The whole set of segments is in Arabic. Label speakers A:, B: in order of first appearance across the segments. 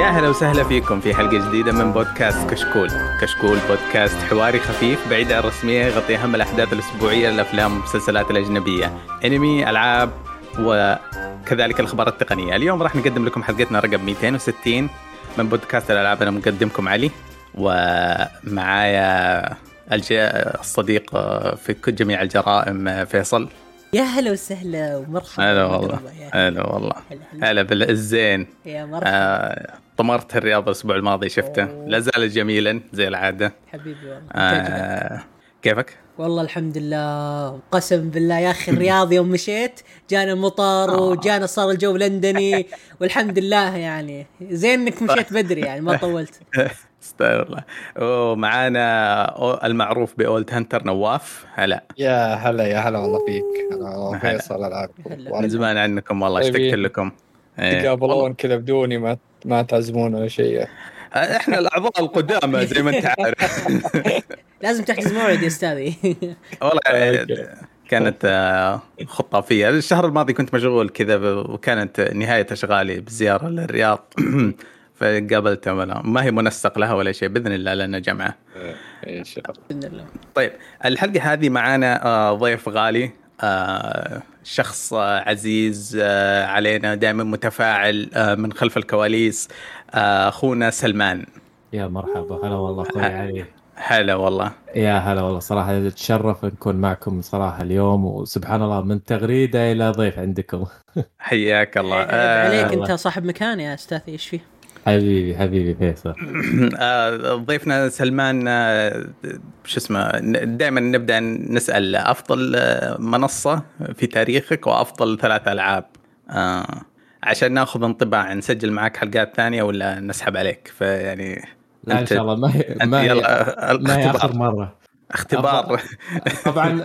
A: يا هلا وسهلا فيكم في حلقة جديدة من بودكاست كشكول. كشكول بودكاست حواري خفيف بعيد عن الرسمية يغطي أهم الأحداث الأسبوعية للأفلام والمسلسلات الأجنبية أنمي ألعاب وكذلك الأخبار التقنية. اليوم راح نقدم لكم حلقتنا رقم 260 من بودكاست الألعاب. أنا مقدمكم علي ومعايا الصديق في جميع الجرائم فيصل.
B: يا هلا وسهلا ومرحبا
A: هلا والله. هلا. والله. هلا بالزين
B: يا مرحبا.
A: آه طمرت الرياض الأسبوع الماضي شفته. لا زال جميلا زي العادة.
B: حبيبي والله.
A: آه كيفك؟
B: والله الحمد لله. قسم بالله يا أخي الرياض يوم مشيت جانا مطر
A: آه.
B: وجانا صار الجو لندني والحمد لله يعني. زين إنك مشيت بدري يعني ما طولت.
A: استغفر الله. ومعانا المعروف بأولد هانتر نواف. هلا.
C: يا هلا يا هلا والله فيك. أنا
A: هلا.
C: فيصل العاب
B: هلا.
A: من زمان عنكم والله اشتقت. لكم. إيه.
C: تقابلون كذا بدوني ما ما تعزمون ولا شيء.
A: آه، إحنا الأعضاء القدامى زي ما أنت عارف.
B: لازم تحجز موعد يا أستاذي.
A: والله. كانت آه، خطافيه الشهر الماضي كنت مشغول كذا ب- وكانت نهاية أشغالي بزيارة للرياض. فقابلته ولا ما هي منسق لها ولا شيء بإذن الله لنا جمعة.
C: إن شاء الله.
B: بإذن الله.
A: طيب الحلقة هذه معانا آه، ضيف غالي آه، شخص آه، عزيز علينا دائما متفاعل من خلف الكواليس أخونا سلمان.
D: يا مرحبا هلا والله أخوي علي.
A: هلا والله.
D: يا هلا والله صراحة أتشرف نكون معكم صراحة اليوم وسبحان الله من تغريدة إلى ضيف عندكم.
A: حياك الله. آه،
B: عليك. أنت صاحب مكان يا استاذي إيش فيه؟
D: حبيبي حبيبي فيصل.
A: آه، ضيفنا سلمان آه، شو اسمه دائما نبدأ نسأل أفضل آه، منصة في تاريخك وأفضل ثلاث ألعاب. عشان ناخذ انطباع نسجل معك حلقات ثانية ولا نسحب عليك؟ فيعني
D: لا
A: إن
D: شاء الله ما هي ما هي, ما هي
A: آخر
D: مرة.
A: اختبار.
D: طبعا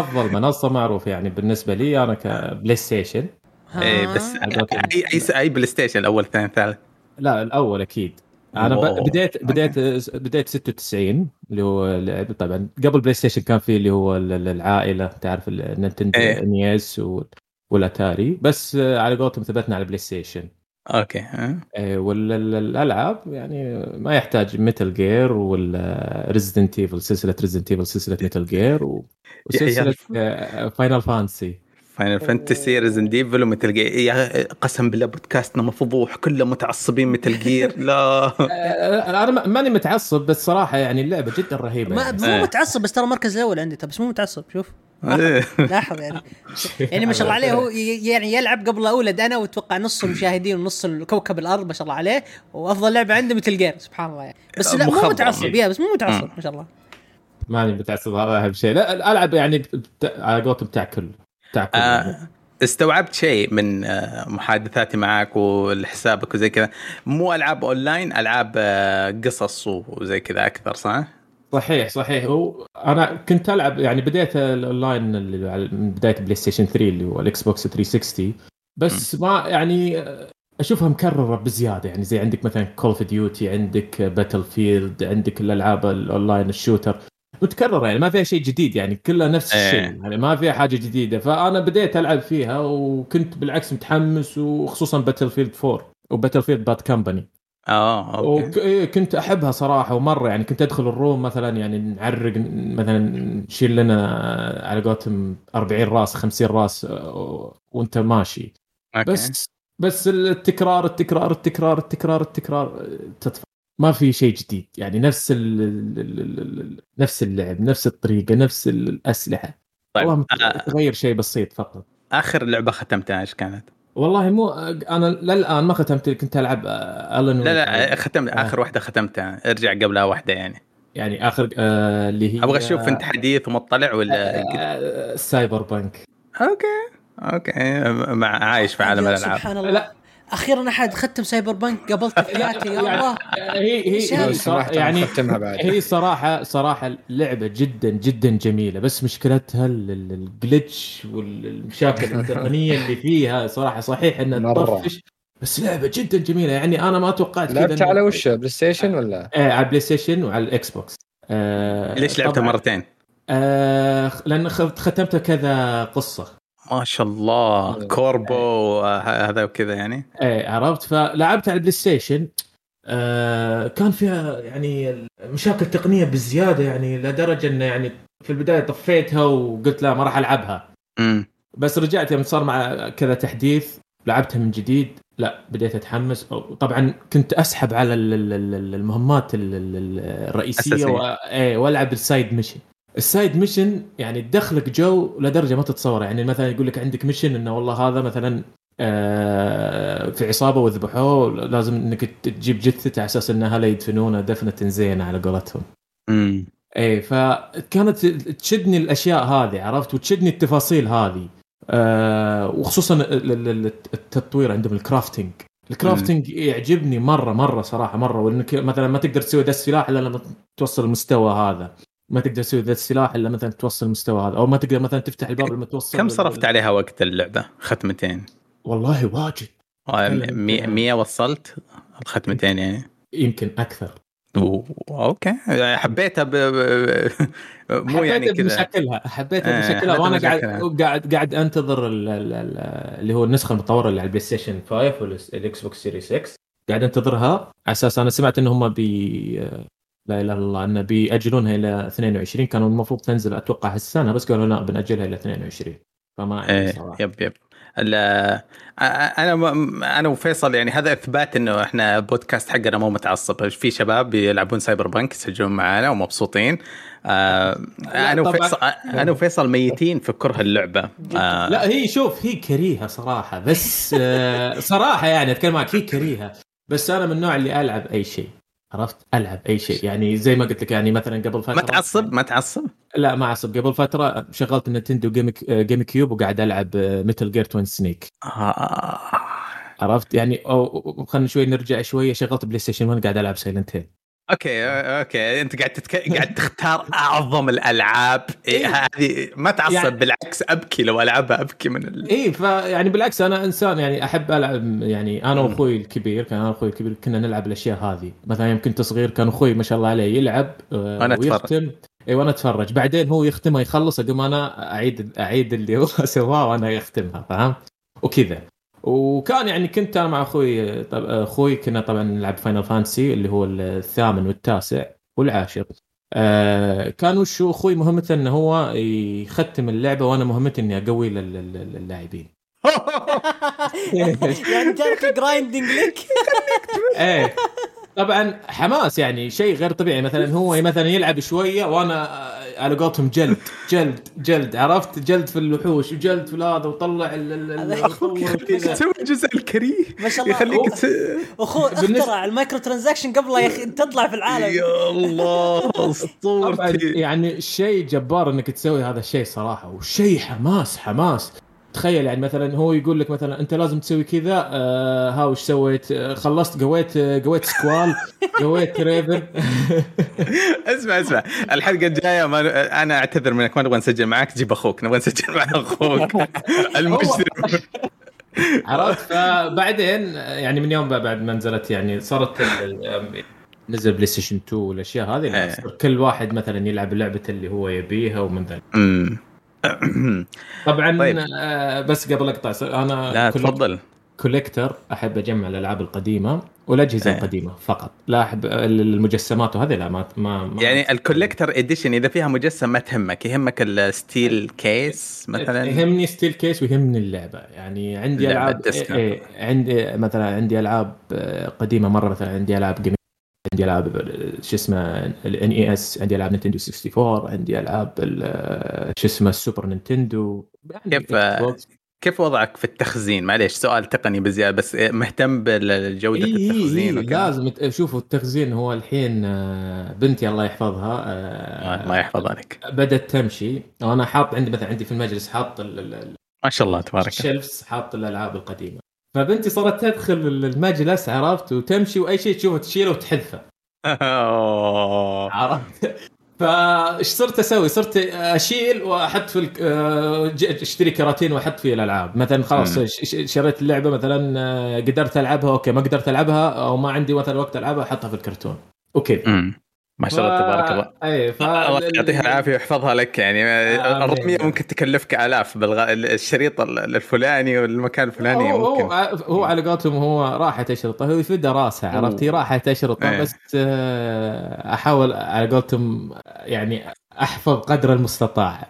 D: أفضل منصة معروف يعني بالنسبة لي أنا كبلاي ستيشن
A: إيه
B: ها؟
A: بس. اي اي أي بلاي ستيشن الأول الثاني الثالث
D: لا الأول أكيد أنا
A: أوه.
D: ب- بديت بديت بديت 96 اللي هو طبعا قبل بلاي ستيشن كان في اللي هو ال- ال- العائلة تعرف النينتندو
A: إيه.
D: نيس والأتاري بس آه، على قولتهم ثبتنا على بلاي ستيشن
A: أوكي ها؟
D: والالعاب يعني ما يحتاج ميتال جير ولا ريزدنت ايفل سلسلة ريزدنت ايفل سلسلة ميتال جير وسلسلة فاينل فانتسي
A: فاينل فانتسي ريزن ديفل وميتل جير يا قسم بالله بودكاستنا مفضوح كله متعصبين ميتل جير لا.
D: أنا ما- ماني متعصب بس صراحة يعني اللعبة جدا رهيبة
B: ما
D: يعني.
B: مو
A: إيه.
B: متعصب بس ترى المركز الأول عندي. طب بس مو متعصب شوف. لاحظ يعني. يعني ما شاء الله عليه هو يعني يلعب قبل أولد أنا وأتوقع نص المشاهدين ونص كوكب الأرض ما شاء الله عليه. وأفضل لعبة عنده ميتل جير سبحان الله يعني. بس لا مو. متعصب يا بس مو متعصب. ما شاء الله.
D: ماني متعصب هذا أهم شيء. لا ألعب يعني على قولتهم تاكل تاكل
A: آه، استوعبت شيء من آه، محادثاتي معك ولحسابك وزي كذا. مو ألعاب أونلاين ألعاب آه، قصص وزي كذا أكثر صح؟
D: صحيح صحيح. هو أنا كنت ألعب يعني بديت الأونلاين من بداية بلاي ستيشن 3 اللي هو الاكس بوكس 360 بس ما يعني أشوفها مكررة بزيادة. يعني زي عندك مثلا كول اوف ديوتي عندك باتل فيلد عندك الألعاب ال online ال shooter. متكرره يعني ما فيها شيء جديد يعني كلها نفس
A: إيه.
D: الشيء يعني ما فيها حاجة جديدة. فأنا بديت ألعب فيها وكنت بالعكس متحمس وخصوصا باتل فيلد 4 وباتل فيلد باد كمباني
A: آه أوكي.
D: وكنت أحبها صراحة ومرة يعني كنت أدخل ال room مثلا يعني نعرق مثلا نشيل لنا على قولتهم 40 راس 50 راس آه، وأنت ماشي.
A: أوكي.
D: بس بس التكرار التكرار التكرار التكرار التكرار آه، تدفع ما في شيء جديد. يعني نفس ال ال- ال- ال- نفس اللعب نفس الطريقة نفس الأسلحة.
A: طيب
D: والله
A: آه،
D: تغير شيء بسيط فقط.
A: آخر لعبة ختمتها إيش كانت؟
D: والله مو أنا للآن ما ختمت كنت ألعب الن
A: لا لا ختمت آخر واحدة ختمتها. ارجع قبلها واحدة يعني.
D: يعني آخر آه اللي هي
A: أبغى أشوف أنت حديث ومطلع ولا
D: آه، سايبر بانك
A: أوكي أوكي. مع عايش في عالم الألعاب.
B: سبحان الله.
D: لا.
B: أخيرا أحد ختم سايبر بانك قبلت في حياتي يا الله.
D: هي هي
C: صراحة
D: صراحة يعني
C: ختمها بعد.
D: هي صراحة صراحة لعبة جدا جدا جميلة. بس مشكلتها ال- ال- ال glitch والمشاكل التقنية اللي فيها صراحة صحيح
C: إنها.
D: تطفش. بس لعبة جدا جميلة. يعني أنا ما توقعت كذا
C: لعبت
D: إنه-
C: على وش؟ بلاي ستيشن ولا؟
D: آه على البلاي ستيشن وعلى الاكس بوكس آه
A: ليش لعبتها مرتين؟
D: آه لأن ختمتها كذا قصة.
A: ما شاء الله كوربو آه، هذا وكذا يعني.
D: إيه عرفت؟ فلعبت على البلاي ستيشن. آه كان فيها يعني مشاكل تقنية بزيادة يعني لدرجة انه يعني في البداية طفيتها وقلت لا ما راح ألعبها.
A: امم
D: بس رجعت يوم صار مع كذا تحديث لعبتها من جديد. لا بديت أتحمس. طبعا كنت أسحب على ال- ال- ال- المهمات ال- ال-
A: الرئيسية.
D: و... إيه وألعب ال side mission ال side mission يعني تدخلك جو لدرجة ما تتصور يعني مثلا يقول لك عندك mission إنه والله هذا مثلا آه، في عصابة وذبحوه لازم إنك تجيب جثته على أساس انها لا يدفنونه دفنة زينة على قولتهم.
A: امم
D: إيه فكانت تشدني الأشياء هذه عرفت؟ وتشدني التفاصيل هذه. آه وخصوصا ال- ال- ال- التطوير عندهم ال crafting ال crafting يعجبني مرة مرة صراحة مرة. وإنك مثلا ما تقدر تسوي ذا السلاح إلا لما توصل المستوى هذا. ما تقدر تسوي ذا السلاح إلا مثلا توصل المستوى هذا أو ما تقدر مثلا تفتح الباب لما توصل
A: كم صرفت عليها وقت اللعبة؟ ختمتين.
D: والله واجد.
A: مية مية وصلت الختمتين يعني.
D: يمكن أكثر.
A: أوه، أوكي. حبيتها ب... مو يعني
D: حبيتها
A: كذا.
D: بمشاكلها حبيتها
A: آه،
D: بشكلها وأنا قاعد
A: بشكلها.
D: قاعد قاعد أنتظر ال- ال- ال- اللي هو النسخة المطورة اللي على ال PlayStation 5 وال Xbox Series X قاعد أنتظرها على أساس أنا سمعت ان هم بي لا إله إلا الله انه بياجلونها إلى 22 كانوا المفروض تنزل أتوقع هالسنة بس قالوا لا بنأجلها إلى 22 فما ادري إيه
A: صراحة. yep yep. أنا م- أنا وفيصل يعني هذا إثبات إنه إحنا بودكاست حقنا مو متعصب. في شباب بيلعبون Cyberpunk يسجلون معنا ومبسوطين. آه
D: أنا.
A: وفيصل أنا وفيصل ميتين في كره اللعبة. آه.
D: لا هي شوف هي كريهة صراحة بس آه، صراحة يعني أتكلم معك هي كريهة. بس أنا من النوع اللي ألعب أي شيء. عرفت؟ ألعب أي شيء. يعني زي ما قلت لك يعني مثلا قبل فتره
A: ما تعصب؟ ما تعصب؟
D: لا ما أعصب. قبل فترة شغلت ال Nintendo Game GameCube وقاعد ألعب Metal Gear Twin Snakes
A: آه.
D: عرفت؟ يعني أو خلينا شوي نرجع شوية. شغلت PlayStation 1 قاعد ألعب Silent Hill
A: أوكي أوكي. أنت قاعد تتك... قاعد تختار أعظم الألعاب. إيه هذه ما تعصب
D: يعني-
A: بالعكس أبكي لو ألعبها أبكي من ال...
D: اي فيعني بالعكس أنا إنسان يعني أحب ألعب يعني أنا وأخوي الكبير كان أنا وأخوي الكبير كنا نلعب الأشياء هذه. مثلا يوم كنت صغير كان أخوي ما شاء الله عليه يلعب آه،
A: وأنا أتفرج.
D: ويختم. اي وأنا أتفرج. بعدين هو يختمها يخلص أقوم أنا أعيد أعيد اللي هو سواه وأنا أختمها فاهم وكذا. وكان يعني كنت أنا مع أخوي طب أخوي كنا طبعا نلعب Final Fantasy اللي هو الثامن والتاسع والعاشر. آه كان وش هو أخوي مهمته إنه هو يختم اللعبة وأنا مهمتي إني أقوي لل- لل- اللاعبين
B: يعني جاك grinding لك.
D: إيه. طبعا حماس يعني شيء غير طبيعي. مثلا هو مثلا يلعب شوية وأنا على قولتهم جلد جلد جلد عرفت؟ جلد في الوحوش وجلد في هذا وطلع ال-
A: تسوي الجزء الكريه
B: ما شاء الله.
A: يخليك ت...
D: بالنسبة-
B: اخترع ال microtransaction قبل يا أخي تطلع في العالم.
A: يا الله أسطورتي.
D: يعني شيء جبار إنك تسوي هذا الشيء صراحة وشيء حماس حماس. تخيل يعني مثلا هو يقول لك مثلا أنت لازم تسوي كذا آه ها وش سويت؟ آه خلصت قويت آه قويت Squall قويت ريفن.
A: اسمع اسمع. الحلقة الجاية ما أنا أعتذر منك ما نبغى نسجل معك جيب أخوك نبغى نسجل مع أخوك. المجرم
D: عرفت؟ فبعدين يعني من يوم بعد ما نزلت يعني صارت نزل PlayStation 2 والأشياء هذه
A: إيه.
D: كل واحد مثلا يلعب لعبة اللي هو يبيها ومن ذا
A: أمم.
D: طبعا
A: طيب.
D: آه بس قبل اقطع أنا
A: لا
D: collec-
A: تفضل
D: collector أحب أجمع الألعاب القديمة والأجهزة
A: إيه.
D: القديمة فقط لا أحب المجسمات وهذه لا ما ما,
A: يعني ال collector edition إذا فيها مجسم ما تهمك يهمك ال steel case مثلا
D: يهمني steel case ويهمني اللعبة يعني عندي
A: ألعاب.
D: إيه إيه عندي مثلا عندي ألعاب آه، قديمة مرة مثلا عندي ألعاب عندي ألعاب آه، شو اسمه ال NES عندي ألعاب Nintendo 64 عندي ألعاب ال- آه، شو اسمه ال Super Nintendo. يعني
A: كيف. كيف وضعك في التخزين؟ معليش سؤال تقني بزيادة بس مهتم بجوده
D: إيه
A: التخزين
D: إيه؟ لازم شوفوا التخزين هو الحين آه، بنتي الله يحفظها آه،
A: الله يحفظ عليك
D: بدأت تمشي. وأنا حاط عندي مثلا عندي في المجلس حاط
A: ما شاء الله تبارك الله.
D: الشلفس حاط الألعاب القديمة. فبنتي صارت تدخل المجلس عرفت؟ وتمشي وأي شيء تشوفه تشيله وتحذفه. عرفت؟ فايش صرت أسوي؟ صرت أشيل وأحط في الك- آه، أشتري كراتين وأحط فيه الألعاب. مثلا خلاص شريت اللعبة مثلا آه، قدرت ألعبها أوكي ما قدرت ألعبها أو ما عندي مثلا وقت ألعبها أحطها في الكرتون. وكذا.
A: ما شاء الله تبارك الله.
D: أي ف
A: الله يعطيها العافية ويحفظها لك يعني. الرقميه ممكن تكلفك آلاف بالغ... الشريط ال- الفلاني والمكان الفلاني
D: هو,
A: ممكن.
D: هو, هو على قولتهم هو راحت اشرطه هو يفيد راسها عرفت هي راحت اشرطه
A: إيه.
D: بس آه، أحاول على قولتهم يعني أحفظ قدر المستطاع.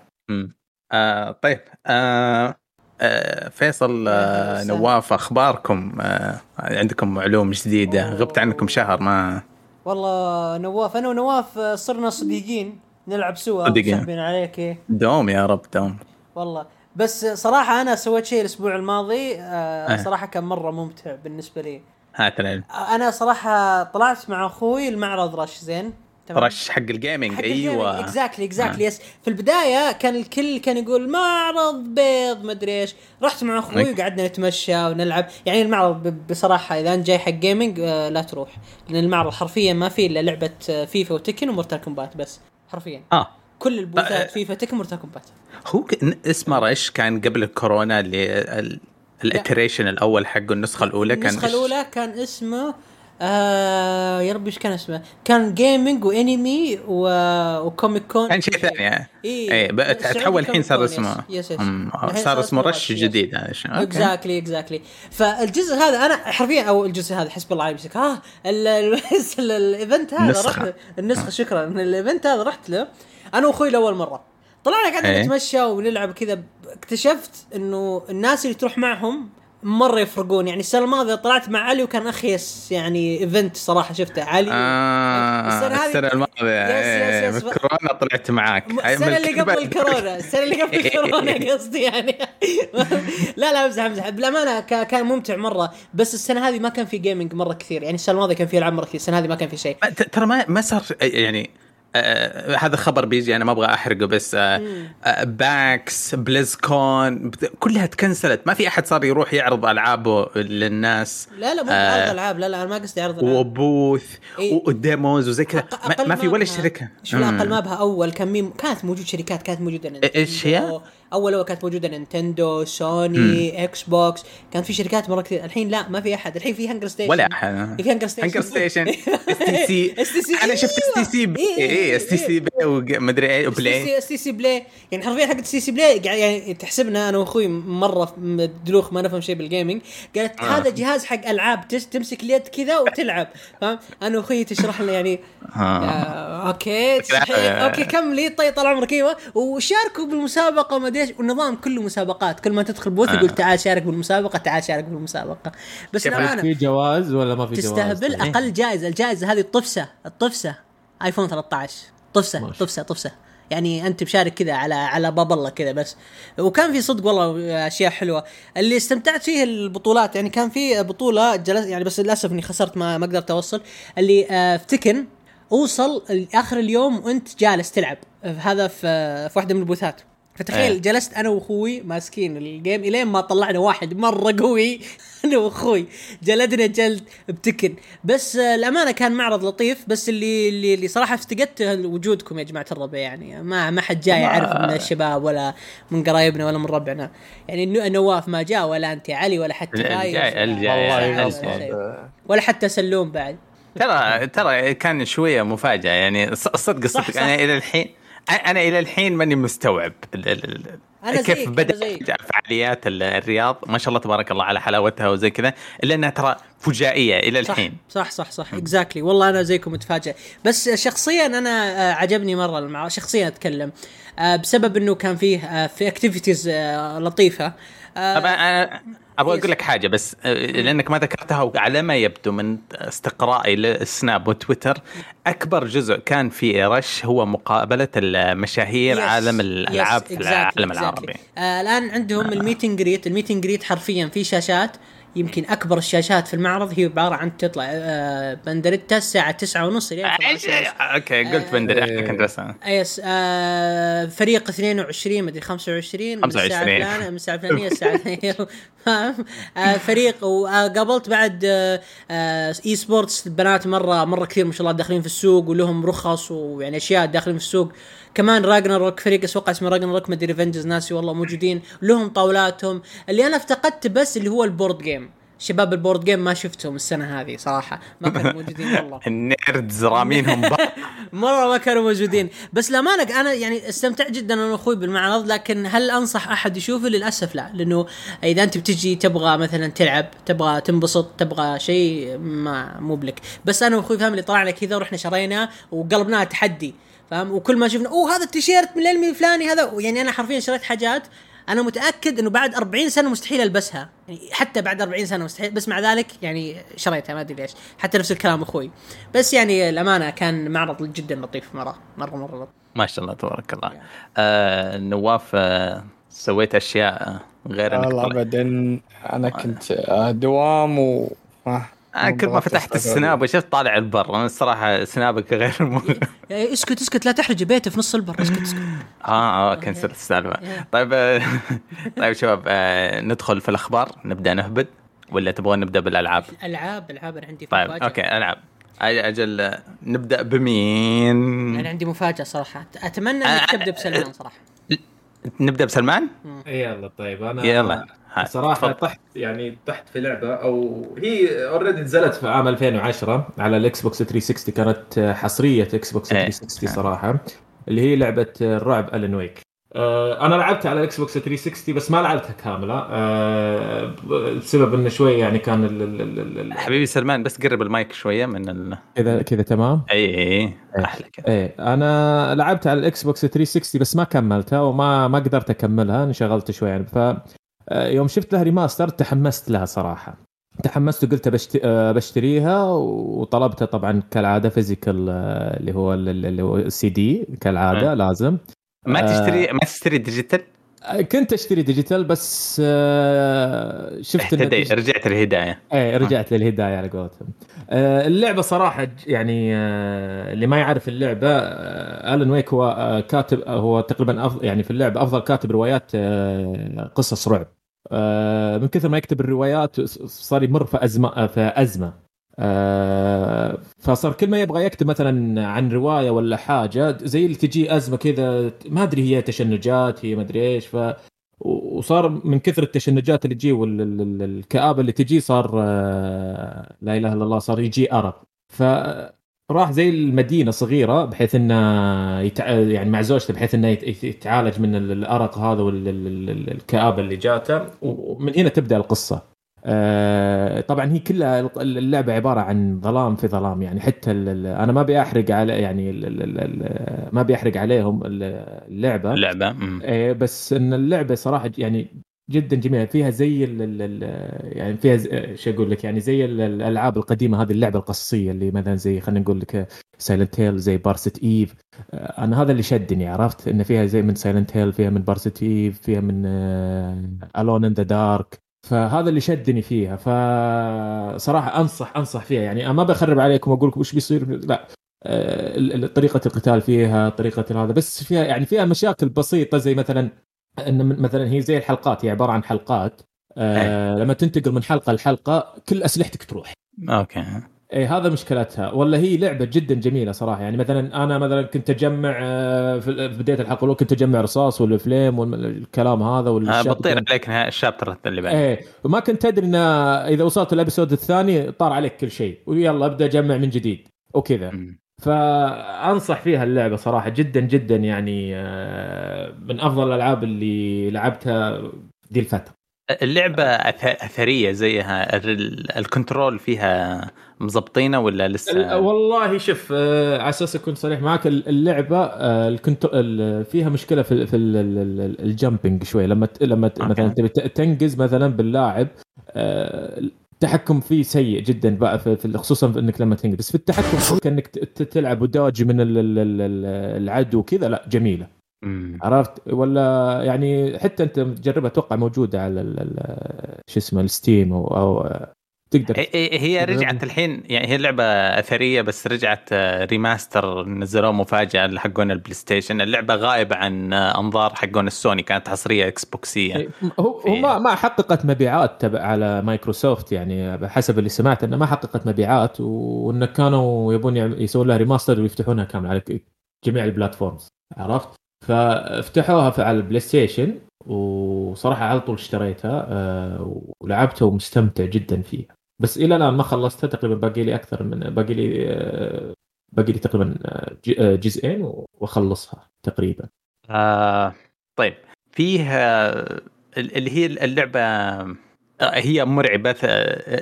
A: آه طيب. آه آه فيصل آه. نواف أخباركم؟ آه عندكم علوم جديدة؟ غبت عنكم شهر ما
B: والله نواف أنا ونواف صرنا صديقين نلعب سوا
A: صديقين.
B: عليك إيه.
A: دوم يا رب دوم
B: والله بس صراحة أنا سويت شيء الأسبوع الماضي آه
A: إيه.
B: صراحة كان مرة ممتع بالنسبة لي
A: هات العلم
B: أنا صراحة طلعت مع أخوي المعرض رش زين
A: رش حق الجيمنج أيوه.
B: exactly exactly yes في البداية كان الكل كان يقول معرض بيض مدري إيش. رحت مع أخوي
A: أوكي.
B: وقعدنا نتمشى ونلعب. يعني المعرض بصراحة إذا أنت جاي حق gaming آه لا تروح. لأن المعرض حرفيا ما فيه إلا لعبة آه، FIFA و Tekken و Mortal Kombat بس. حرفيا.
A: آه.
B: كل
A: آه.
B: البوثات FIFA Tekken Mortal Kombat.
A: هو اسمه Rush كان قبل الكورونا اللي ال- ال iteration الأول حقه النسخة الأولى كان النسخة؟
B: الأولى كان اسمه آه يا ربي إيش كان اسمه؟ كان gaming و anime و... و Comic Con
A: كان شيء ثاني
B: إي
A: إيه بقى تحول الحين صار اسمه yes
B: yes
A: صار اسمه
B: Rush.
A: جديد هذا الشيء.
B: exactly exactly فالجزء هذا أنا حرفيا أو الجزء هذا حسب الله يمسك ال- ال event هذا
A: النسخة.
B: رحت النسخة شكرا ال event هذا رحت له أنا وأخوي لأول مرة طلعنا قاعدين
A: إيه.
B: نتمشى ونلعب كذا اكتشفت إنه الناس اللي تروح معهم مرة يفرقون. يعني السنة الماضية طلعت مع علي وكان أخيس يعني event صراحة شفته. علي
A: آه
B: السنة هذه-
A: السنة الماضية. yes-
B: yes-
A: yes. كورونا طلعت معاك.
B: السنة اللي قبل. الكورونا السنة اللي قبل الكورونا قصدي يعني. لا لا أمزح أمزح. بالامانه كان ممتع مرة. بس السنة هذه ما كان في gaming مرة كثير. يعني السنة الماضية كان في ألعاب مرة كثير. السنة هذه ما كان في شيء.
A: ترى ما ما صار يعني آه هذا خبر بيجي أنا ما أبغى أحرقه بس آه آه PAX BlizzCon بت- كلها تكنسلت ما في أحد صار يروح يعرض ألعابه للناس.
B: لا لا مو
A: آه.
B: عرض ألعاب. لا لا أنا ما قصدي عرض ألعاب.
A: و booth
B: إيه.
A: و demos وزي كذا. ما, ما في ولا
B: شركة. لا،
A: أقل.
B: ما بها؟ أول كان مين كانت موجود شركات كانت موجودة.
A: إيش هي؟
B: أول أول كانت موجودة Nintendo Sony Xbox كانت في شركات مرة كثير. الحين لا ما في أحد. الحين في HungerStation
A: ولا أحد.
B: في هانجر ستيشن
A: هانجر ستيشن اس تي سي
B: STC
A: أنا شفت اس تي سي اي اس تي سي بي ومدري إيه
B: و Play. STC Play. يعني حرفيا حق STC Play يعني تحسبنا أنا وأخوي مرة دلوخ ما نفهم شيء بال gaming قالت
A: آه.
B: هذا جهاز حق ألعاب تمسك اليد كذا وتلعب. فاهم؟ أنا وأخوي تشرح لنا يعني.
A: آه.
B: آه
A: Okay.
B: Okay كملي طيب طال عمرك. أيوه. وشاركوا بالمسابقة وما إيش والنظام كله مسابقات؟ كل ما تدخل booth
A: آه.
B: يقول تعال شارك بالمسابقة تعال شارك بالمسابقة. بس الامانه
D: في جواز ولا ما في جواز؟
B: تستهبل
D: طيب.
B: أقل جائزة. الجائزة هذه الطفسه الطفسه iPhone 13 طفسه
D: ماشي.
B: طفسه طفسه يعني أنت مشارك كذا على على باب الله كذا بس. وكان في صدق والله أشياء حلوة. اللي استمتعت فيه البطولات يعني كان في بطولة جلس يعني بس للأسف إني خسرت ما ما قدرت أوصل. اللي آه، في تكن أوصل اخر اليوم وأنت جالس تلعب. هذا في في واحدة من ال booth ات. فتخيل
A: إيه.
B: جلست أنا وأخوي ماسكين ال game إلين ما طلعنا واحد مرة قوي أنا وأخوي. جلدنا جلد بتكن. بس آه، الأمانة كان معرض لطيف بس اللي اللي, اللي صراحة افتقدت وجودكم يا جماعة الربع يعني. ما ما حد جاي يعرف من الشباب ولا من قرايبنا ولا من ربعنا. يعني نواف ما جاء ولا أنت علي ولا حتى
A: الجاي- الجاي- يعني
B: ولا حتى سلوم بعد.
A: ترى ترى كان شوية مفاجأة يعني صدق صدق. أنا إلى الحين أنا إلى الحين ماني مستوعب
B: أنا
A: كيف
B: زيك، أنا
A: بدا
B: زيك.
A: فعاليات ال- الرياض. ما شاء الله تبارك الله على حلاوتها وزي كذا إلا إنها ترى فجائية إلى
B: صح
A: الحين.
B: صح صح صح. Exactly والله أنا زيكم متفاجئ. بس شخصيا أنا آه، عجبني مرة المع... شخصيا أتكلم آه، بسبب إنه كان فيه آه، في activities لطيفة.
A: طبعا أنا
B: أبغى.
A: أقول لك حاجة بس آه، لأنك ما ذكرتها وعلى ما يبدو من استقرائي للسناب وتويتر أكبر جزء كان في rush هو مقابلة المشاهير
B: yes،
A: عالم
B: الألعاب
A: في
B: exactly،
A: العالم
B: exactly.
A: العربي
B: آه الآن عندهم الميتنج جريت الميتنج جريت حرفيا في شاشات يمكن أكبر الشاشات في المعرض هي عبارة عن تطلع آه بندريتا الساعة 9 ونص الين
A: إيش
B: 12 ونص.
A: Okay قلت بندر
C: إيه.
A: كنت بسأل.
B: Yes آه فريق 22 مدري 25 من الساعة
A: 25.
B: الفلانيه من الساعة الفلانيه الساعة آه فريق وقابلت بعد آه آه esports البنات مرة مرة كثير ما شاء الله داخلين في السوق ولهم رخص ويعني أشياء داخلين في السوق كمان Ragnarok فريق أتوقع اسمه Ragnarok مدري ريفنجز ناسي والله موجودين. لهم طاولاتهم. اللي أنا افتقدت بس اللي هو ال board game شباب ال board game ما شفتهم السنة هذه صراحة. ما كانوا موجودين والله.
A: ال nerds رامينهم.
B: مرة ما كانوا موجودين. بس للأمانة أنا يعني استمتعت جدا أنا وأخوي بالمعرض لكن هل أنصح أحد يشوفه؟ للأسف لا. لأنه إذا أنت بتجي تبغى مثلا تلعب تبغى تنبسط تبغى شيء ما مو بلك. بس أنا وأخوي فاهم اللي طلعنا كذا ورحنا شرينا وقلبناها تحدي. فاهم؟ وكل ما شفنا أوه هذا التيشيرت من الانمي الفلاني هذا. يعني أنا حرفيا شريت حاجات أنا متأكد إنه بعد 40 سنة مستحيل ألبسها. يعني حتى بعد 40 سنة مستحيل بس مع ذلك يعني شريتها ما أدري ليش. حتى نفس الكلام أخوي. بس يعني الأمانة كان معرض جدا لطيف مرة مرة مرة لطيف.
A: ما شاء الله تبارك الله. آه نواف آه سويت أشياء غير إنك
C: والله ابدا أنا كنت آه، دوام و آه،
A: أنا كل ما فتحت السناب وشفت طالع البر. أنا الصراحة سنابك غير.
B: إيه، اسكت اسكت لا تحرج بيته في نص البر. اسكت اسكت.
A: آه آه كنسلت السالفة. طيب آه، طيب شباب آه ندخل في الأخبار. نبدأ نهبد ولا تبغون نبدأ بالألعاب؟
B: العاب العاب أنا عندي
A: طيب okay ألعاب. أجل آه، نبدأ بمين؟
B: أنا عندي مفاجأة صراحة. أتمنى إنك
A: آه،
B: تبدأ بسلمان صراحة.
A: نبدأ بسلمان؟
D: يلا طيب أنا
A: يلا. صراحة.
D: طحت يعني طحت في لعبة أو هي already نزلت في عام 2010 على ال Xbox 360 كانت حصرية Xbox
A: إيه.
D: 360 صراحة اللي هي لعبة الرعب Alan Wake. آه، أنا لعبت على ال Xbox 360 بس ما لعبتها كاملة. آه، بسبب إنه شوي يعني كان ال- ال- ال- ال-
A: حبيبي سلمان بس قرب المايك شوية من ال...
D: كذا كذا تمام؟
A: اي اي أحلى كذا.
D: إيه أنا لعبت على ال Xbox 360 بس ما كملتها وما ما قدرت أكملها انشغلت شوي يعني. ف يوم شفت لها remaster تحمست لها صراحة تحمست وقلت. آه، بشتريها وطلبتها طبعا كالعادة physical اللي هو ال- اللي هو السي دي كالعادة
A: آه.
D: لازم
A: ما
D: آه.
A: تشتري ما تشتري digital
D: آه، كنت أشتري digital بس آه، شفت
A: اهتدي رجعت الهدايه
D: إيه رجعت للهداية على قولتهم. آه اللعبة صراحة يعني آه اللي ما يعرف اللعبة آه Alan Wake هو آه كاتب آه هو تقريبا أفضل يعني في اللعبة أفضل كاتب روايات آه قصص رعب. آه من كثر ما يكتب الروايات صار يمر في أزمة آه، في أزمة. آه فصار كل ما يبغى يكتب مثلا عن رواية ولا حاجة زي اللي تجي أزمة كذا ما أدري هي تشنجات هي ما أدري إيش ف وصار من كثر التشنجات اللي تجي والكآبة اللي تجي صار آه، لا إله إلا الله صار يجي أرق. فراح زي المدينة صغيرة بحيث إنه يتع... يعني مع زوجته بحيث إنه يت- يتعالج من ال- الأرق هذا والكآبه اللي جاته. ومن هنا تبدأ القصة. آه، طبعا هي كلها اللعبة عبارة عن ظلام في ظلام يعني حتى ال- ال- أنا ما أبي أحرق على يعني ال- ال- ال- ما أبي أحرق عليهم
A: اللعبة. اللعبة.
D: إيه بس إن اللعبة صراحة يعني جدا جميلة فيها زي ال ال ال يعني فيها شو أقول لك يعني زي ال- الألعاب القديمة هذه اللعبة القصصية اللي مثلا زي خلينا نقول لك Silent Hill زي Parasite Eve آه، أنا هذا اللي شدني عرفت؟ إن فيها زي من Silent Hill فيها من Parasite Eve فيها من Alone in the Dark فهذا اللي شدني فيها. فصراحة انصح أنصح فيها. يعني أنا ما بخرب عليكم وأقول لكم وش بيصير. لا. آه، طريقة القتال فيها طريقة هذا. بس فيها يعني فيها مشاكل بسيطة زي مثلا إن مثلا هي زي الحلقات. هي عبارة عن حلقات. آه لما تنتقل من حلقة لحلقة كل أسلحتك تروح.
A: Okay.
D: إيه هذا مشكلتها. ولا هي لعبة جدا جميلة صراحة. يعني مثلا أنا مثلا كنت أجمع آه، في بداية الحلقة الأولى كنت أجمع رصاص وال flame والكلام هذا
A: آه
D: والشاب
A: بتطير عليك ال chapter اللي بعد
D: إيه وما كنت تدري إن إذا وصلت ال episode الثاني طار عليك كل شيء. ويلا أبدأ أجمع من جديد. وكذا. فأنصح فيها اللعبة صراحة جدا جدا يعني آه، من أفضل الألعاب اللي لعبتها دي الفترة.
A: اللعبة أث- أثرية زيها. ال- ال control فيها مزبطينه ولا لسه؟
D: والله شوف آه، على أساس أكون صريح معك ال- اللعبة آه، ال cont... ال- فيها مشكلة في في ال- ال- ال- ال jumping شوي. لما لما. مثلا تبي تنقز مثلا باللاعب آه، التحكم فيه سيء جدا بقى في خصوصا في إنك لما تنقز بس في التحكم كأنك تلعب و dodge من ال- ال- ال- ال- العدو كذا لا
A: جميلة.
D: عرفت؟ ولا يعني حتى أنت تجربها أتوقع موجودة على شو اسمه ال Steam أو, أو تقدر.
A: هي- رجعت الحين يعني هي لعبة أثرية بس رجعت آه، remaster نزلوه مفاجأة حقون ال PlayStation اللعبة غائبة عن آه، أنظار حقون السوني كانت حصرية إكس بوكسية
D: إيه، هو ما ما حققت مبيعات تبع على مايكروسوفت يعني حسب اللي سمعت انها ما حققت مبيعات وانه كانوا يبون يسوون لها remaster ويفتحونها كامل على جميع ال platforms عرفت؟ فافتحوها في على ال PlayStation وصراحة على طول اشتريتها آه، ولعبتها ومستمتع جدا فيها. بس إلى الآن ما خلصتها تقريبا باقي لي أكثر من باقي لي آه، باقي لي تقريبا آه، آه، جزئين وأخلصها تقريبا.
A: آه طيب. فيه اللي هي اللعبة هي مرعبة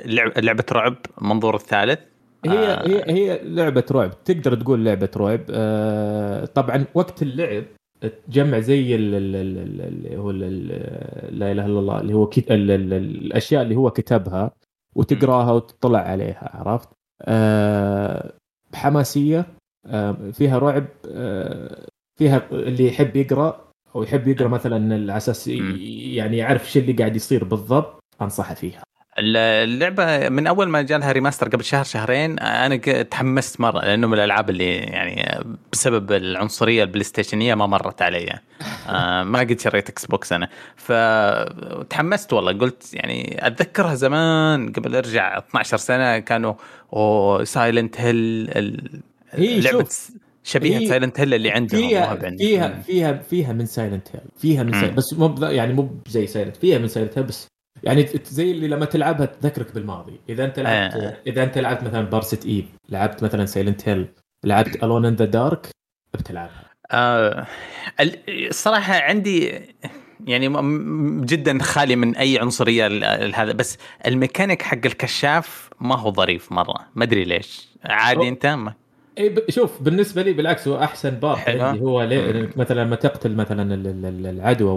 A: لعب- لعبة رعب منظور الثالث.
D: هي
A: آه.
D: هي هي لعبة رعب. تقدر تقول لعبة رعب. آه، طبعا وقت اللعب تجمع زي ال- ال- ال- ال- اللي هو لا إله إلا الله اللي هو الأشياء اللي هو كتبها. وتقراها وتطلع عليها عرفت؟ آه، حماسية آه، فيها رعب آه، فيها اللي يحب يقرأ أو يحب يقرأ مثلا على
A: أساس.
D: يعني يعرف إيش اللي قاعد يصير بالضبط أنصحه فيها
A: اللعبة من أول ما جالها remaster قبل شهر شهرين أنا تحمست مرة لأنه من الألعاب اللي يعني بسبب العنصرية البلاي ستيشنيه ما مرت علي آه، ما قد شريت Xbox أنا فتحمست والله قلت يعني أتذكرها زمان قبل أرجع 12 سنة كانوا أو Silent Hill
D: هي
A: لعبه شبيهة
D: هي
A: Silent Hill اللي عندهم
D: فيها
A: عندي.
D: فيها فيها فيها من Silent Hill فيها من. Silent بس مو يعني مو زي Silent فيها من Silent Hill بس يعني زي اللي لما تلعبها تذكرك بالماضي. إذا أنت لعبت
A: آه.
D: إذا أنت لعبت مثلا Parasite Eve لعبت مثلا Silent Hill لعبت Alone in the Dark بتلعبها.
A: آه ال- الصراحة عندي يعني جدا خالي من أي عنصرية ال- ال- هذا بس الميكانيك حق الكشاف ما هو ظريف مرة. ما أدري ليش. عادي أنت؟ ما
D: إي. شوف بالنسبة لي بالعكس هو أحسن
A: part.
D: عندي. هو مثلا لما تقتل مثلا ال- ال- ال- العدو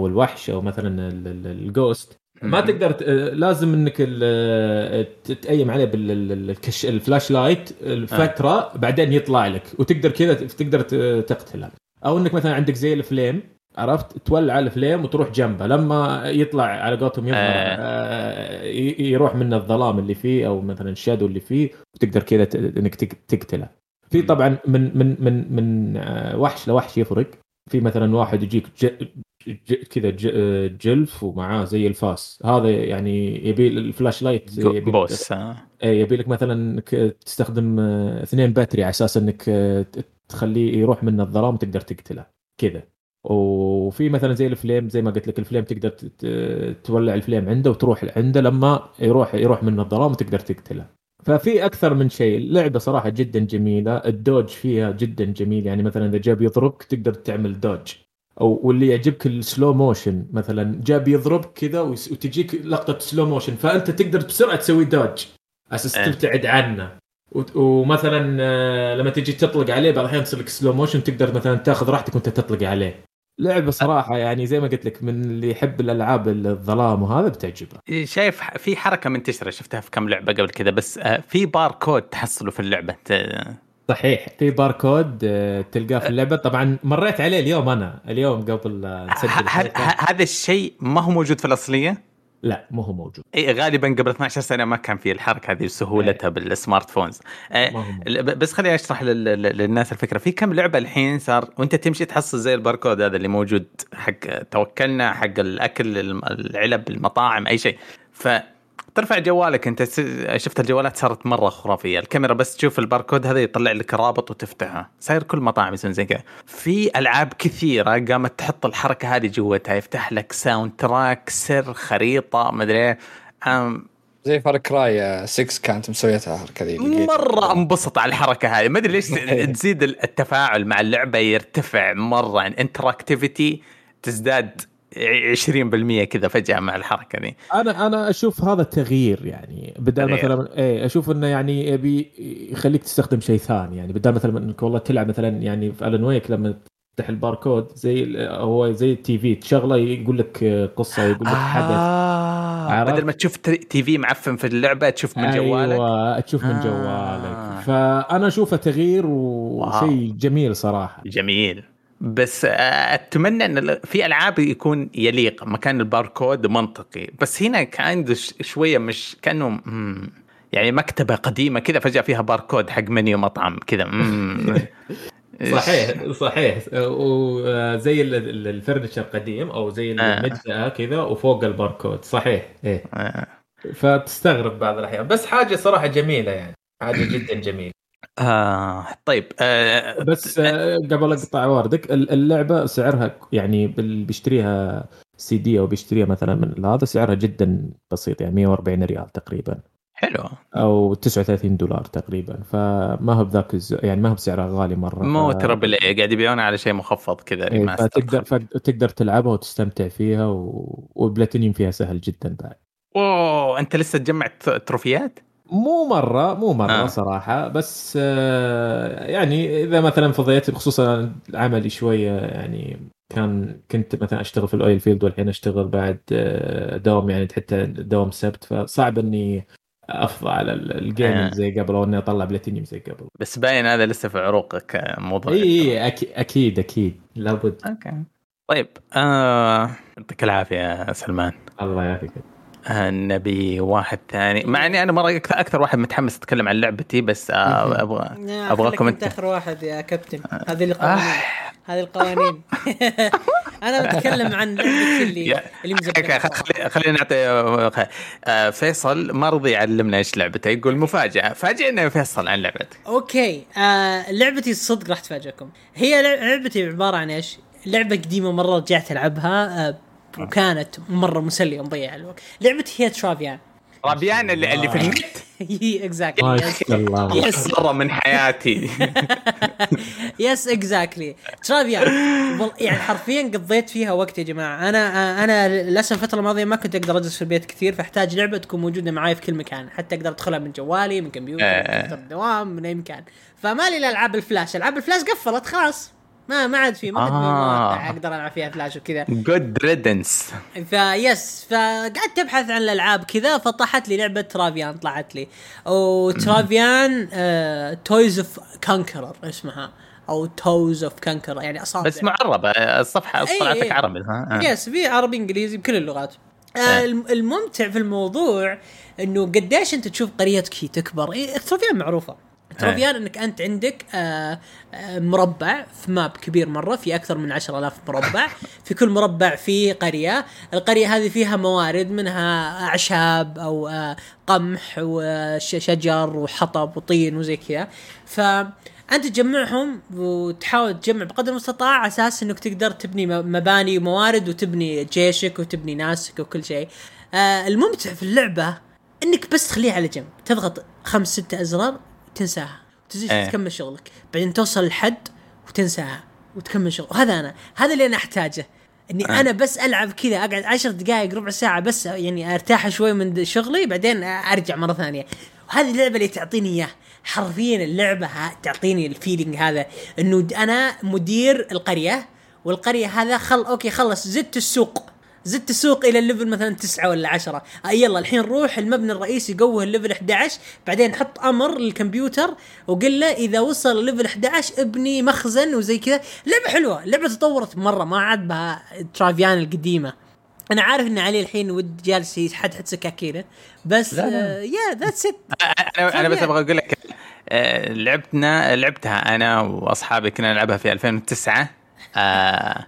D: أو مثلا ال- ال- ال ghost
A: ما.
D: تقدر ت- لازم انك ال- ت- ت aim عليه بالكش ال flashlight الفترة بعدين يطلع لك وتقدر كذا تقدر تقتله أو إنك مثلا عندك زي ال flame عرفت تولع ال flame وتروح جنبه لما يطلع على قولتهم يظهر
A: آه.
D: آه، يروح من الظلام اللي فيه أو مثلا ال shadow اللي فيه وتقدر كذا ت- إنك تق- تقتله في. طبعا من من من من آه، وحش لوحش يفرق في مثلا واحد يجيك. كذا جلف ومعاه زي الفاس. هذا يعني يبي ال flashlight يبي
A: boost.
D: إيه، يبي لك مثلا إنك تستخدم آه، اثنين battery على أساس إنك آه، تخليه يروح من الظلام وتقدر تقتله. كذا. وفي مثلا زي ال flame زي ما قلت لك ال flame تقدر تولع ال flame عنده وتروح عنده لما يروح يروح من الظلام وتقدر تقتله. ففي أكثر من شيء. اللعبه صراحة جدا جميلة. ال dodge فيها جدا جميل. يعني مثلا إذا جاب يضربك تقدر تعمل dodge. أو واللي يعجبك ال slow motion مثلا جاب يضربك كذا وتجيك لقطة slow motion فأنت تقدر بسرعة تسوي dodge أساس
A: إيه.
D: تبتعد عنه. ومثلا آه، لما تجي تطلق عليه بعض الأحيان تصير لك slow motion تقدر مثلا تاخذ راحتك وأنت تطلق عليه. لعبة صراحة يعني زي ما قلت لك من اللي يحب الألعاب الظلام وهذا بتعجبه.
A: شايف ح- في حركة منتشرة شفتها في كم لعبة قبل كذا بس آه، في باركود تحصله في اللعبة
D: صحيح. في باركود آه، تلقاه في اللعبة. طبعا مريت عليه اليوم أنا اليوم قبل آه، نسجل
A: هذا الشيء ما هو موجود في الأصلية؟
D: لا مو هو موجود.
A: إي غالبا قبل 12 سنة ما كان في الحركة هذه سهولتها
D: بال smart
A: phones. آه، بس خليني أشرح لل- لل- للناس الفكرة. في كم لعبة الحين صار وأنت تمشي تحصل زي الباركود هذا اللي موجود حق توكلنا حق الأكل العلب المطاعم أي شيء. ف ترفع جوالك انت شفت الجوالات صارت مرة خرافية. الكاميرا بس تشوف الباركود هذا يطلع لك رابط وتفتحه. صاير كل مطاعم يسوون زي كذا. في ألعاب كثيرة قامت تحط الحركة هذه جوتها يفتح لك soundtrack سر خريطة مدري إيه أم-
C: زي Far Cry 6 كانت مسويتها الحركه ذي.
A: مرة انبسط على الحركة هذه. ما أدري ليش تزيد التفاعل مع اللعبة يرتفع مرة. interactivity تزداد 20% كذا فجأة مع الحركة دي.
D: أنا أنا أشوف هذا تغيير يعني بدل
A: تغيير.
D: مثلا إيه أشوف إنه يعني يبي يخليك تستخدم شيء ثاني. يعني بدل مثلا إنك والله تلعب مثلا يعني في Alan Wake لما تفتح الباركود زي هو زي ال TV تشغله يقول لك قصة يقول لك حدث.
A: آه
D: عرفت؟
A: بدل ما تشوف TV معفن في اللعبة تشوف من جوالك.
D: أيوه تشوف من
A: آه.
D: جوالك. فأنا أشوفه تغيير وشيء جميل صراحة.
A: جميل. بس أتمنى إن في ألعاب يكون يليق مكان الباركود منطقي. بس هنا كان شوية مش كأنه يعني مكتبة قديمة كذا فجأة فيها باركود حق منيو مطعم كذا.
D: صحيح صحيح. وزي ال- ال- ال furniture قديم أو زي
A: آه.
D: المجزأة كذا وفوق الباركود. صحيح إيه.
A: آه.
D: فتستغرب بعض الأحيان. بس حاجة صراحة جميلة يعني. حاجة جدا جميلة.
A: آه طيب آه
D: بس آه، قبل أقطع واردك ال- اللعبة سعرها يعني بيشتريها سي دي أو بيشتريها مثلا من هذا سعرها جدا بسيط يعني 140 ريال تقريبا
A: حلو
D: أو 39 دولار تقريبا فما هو بذاك الز... يعني ما هو بسعرها غالي مرة
A: مو. triple A قاعد يبيعونها على شيء مخفض كذا
D: إيه،. فتقدر فتقدر تلعبها وتستمتع فيها و... والبلاتينيوم فيها سهل جدا بعد
A: أوه أنت لسه تجمع trophy ات؟
D: مو مرة مو مرة
A: آه.
D: آه. صراحة بس آه يعني إذا مثلا فضيت خصوصا عملي شوية يعني كان كنت مثلا أشتغل في ال oil field والحين أشتغل بعد آه، دوام يعني حتى دوام سبت فصعب إني أفضى على ال-
A: آه.
D: زي قبل أو إني أطلع بلاتينيوم زي قبل
A: بس باين هذا لسه في عروقك آه، موضوع
D: إي إي أكيد أكيد لابد
A: أوكي طيب آه، يعطيك العافية يا سلمان
D: الله يعافيك
A: آه، نبي واحد ثاني. مع إني أنا مرة أكثر- أكثر واحد متحمس أتكلم عن لعبتي بس آه،
B: أبغى
A: أنت.
B: أنت. آخر واحد يا كابتن. هذه القوانين.
A: آه.
B: هذه القوانين. أنا بتكلم عن لعبتي اللي اللي
A: خلينا نعطي آه، فيصل ما رضي يعلمنا إيش لعبته يقول مفاجأة. فاجئنا يا فيصل عن لعبتك.
B: أوكي آه لعبتي الصدق راح تفاجئكم. هي لع- لعبتي عبارة عن إيش؟ لعبة قديمة مرة رجعت ألعبها آه وكانت مرة مسلية ومضيعة الوقت. لعبتي هي ترافيان.
A: ترافيان اللي, اللي في النت؟
B: هي
D: exactly
B: yes
A: مرة من حياتي.
B: yes exactly ترافيان. يعني حرفيا قضيت فيها وقت يا جماعة. أنا أنا للأسف الفترة الماضية ما كنت أقدر أجلس في البيت كثير فأحتاج لعبة تكون موجودة معي في كل مكان. حتى أقدر أدخلها من جوالي من كمبيوتر من
A: آه.
B: الدوام من أي مكان. فما لي الا ألعاب الفلاش. ألعاب الفلاش قفلت خلاص. ما ما عاد في ما كنت
A: آه.
B: مواقع أقدر ألعب فيها فلاش وكذا.
A: جود ريدنس
B: فيس فقعدت أبحث عن الألعاب كذا فطاحت لي لعبة ترافيان طلعت لي. وترافيان آه تويز اوف كانكرر اسمها؟ أو توز اوف كانكرر يعني أصابع.
A: بس معربة الصفحة
B: إيه،
A: طلعت لك
B: إيه.
A: عربي ها؟ آه.
B: يس في عربي إنجليزي بكل اللغات. آه
A: إيه.
B: الم- الممتع في الموضوع إنه قديش أنت تشوف قريتك هي تكبر. إيه ترافيان معروفة. ترافيان إنك أنت عندك آه آه مربع في map كبير مرة في أكثر من 10000 مربع. في كل مربع فيه قرية. القرية هذه فيها موارد منها أعشاب أو آه قمح وشجر وحطب وطين وزي كذا. ف أنت تجمعهم وتحاول تجمع بقدر المستطاع على أساس إنك تقدر تبني مباني وموارد وتبني جيشك وتبني ناسك وكل شيء. آه الممتع في اللعبة إنك بس تخليها على جنب، تضغط خمس ستة أزرار وتنساها، وتجي
A: إيه.
B: تكمل شغلك، بعدين توصل لحد وتنساها وتكمل شغل، وهذا أنا، هذا اللي أنا أحتاجه. إني
A: آه.
B: أنا بس ألعب كذا أقعد عشر دقائق ربع ساعة بس يعني أرتاح شوي من شغلي بعدين أرجع مرة ثانية. وهذه اللعبة اللي تعطيني اياه حرفيا اللعبة تعطيني الفيلينج هذا. إنه أنا مدير القرية والقرية هذا خل أوكي خلص زدت السوق. زدت السوق إلى ال level مثلا تسعة ولا عشرة. آه يلا الحين روح المبنى الرئيسي قوه ال level 11 بعدين حط أمر للكمبيوتر وقل له إذا وصل ال level 11 ابني مخزن وزي كذا. لعبة حلوة اللعبه تطورت مرة ما عاد بها ترافيان القديمة. أنا عارف إن علي الحين ود جالس يحدحد سكاكينه بس
A: لا، لا.
B: yeah that's it
A: أنا أنا بس. أبغى أقول لك آه، لعبتنا لعبتها أنا وأصحابي كنا نلعبها في 2009 آه،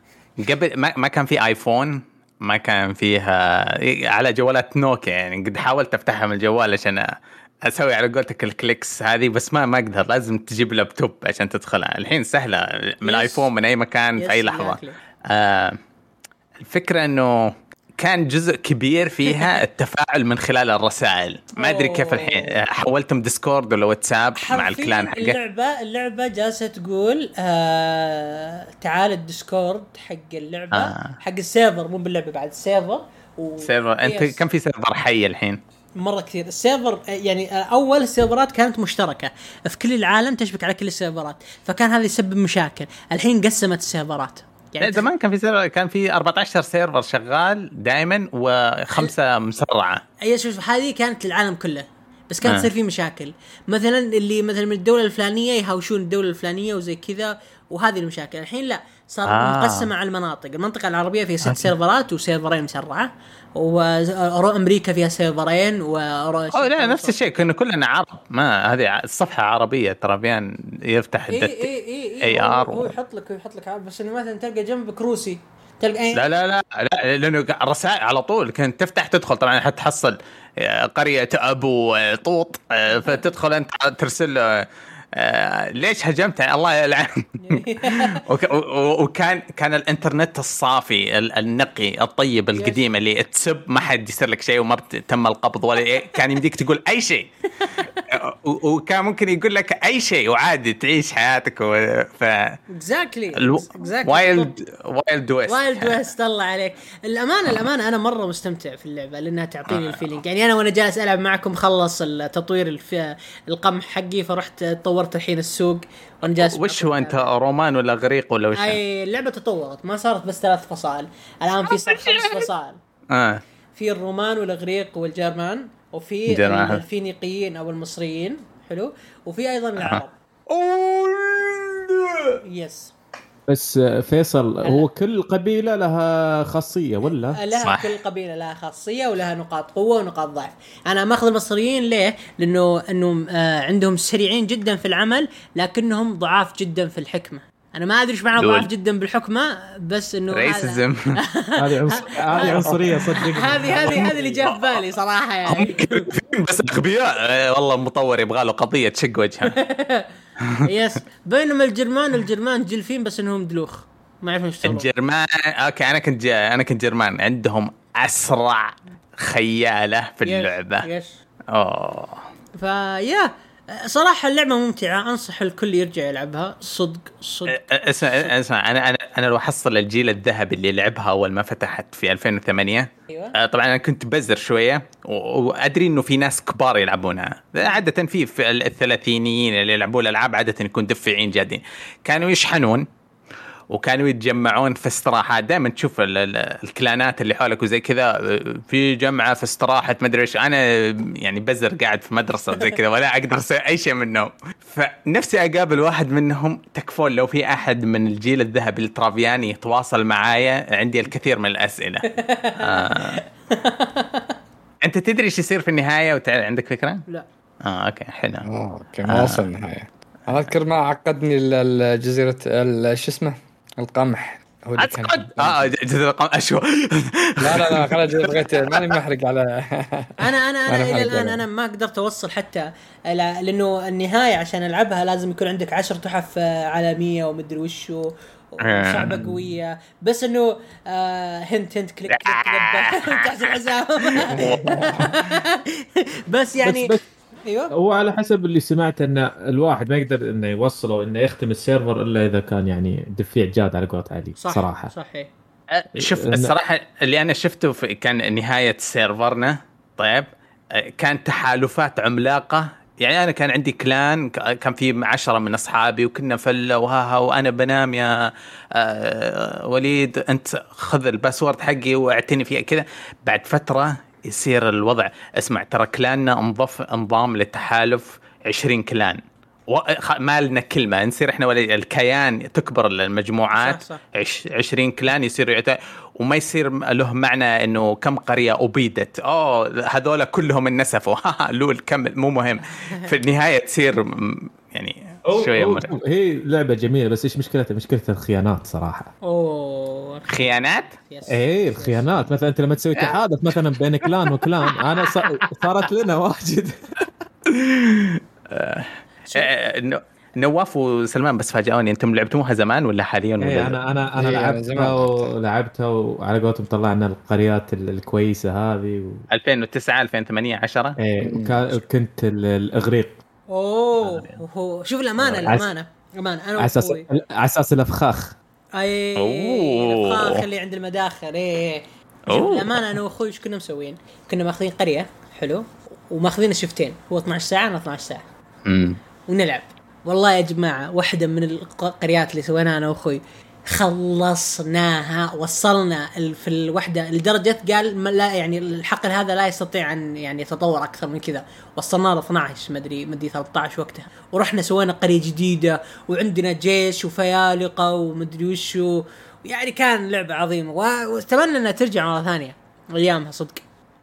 A: قبل ما, ما كان في ايفون ما كان فيها على جوالات نوكيا يعني. قد حاولت أفتحها من الجوال عشان أسوي على قولتك ال clicks هذه بس ما ما أقدر لازم تجيب لابتوب عشان تدخلها الحين سهلة. من. الآيفون من أي مكان في أي
B: لحظة.
A: آه الفكرة إنه كان جزء كبير فيها التفاعل من خلال الرسائل. ما أدري كيف الحين حولتم ديسكورد ولا واتساب مع
B: ال
A: clan حقك؟
B: اللعبة اللعبة جالسة تقول آه تعال الديسكورد حق اللعبة
A: آه.
B: حق ال server مو باللعبة بعد ال server. و...
A: server انت. كم في server حي الحين؟
B: مرة كثير. ال server آه، يعني آه، أول ال server ات كانت مشتركة في كل العالم تشبك على كل ال server ات. فكان هذا يسبب مشاكل. الحين قسمت ال
A: server ات.
B: يعني
A: زمان كان في server كان في 14 server شغال دائما وخمسة مسرعه
B: أي شوف هذه كانت للعالم كله بس كانت
A: آه.
B: تصير في مشاكل. مثلا اللي مثلا من الدولة الفلانية يهاوشون الدولة الفلانية وزي كذا وهذه المشاكل. الحين لا صار
A: آه.
B: مقسمة على المناطق. المنطقة العربية فيها ست سيرفرات وسيرفرين مسرعه وامريكا فيها سيرفرين و
A: أو لا نفس الشيء كنا كلنا عرب. ما هذه الصفحة عربية ترابيان يفتح
B: اي
A: الدت
B: اي اي
A: AR
B: هو, يحط لك يحط لك عرب بس إنه مثلا تلقى جنبك روسي. تلقى أي
A: لا لا لا لا لأنه الرسائل على طول كنت تفتح تدخل. طبعا حتحصل آه، قرية أبو آه، طوط آه، فتدخل أنت ترسل له آه ليش هجمت؟ الله يلعن. وكان كان الإنترنت الصافي ال- النقي الطيب القديم اللي تسب ما حد يصير لك شيء وما تم القبض ولا كان يمديك تقول أي شيء. وكان ممكن يقول لك أي شيء وعادي تعيش حياتك و... ف
B: exactly
A: wild wild west
B: wild west الله عليك. الأمانة الأمانة أنا مرة مستمتع في اللعبة لأنها تعطيني الفيلينج. يعني أنا وأنا جالس ألعب معكم خلص التطوير الف... القمح حقي فرحت طورت الحين السوق وأنا جالس
A: وش هو أنت رومان ولا غريق ولا وش؟
B: أي اللعبة تطورت ما صارت بس ثلاث فصائل الآن في صار خمس فصائل.
A: آه.
B: في الرومان والاغريق والجرمان وفي. الفينيقيين أو المصريين حلو وفي أيضا العرب. يس
D: بس فيصل هو كل قبيلة لها خاصية ولا؟
B: لها
A: صح.
B: كل قبيلة لها خاصية ولها نقاط قوة ونقاط ضعف أنا ماخذ المصريين ليه لأنه انه آه عندهم سريعين جدا في العمل لكنهم ضعاف جدا في الحكمة أنا ما أدري إيش معنى. ضعاف جدا بالحكمة بس إنه
A: ريسزم
D: هذه. هذه عنصرية صدقني
B: هذه هذه هذه اللي جاء في بالي صراحة يعني.
A: بس أغبياء. آه، والله مطور يبغى له قضية تشق وجهه.
B: yes بينما الجرمان الجرمان جلفين بس إنهم دلوخ. ما يعرفون يشتغلون
A: الجرمان أوكي أنا كنت. أنا كنت جرمان. عندهم أسرع خيالة في
B: yes،
A: اللعبة.
B: yes
A: أوه.
B: فيا صراحة اللعبة ممتعة أنصح الكل يرجع يلعبها. صدق صدق.
A: أسمع أسمع. أنا أنا أنا لو أحصل الجيل الذهبي اللي لعبها أول ما فتحت في 2008 أيوه. طبعا أنا كنت بزر شوية و- وأدري إنه في ناس كبار يلعبونها. عادة في في ال- الثلاثينيين اللي يلعبون الألعاب عادة يكون دفّيعين جادين. كانوا يشحنون وكانوا يتجمعون في استراحات. دائما تشوف ال- ال- الكلانات اللي حولك وزي كذا في جمعة في استراحة ما أدري إيش. أنا يعني بزر قاعد في مدرسة زي كذا ولا أقدر أسوي أي شيء منهم فنفسي أقابل واحد منهم تكفون لو في أحد من الجيل الذهبي الترافياني يتواصل معايا عندي الكثير من الأسئلة. آه. أنت تدري إيش يصير في النهاية؟ وتع... عندك فكرة؟
B: لا.
A: آه أوكي حلو.
C: آه، أوكي ما وصل النهاية. أنا أذكر ما عقدني ال- ال- جزيرة ال- شو اسمه؟ القمح هو
A: اسكت آه جزء القم اشوى
C: لا لا لا خلاص بغيت ماني محرق على
B: أنا أنا
C: أنا
B: أنا
C: إلى
B: الان
C: أنا.
B: أنا ما قدرت اوصل حتى إلى- لأنه النهايه عشان العبها لازم يكون عندك عشر تحف آه، عالميه ومدري وشو وصعبة قوية بس انه آه هنت هنت كليك كليك تحت الحزام بس يعني
D: بس- بس-
B: أيوه.
D: هو على حسب اللي سمعت إن الواحد ما يقدر إنه يوصله إنه يختم السيرفر إلا إذا كان يعني دفيع جاد على قولة علي
B: صح
D: صراحة.
B: صحيح.
A: شوف
D: لأن-
A: الصراحة اللي أنا شفته في كان نهاية سيرفرنا طيب آه، كان تحالفات عملاقة. يعني أنا كان عندي كلان ك- كان في عشرة من أصحابي وكنا فلة وهاها وأنا بنام يا آه، وليد أنت خذ الباسورد حقي واعتني فيها كذا. بعد فترة يصير الوضع. اسمع ترى كلاننا انضف انضام للتحالف 20 كلان. ما لنا كلمه نصير إحنا ولا الكيان تكبر المجموعات
B: صح، صح.
A: عش 20 كلان يصيروا يعت... وما يصير له معنى إنه كم قرية أبيدت. أوه هذول كلهم انسفوا لول كمل مو مهم. في النهاية تصير يعني
D: أو-
A: شوية
D: أو-
A: مر...
D: هي لعبة جميلة بس إيش مشكلتها؟ مشكلتها الخيانات صراحة.
B: أوه.
A: خيانات؟
B: يس.
D: إيه الخيانات. مثلا أنت لما تسوي تحالف مثلا بين كلان وكلان أنا صارت لنا واجد.
A: آه، ن- نواف وسلمان بس فاجئوني. أنتم لعبتوها زمان ولا حاليا ولا
D: إيه أنا أنا أنا
C: إيه،
D: لعبتها. ولعبتها وعلى قولتهم طلعنا القريات ال- الكويسة هذه و...
A: 2009 2008 10
D: إيه كنت ال-
B: الإغريق. أوه. شوف
D: الأمانة
B: الأمانة. أمانة أنا
D: على
B: أساس
D: على أساس الأفخاخ.
B: أي
A: أوه.
B: الفخاخ اللي عند المداخل إيه شوف
A: أوه.
B: الأمانة أنا وأخوي إيش كنا مسوين؟ كنا ماخذين قرية حلو وماخذين شفتين. هو 12 ساعة أنا 12 ساعة.
A: امم
B: ونلعب. والله يا جماعة واحدة من القريات اللي سويناها أنا وأخوي خلصناها وصلنا ال- في الوحدة. لدرجة قال ما- لا يعني الحقل هذا لا يستطيع أن يعني يتطور أكثر من كذا. وصلنا له 12 مدري مدري 13 وقتها. ورحنا سوينا قرية جديدة وعندنا جيش وفيالقة ومدري وشو. يعني كان لعبة عظيمة وأتمنى أنها ترجع مرة ثانية أيامها صدق.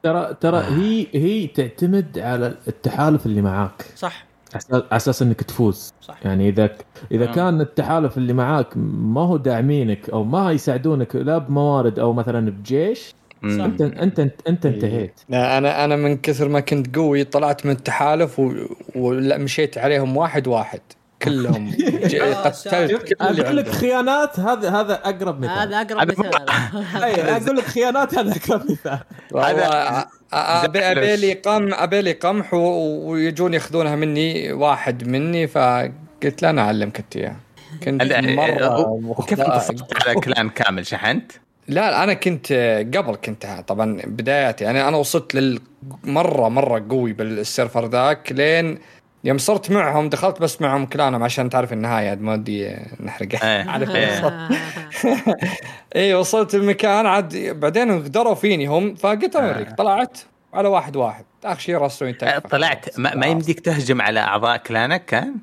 D: ترى ترى هي هي تعتمد على التحالف اللي معاك.
B: صح.
D: على أساس إنك تفوز
B: صح
D: يعني إذا إذا
A: آه.
D: كان التحالف اللي معاك ما هو داعمينك أو ما يساعدونك لا بموارد أو مثلا بجيش
A: مم.
D: انت انت انت,
C: إيه.
D: انتهيت
C: لا، أنا أنا من كثر ما كنت قوي طلعت من التحالف و- ومشيت عليهم واحد واحد كلهم. ج- قتلت
D: أقول لك. خيانات هذا هذا أقرب مثال.
B: هذا أقرب
A: هذا
B: مثال.
D: أقول لك خيانات هذا أقرب مثال.
A: هذا-
C: أبي لي قم أبي لي قمح ويجون ياخذونها مني واحد مني فقلت له أنا أعلمك أنت إياها. كنت مرة
A: وكيف
C: مخطئ.
A: انتصرت على كلان كامل شحنت؟
C: لا لا، أنا كنت قبل كنت طبعا بداياتي يعني أنا وصلت لل مره مرة قوي بالسيرفر ذاك لين يوم صرت معهم دخلت بس معهم كلانهم عشان تعرف النهاية عاد ما ودي نحرقها.
A: إيه.
C: عارف
A: إيه.
C: وصلت اي وصلت المكان عاد بعدين قدروا فيني هم فقلت أوريك. طلعت على واحد واحد. آخر شيء راسلوني
A: آه، طلعت. ما, ما يمديك تهجم على أعضاء كلانك كان؟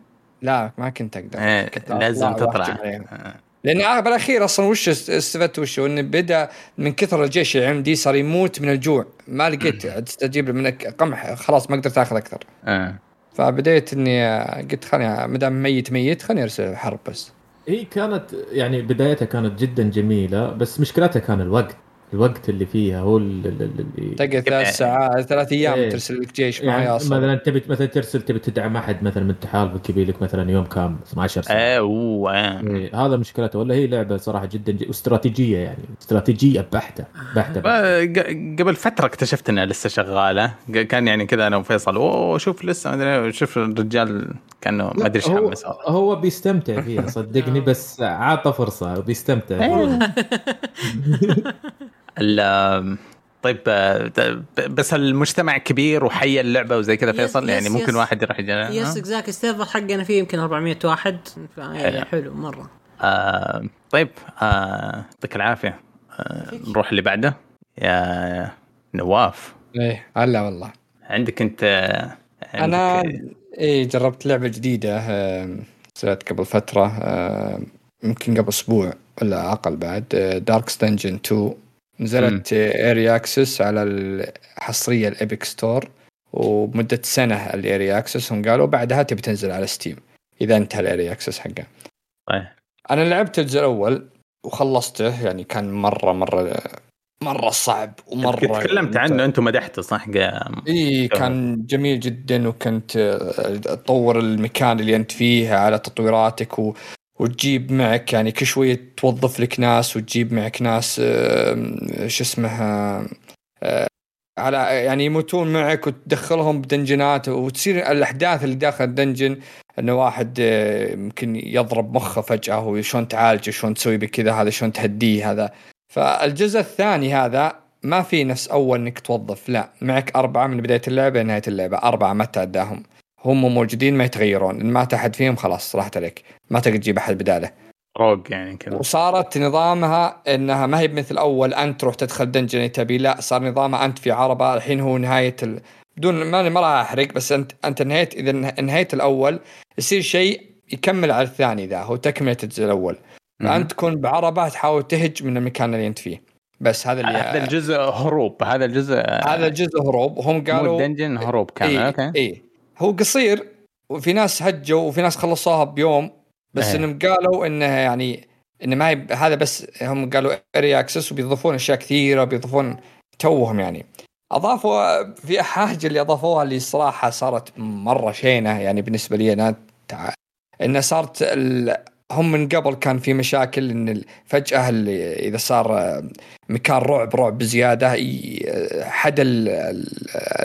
C: لا ما كنت أقدر.
A: إيه،
C: كنت
A: لازم تطلع. آه.
C: لأن بالأخير أصلا وش است- استفدت وش؟ انه بدأ من كثر الجيش اللي عندي صار يموت من الجوع. ما لقيت استجيب منك قمح. خلاص ما قدرت آخذ أكثر.
A: آه.
C: فبديت إني قلت خليني ما دام ميت ميت خليني أرسل حرب بس.
D: هي كانت يعني بدايتها كانت جدا جميلة بس مشكلتها كان الوقت. الوقت اللي فيها هو ال- ال- ال- اللي
C: تقعد ثلاث ساعات ثلاث أيام
D: إيه.
C: ترسل لك جيش ما
D: يعني
C: يصل
D: مثلا تبي مثلا ترسل تبي تدعم أحد مثلا من تحالفك يبي لك مثلا يوم كامل 12 ساعة.
A: إيه أوه آه.
D: إيه، هذا مشكلته. ولا هي لعبة صراحة جدا ج... واستراتيجيه يعني استراتيجية بحتة بحتة
A: آه، ق- قبل فترة اكتشفت إنها لسه شغالة. ق- كان يعني كذا أنا وفيصل أوه شوف لسه ما أدري شوف الرجال كأنه ما أدري إيش
D: هو,
A: حمس.
D: هو بيستمتع فيها صدقني بس عاطه فرصة بيستمتع.
A: ال- طيب آه، بس المجتمع كبير وحي اللعبة وزي كذا
B: yes-
A: فيصل؟ يعني
B: yes-
A: ممكن
B: yes.
A: واحد يروح يجي
B: yes exact ال server حقنا فيه يمكن 400 واحد فا- حلو. مرة.
A: آه طيب آه، يعطيك العافية. آه نروح اللي بعده. يا نواف.
C: إيه هلا والله.
A: عندك أنت آه، عندك
C: أنا إيه جربت لعبة جديدة نزلت قبل فترة يمكن قبل أسبوع ولا أقل بعد Darkest Dungeon 2 نزلت early access على الحصرية ال Epic Store وبمده سنة ال early access هم قالوا بعدها تبي تنزل على Steam إذا انتهى ال early access حقه.
A: طيب.
C: أنا لعبت الجزء الأول وخلصته يعني كان مرة مرة مرة صعب ومرة
A: تكلمت عنه انت مدحته صح؟
C: إي كان جميل جدا وكنت تطور المكان اللي أنت فيه على تطويراتك و... وتجيب معك يعني كل شوية توظف لك ناس وتجيب معك ناس آه، شو اسمه آه، على يعني يموتون معك وتدخلهم بدنجنات وتصير الأحداث اللي داخل الدنجن إنه واحد آه، يمكن يضرب مخه فجأة وشلون تعالجه شلون تسوي بكذا هذا شلون تهديه هذا. فالجزء الثاني هذا ما في نفس أول إنك توظف لا معك أربعة من بداية اللعبة لنهاية اللعبة أربعة ما تعداهم هم موجودين ما يتغيرون إن مات احد فيهم خلاص راحت عليك. ما تقدر تجيب أحد بداله.
A: روج يعني كذا.
C: وصارت نظامها إنها ما هي مثل أول أنت تروح تدخل دنجن تبي لا صار نظامها أنت في عربة الحين هو نهاية ال... بدون ما ما راح أحرق بس انت أنت نهيت إذا انهيت الأول يصير شيء يكمل على الثاني ذا هو تكملة الجزء الأول. فأنت تكون بعربة تحاول تهج من المكان اللي أنت فيه. بس هذا اللي
A: هذا الجزء هروب هذا الجزء
C: هذا الجزء هروب. وهم
A: قالوا
C: قالوا
A: dungeon هروب كامل
C: إيه
A: okay.
C: اي هو قصير وفي ناس هجوا وفي ناس خلصوها بيوم بس
A: إيه.
C: إنهم قالوا انه يعني انه ما هي هذا بس هم قالوا early access وبيضيفون أشياء كثيرة وبيضيفون توهم يعني أضافوا في حاجة اللي أضافوها اللي صراحة صارت مرة شينة يعني بالنسبة لي أنا تع... انه صارت ال... هم من قبل كان في مشاكل إن فجأة اللي إذا صار آه، مكان رعب رعب بزيادة حد ال-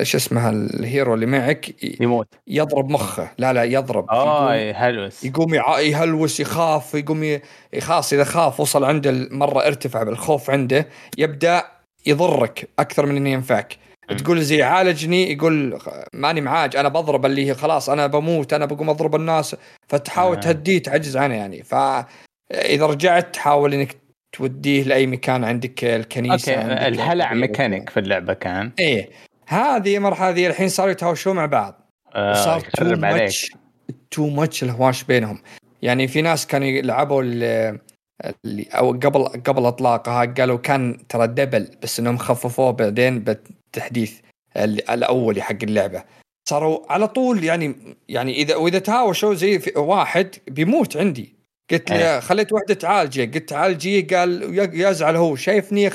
C: شو اسمه الهيرو اللي معك
A: يموت.
C: يضرب مخه. لا لا يضرب.
A: آه
C: يقوم,
A: هلوس
C: يقوم يهلوس يخاف يقوم خلاص إذا خاف وصل عنده مرة ارتفع بالخوف عنده يبدأ يضرك أكثر من إنه ينفعك. تقول زي عالجني يقول ماني معاج أنا بضرب اللي هي خلاص أنا بموت أنا بقوم أضرب الناس. فتحاول
A: آه.
C: تهديه تعجز عنه يعني. فاذا رجعت تحاول إنك توديه لأي مكان عندك الكنيسة
A: okay
C: عندك
A: الهلع. ميكانيك في اللعبة كان؟
C: إيه. هذه المرحله ذي الحين صاروا يتهاوشوا مع بعض.
A: آه
C: وصار
A: too
C: much too much الهواش بينهم. يعني في ناس كانوا يلعبوا اللي أو قبل قبل إطلاقها قالوا كان ترى double بس إنهم خففوه بعدين بالتحديث ال- الاولي حق اللعبة. صاروا على طول يعني يعني اذا وإذا تهاوشوا زي في واحد بيموت عندي. قلت
A: إيه.
C: له خليت واحدة تعالجه قلت تعالجيه قال يزعل هو شايفني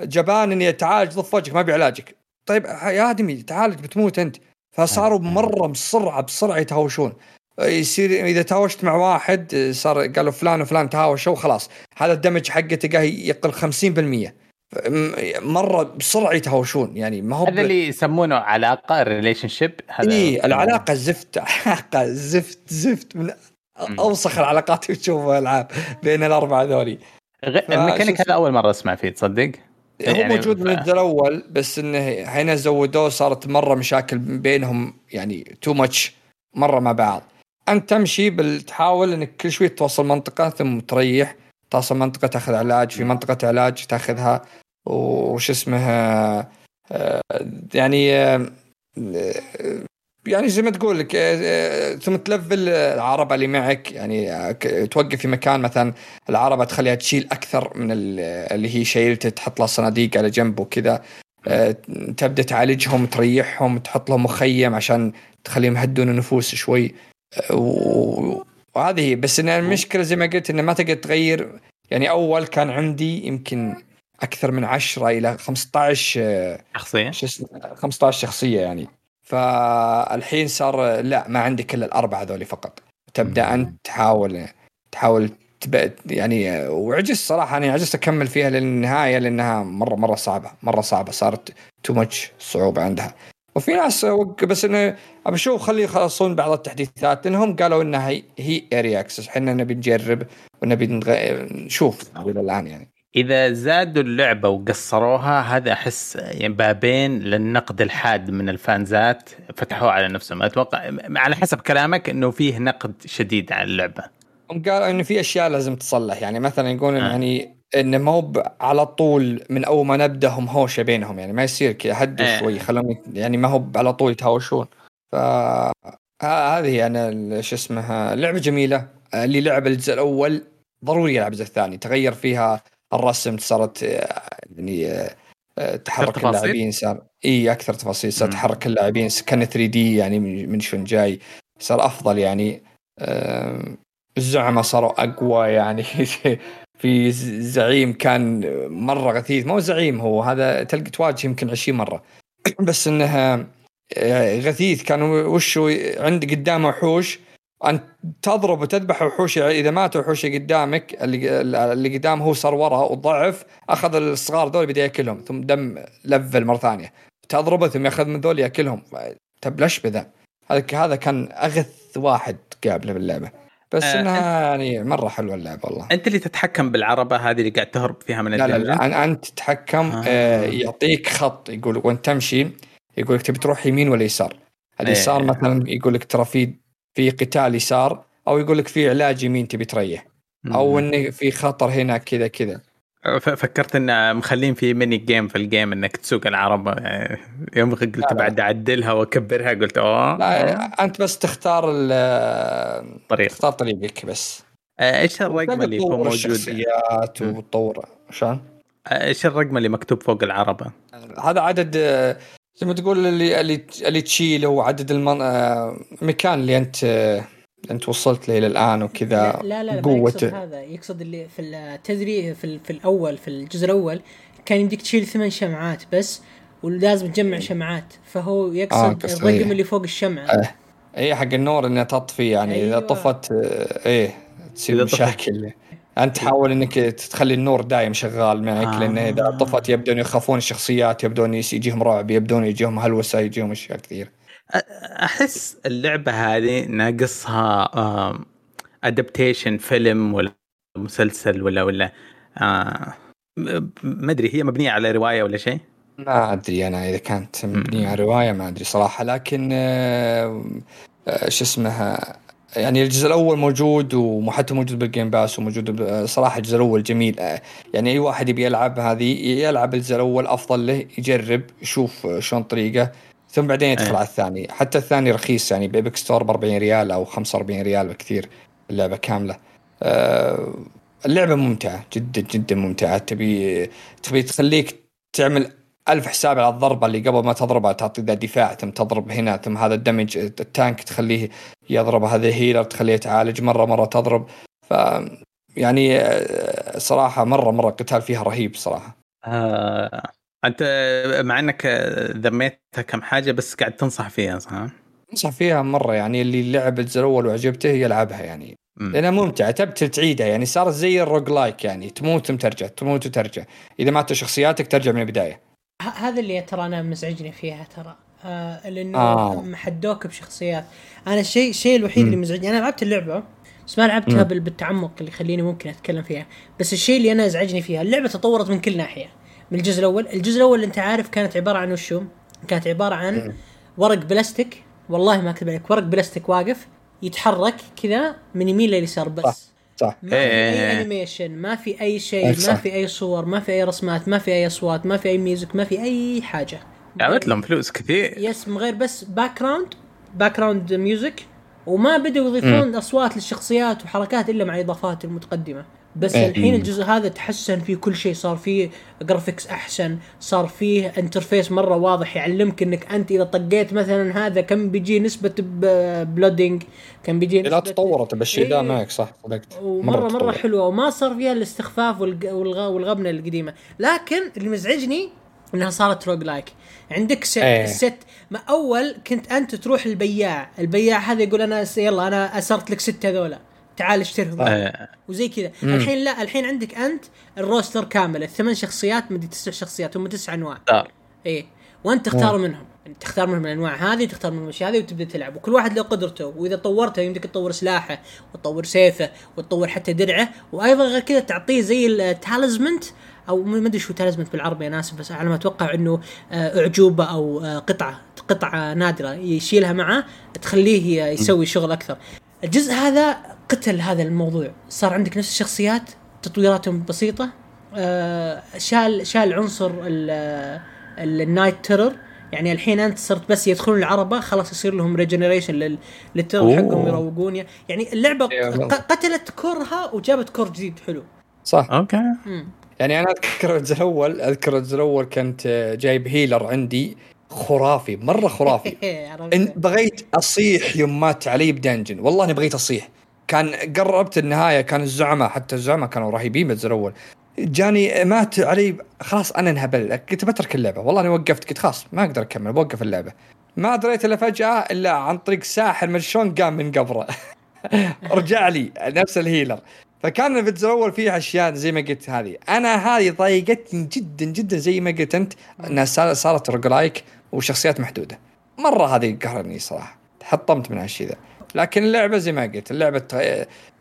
C: جبان إني أتعالج ضف وجهك ما بيعالجك طيب يا آدمي تعالج بتموت أنت. فصاروا
A: إيه.
C: مرة بسرعة بسرعة يتهاوشون. يصير إذا تهاوشت مع واحد صار قالوا فلان وفلان تهاوشوا خلاص. هذا ال damage حقه تلقاه يقل 50% مرة بسرعة يتهاوشون يعني ما هو
A: هذا اللي يسمونه علاقة relationship
C: هذا اي العلاقة زفت علاقة زفت زفت من أوسخ العلاقات اللي تشوفها العاب بين الأربعة ذولي.
A: غ... الميكانيك هذا أول مرة أسمع فيه تصدق؟
C: هو يعني موجود ف... من الأول بس إنه هنا زودوه صارت مرة مشاكل بينهم يعني too much مرة مع بعض. انت تمشي بتحاول إنك كل شوي توصل منطقة ثم تريح. توصل منطقة تاخذ علاج. في منطقة علاج تاخذها. وش اسمه آه، يعني آه، يعني زي ما تقول لك آه، ثم تلفل العربة اللي معك. يعني توقف في مكان مثلا العربة تخليها تشيل أكثر من اللي هي شيلته تحط لها صناديق على جنب وكذا. تبدأ تعالجهم تريحهم تحط لهم مخيم عشان تخليهم يهدون النفوس شوي. وهذه هي بس إن المشكلة زي ما قلت إنه ما تقدر تغير. يعني أول كان عندي يمكن أكثر من 10 إلى 15
A: شخصية؟
C: 15 شخصية يعني. فالحين صار لا ما عندك الا الأربعة ذولي فقط. تبدأ أنت تحاول تحاول يعني وعجزت صراحة. أنا عجزت أكمل فيها للنهاية لأنها مرة مرة صعبة مرة صعبة. صارت too much صعوبة عندها. وفي ناس بس إنه ابى أشوف خلي يخلصون بعض التحديثات لانهم قالوا إنها هي هي early access إحنا نبي نجرب ونبي نشوف إلى الآن يعني.
A: إذا زادوا اللعبة وقصروها هذا أحس يعني بابين للنقد الحاد من الفانزات. فتحوه على نفسهم أتوقع على حسب كلامك إنه فيه نقد شديد على اللعبة.
C: هم قالوا إنه في أشياء لازم تصلح. يعني مثلا يقولون آه. يعني انه ما هو على طول من أول ما نبدأ هم هوشة بينهم يعني ما يصير كذا هدوا آه. شوي خلهم يعني ما هو على طول يتهاوشون. ف هذه يعني شو اسمها لعبة جميلة. اللي لعب الجزء الأول ضروري يلعب الجزء الثاني. تغير فيها الرسم صارت يعني تحرك اللاعبين صار إي أكثر تفاصيل. صار تحرك اللاعبين كان 3 دي يعني من شلون جاي. صار أفضل يعني. الزعماء صاروا أقوى يعني. في زعيم كان مرة غثيث. مو زعيم هو هذا تلقى تواجه يمكن 20 مرة. بس انها غثيث. كان وشو عند قدامه وحوش. انت تضرب وتذبح وحوش إذا مات وحوش قدامك اللي اللي قدامه هو صار ورا وضعف أخذ الصغار ذول بدأ يأكلهم ثم دم لفل مرة ثانية. تضربه ثم يأخذ من ذول يأكلهم. تبلش بذا؟ هذا هذا كان أغث واحد قابله باللعبة. بس آه إنها يعني مرة حلوة اللعبة والله.
A: أنت اللي تتحكم بالعربة هذه اللي قاعد تهرب فيها من
C: لا لا, لا انت تتحكم آه. آه. يعطيك خط يقول وأنت تمشي يقول لك تبي تروح يمين ولا يسار. اليسار آه. مثلا يقول لك ترى في في قتال يسار أو يقول لك في علاج يمين تبي تريح. أو انه في خطر هنا كذا كذا.
A: فكرت إن مخلين في mini game في ال game إنك تسوق العربه يعني يوم قلت بعد أعدلها وأكبرها قلت أوه.
C: لا أنت بس تختار الطريق تختار طريقك بس.
A: آه، إيش الرقم اللي يكون موجود؟
C: الشخصيات وتطور. شلون؟
A: آه، إيش الرقم اللي مكتوب فوق العربة؟
C: هذا عدد آه، زي ما تقول اللي اللي اللي تشيله وعدد المكان اللي أنت انت وصلت له إلى الآن وكذا
B: لا لا, لا قوته يقصد هذا. يقصد اللي في التدري في, في الأول في الجزء الأول كان يمديك تشيل ثمان شمعات بس ولازم تجمع شمعات. فهو يقصد آه الرقم اللي فوق الشمعة.
C: آه. اي حق النور انها تطفي يعني. أيوة. اذا طفت آه، إيه تصير مشاكل. أنت تحاول إنك تخلي النور دايم شغال معك آه. لأن إذا طفت يبدون يخافون الشخصيات يبدون يجيهم رعب يبدون يجيهم هلوسة يجيهم أشياء كثير
A: أحس اللعبة هذه ناقصها ادابتيشن فيلم ولا مسلسل ولا ولا آه ما أدري هي مبنية على رواية ولا شيء؟
C: ما أدري أنا إذا كانت مبنية على رواية ما أدري صراحة لكن آه آه شو اسمها يعني الجزء الأول موجود وحتى موجود بال Game Pass وموجود صراحة الجزء الأول جميل آه، يعني أي واحد يبي يلعب هذه يلعب الجزء الأول أفضل له يجرب يشوف شلون طريقة ثم بعدين يدخل أيه. على الثاني. حتى الثاني رخيص يعني ب Epic Store ب 40 ريال أو 45 ريال بكثير اللعبة كاملة. أه اللعبة ممتعة جدا جدا ممتعة. تبي تبي تخليك تعمل ألف حساب على الضربة اللي قبل ما تضربها تعطي ذا دفاع ثم تضرب هنا ثم هذا ال damage ال tank تخليه يضرب هذا هيلر تخليه يتعالج مرة مرة تضرب. ف يعني آه، صراحة مرة مرة القتال فيها رهيب صراحة.
A: آه أنت مع إنك ذميتها كم حاجة بس قاعد تنصح فيها صح؟
C: أنصح فيها مرة يعني اللي لعب الجزء الأول وعجبته يلعبها يعني.
A: مم.
C: لأنها ممتعة تبتل تعيدها يعني صارت زي الروج لايك يعني تموت ثم ترجع تموت وترجع. إذا ماتوا شخصياتك ترجع من البداية.
B: ه- هذا اللي ترى أنا مزعجني فيها ترى. آه لأنه
C: آه.
B: محدوك بشخصيات. أنا الشيء الشيء الوحيد اللي مزعجني أنا لعبت اللعبة بس ما لعبتها بال- بالتعمق اللي يخليني ممكن أتكلم فيها. بس الشيء اللي أنا ازعجني فيها اللعبة تطورت من كل ناحية. من الجزء الأول. الجزء الأول أنت عارف كانت عبارة عن وشو؟ كانت عبارة عن ورق بلاستيك. والله ما أكذب عليك ورق بلاستيك واقف يتحرك كذا من يمين لليسار بس.
C: صح. صح.
B: ما في
A: أي.
B: animation ما في أي شيء
C: إيه،
B: ما. في أي صور ما في أي رسمات ما في أي أصوات ما في أي music ما في أي حاجة.
A: عملت لهم فلوس كثير.
B: yes من غير بس background background music وما بدأوا يضيفون أصوات للشخصيات وحركات إلا مع الاضافات المتقدمة. بس
C: إيه.
B: الحين الجزء هذا تحسن فيه كل شيء صار فيه graphics أحسن صار فيه interface مرة واضح يعلمك إنك أنت إذا طقيت مثلا هذا كم بيجي نسبة bleeding كم بيجي
C: لا تطورت بالشيء ذا
B: إيه.
C: معك صح صدقت
B: ومرة مرة
C: تطورت.
B: حلوة وما صار فيها الاستخفاف والغبنة القديمة لكن اللي مزعجني إنها صارت roguelike عندك ست
C: إيه.
B: الست ما أول كنت أنت تروح البياع البياع هذا يقول أنا يلا أنا أسرت لك ست هذولا تعال اشتريهم
A: آه.
B: وزي كذا. الحين لا الحين عندك أنت ال roster كامل الثمان شخصيات مدري تسع شخصيات هم تسع أنواع.
A: صار.
B: إيه. وأنت تختار منهم. يعني تختار منهم الأنواع هذه تختار منهم الأشياء هذه وتبدأ تلعب. وكل واحد له قدرته. وإذا طورته يمديك تطور سلاحه وتطور سيفه وتطور حتى درعه. وأيضا غير كذا تعطيه زي ال talisman أو ما أدري شو talisman بالعربي أنا آسف بس على ما أتوقع إنه آه، أعجوبة أو آه، قطعة قطعة نادرة. يشيلها معه تخليه يسوي شغل أكثر. الجزء هذا قتل هذا الموضوع. صار عندك نفس الشخصيات تطويراتهم بسيطة. آه، شال شال عنصر ال- ال- ال night terror يعني الحين أنت صرت بس يدخلون العربة خلاص يصير لهم regeneration لل
A: terror.
B: حقهم يروقون. يعني اللعبة قتلت core ها وجابت core جديد حلو.
C: صح.
A: okay.
B: مم.
C: يعني أنا أذكر الجزء الأول أذكر الجزء الأول كنت آه، جايب healer عندي خرافي مرة خرافي. بغيت أصيح يوم مات علي ب dungeon. والله اني بغيت أصيح. كان قربت النهاية كان الزعماء حتى الزعماء كانوا رهيبين بالجزء الأول. جاني مات علي خلاص أنا انهبل كنت بترك اللعبة. والله اني وقفت قلت خلاص ما أقدر أكمل بوقف اللعبة. ما دريت إلا فجأة إلا عن طريق ساحر من شلون قام من قبره. رجع لي نفس ال healer. فكان في الجزء الأول فيه أشياء زي ما قلت هذه. أنا هذه ضايقتني جدا جدا زي ما قلت أنت إنها صار- صارت roguelike وشخصيات محدودة. مرة هذه قهرني صراحة. حطمت من هالشيء ذا. لكن اللعبة زي ما قلت اللعبة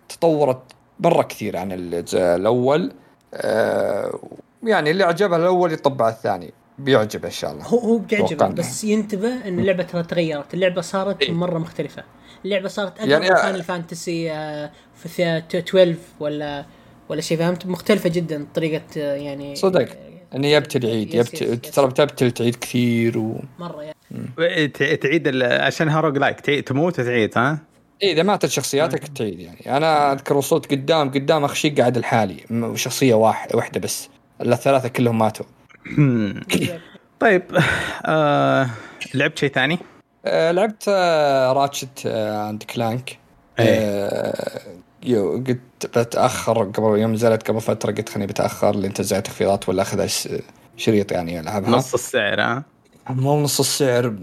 C: تطورت مره كثير عن الجزء الأول. آه، يعني اللي عجبها الأول يطبع الثاني. بيعجبه إن شاء الله.
B: هو هو بيعجبه بس ينتبه إن اللعبة ترى تغيرت. اللعبة صارت
C: إيه.
B: مرة مختلفة. اللعبة صارت اقرب
C: يعني-
B: Final Fantasy آه، في ث- 12 ولا ولا شيء فهمت؟ مختلفة جدا طريقة آه، يعني
C: صدق. إنه يبتل
B: يس.
C: ترى بتبتل تعيد كثير و
B: مرة يعني
A: تعيد ال- عشانها roguelike تعيد- تموت وتعيد ها؟
C: إيه إذا ماتت شخصياتك تعيد يعني. أنا أذكر وصلت قدام قدام اخ شيء قاعد الحالي م- شخصية واحد واحدة بس. الثلاثة كلهم ماتوا.
A: طيب آه لعبت شيء ثاني؟
C: آه لعبت آه Ratchet آه and Clank آه يو قلت بتأخر قبل يوم نزلت قبل فترة قلت خليني بتأخر لين تنزل تخفيضات ولا أخذ شريط يعني ألعبها.
A: نص السعر ها؟
C: مو نص السعر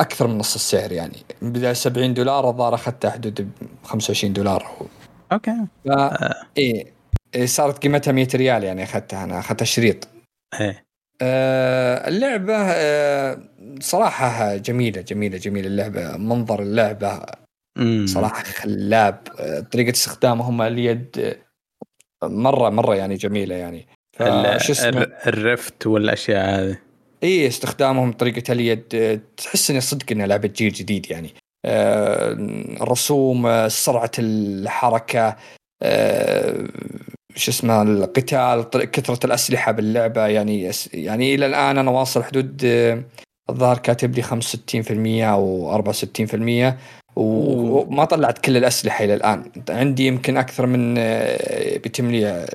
C: أكثر من نص السعر يعني. بدايه 70 دولار الظاهر اخذتها حدود ب 25 دولار
A: okay.
C: ف... إيه إيه، صارت قيمتها 100 ريال يعني أخذتها أنا اخذتها شريط
A: إيه.
C: آه اللعبة آه صراحة جميلة جميلة جميلة اللعبة. منظر اللعبة
A: مم.
C: صراحة خلاب. آه، طريقة استخدامهم اليد آه، مرة مرة يعني جميلة يعني. فشو اسمه؟
A: الر- الرفت والأشياء هذه.
C: إي استخدامهم طريقة اليد تحس إنه صدق انها لعبة جيل جديد يعني. آه، الرسوم آه، سرعة الحركة آه، شو اسمه القتال كثرة الأسلحة باللعبة. يعني يعني إلى الآن أنا واصل حدود الظاهر كاتب لي 65% أو 64% و- وما طلعت كل الأسلحة إلى الآن. عندي يمكن أكثر من بيتم لي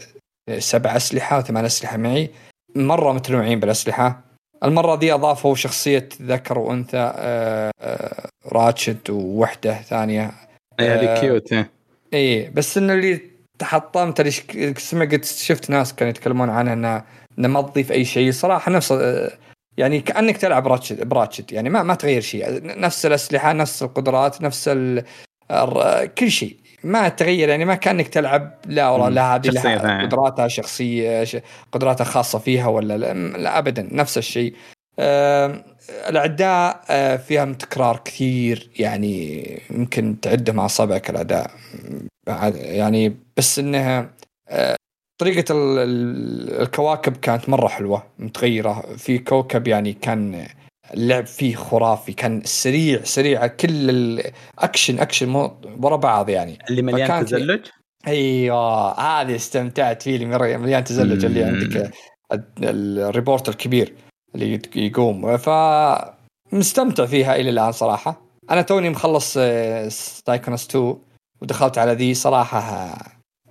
C: سبع أسلحة أو ثمان أسلحة معي. مرة متنوعين بالأسلحة. المرة دي أضافوا شخصية ذكر وأنثى آه، آه، Ratchet ووحدة ثانية.
A: إيه، هذه
C: آه،
A: cute إيه.
C: إيه بس انه اللي تحطمت اللي سمعت شفت ناس كانوا يتكلمون عنها انها انها ما تضيف أي شيء. صراحة نفس آه، يعني كأنك تلعب Ratchet ب Ratchet يعني ما ما تغير شيء. نفس الأسلحة نفس القدرات نفس ال... كل شيء. ما تغير يعني ما كأنك تلعب لا والله. لا هذه لها. قدراتها شخصية قدراتها خاصة فيها ولا لا, لا ابدا نفس الشيء آم، الأعداء آه، فيهم تكرار كثير يعني يمكن تعدهم اصابعك الأعداء بعد- يعني بس إنها آه، طريقة ال- ال- الكواكب كانت مرة حلوة متغيرة في كوكب يعني كان اللعب فيه خرافي كان سريع سريع كل الاكشن اكشن ورا بعض يعني.
A: اللي مليان تزلج؟
C: أيوه هذه استمتعت فيه اللي مليان تزلج اللي. عندك ال- الروبوت الكبير اللي يقوم. ف مستمتع فيها إلى الآن صراحة. أنا توني مخلص Psychonauts 2 ودخلت على ذي صراحة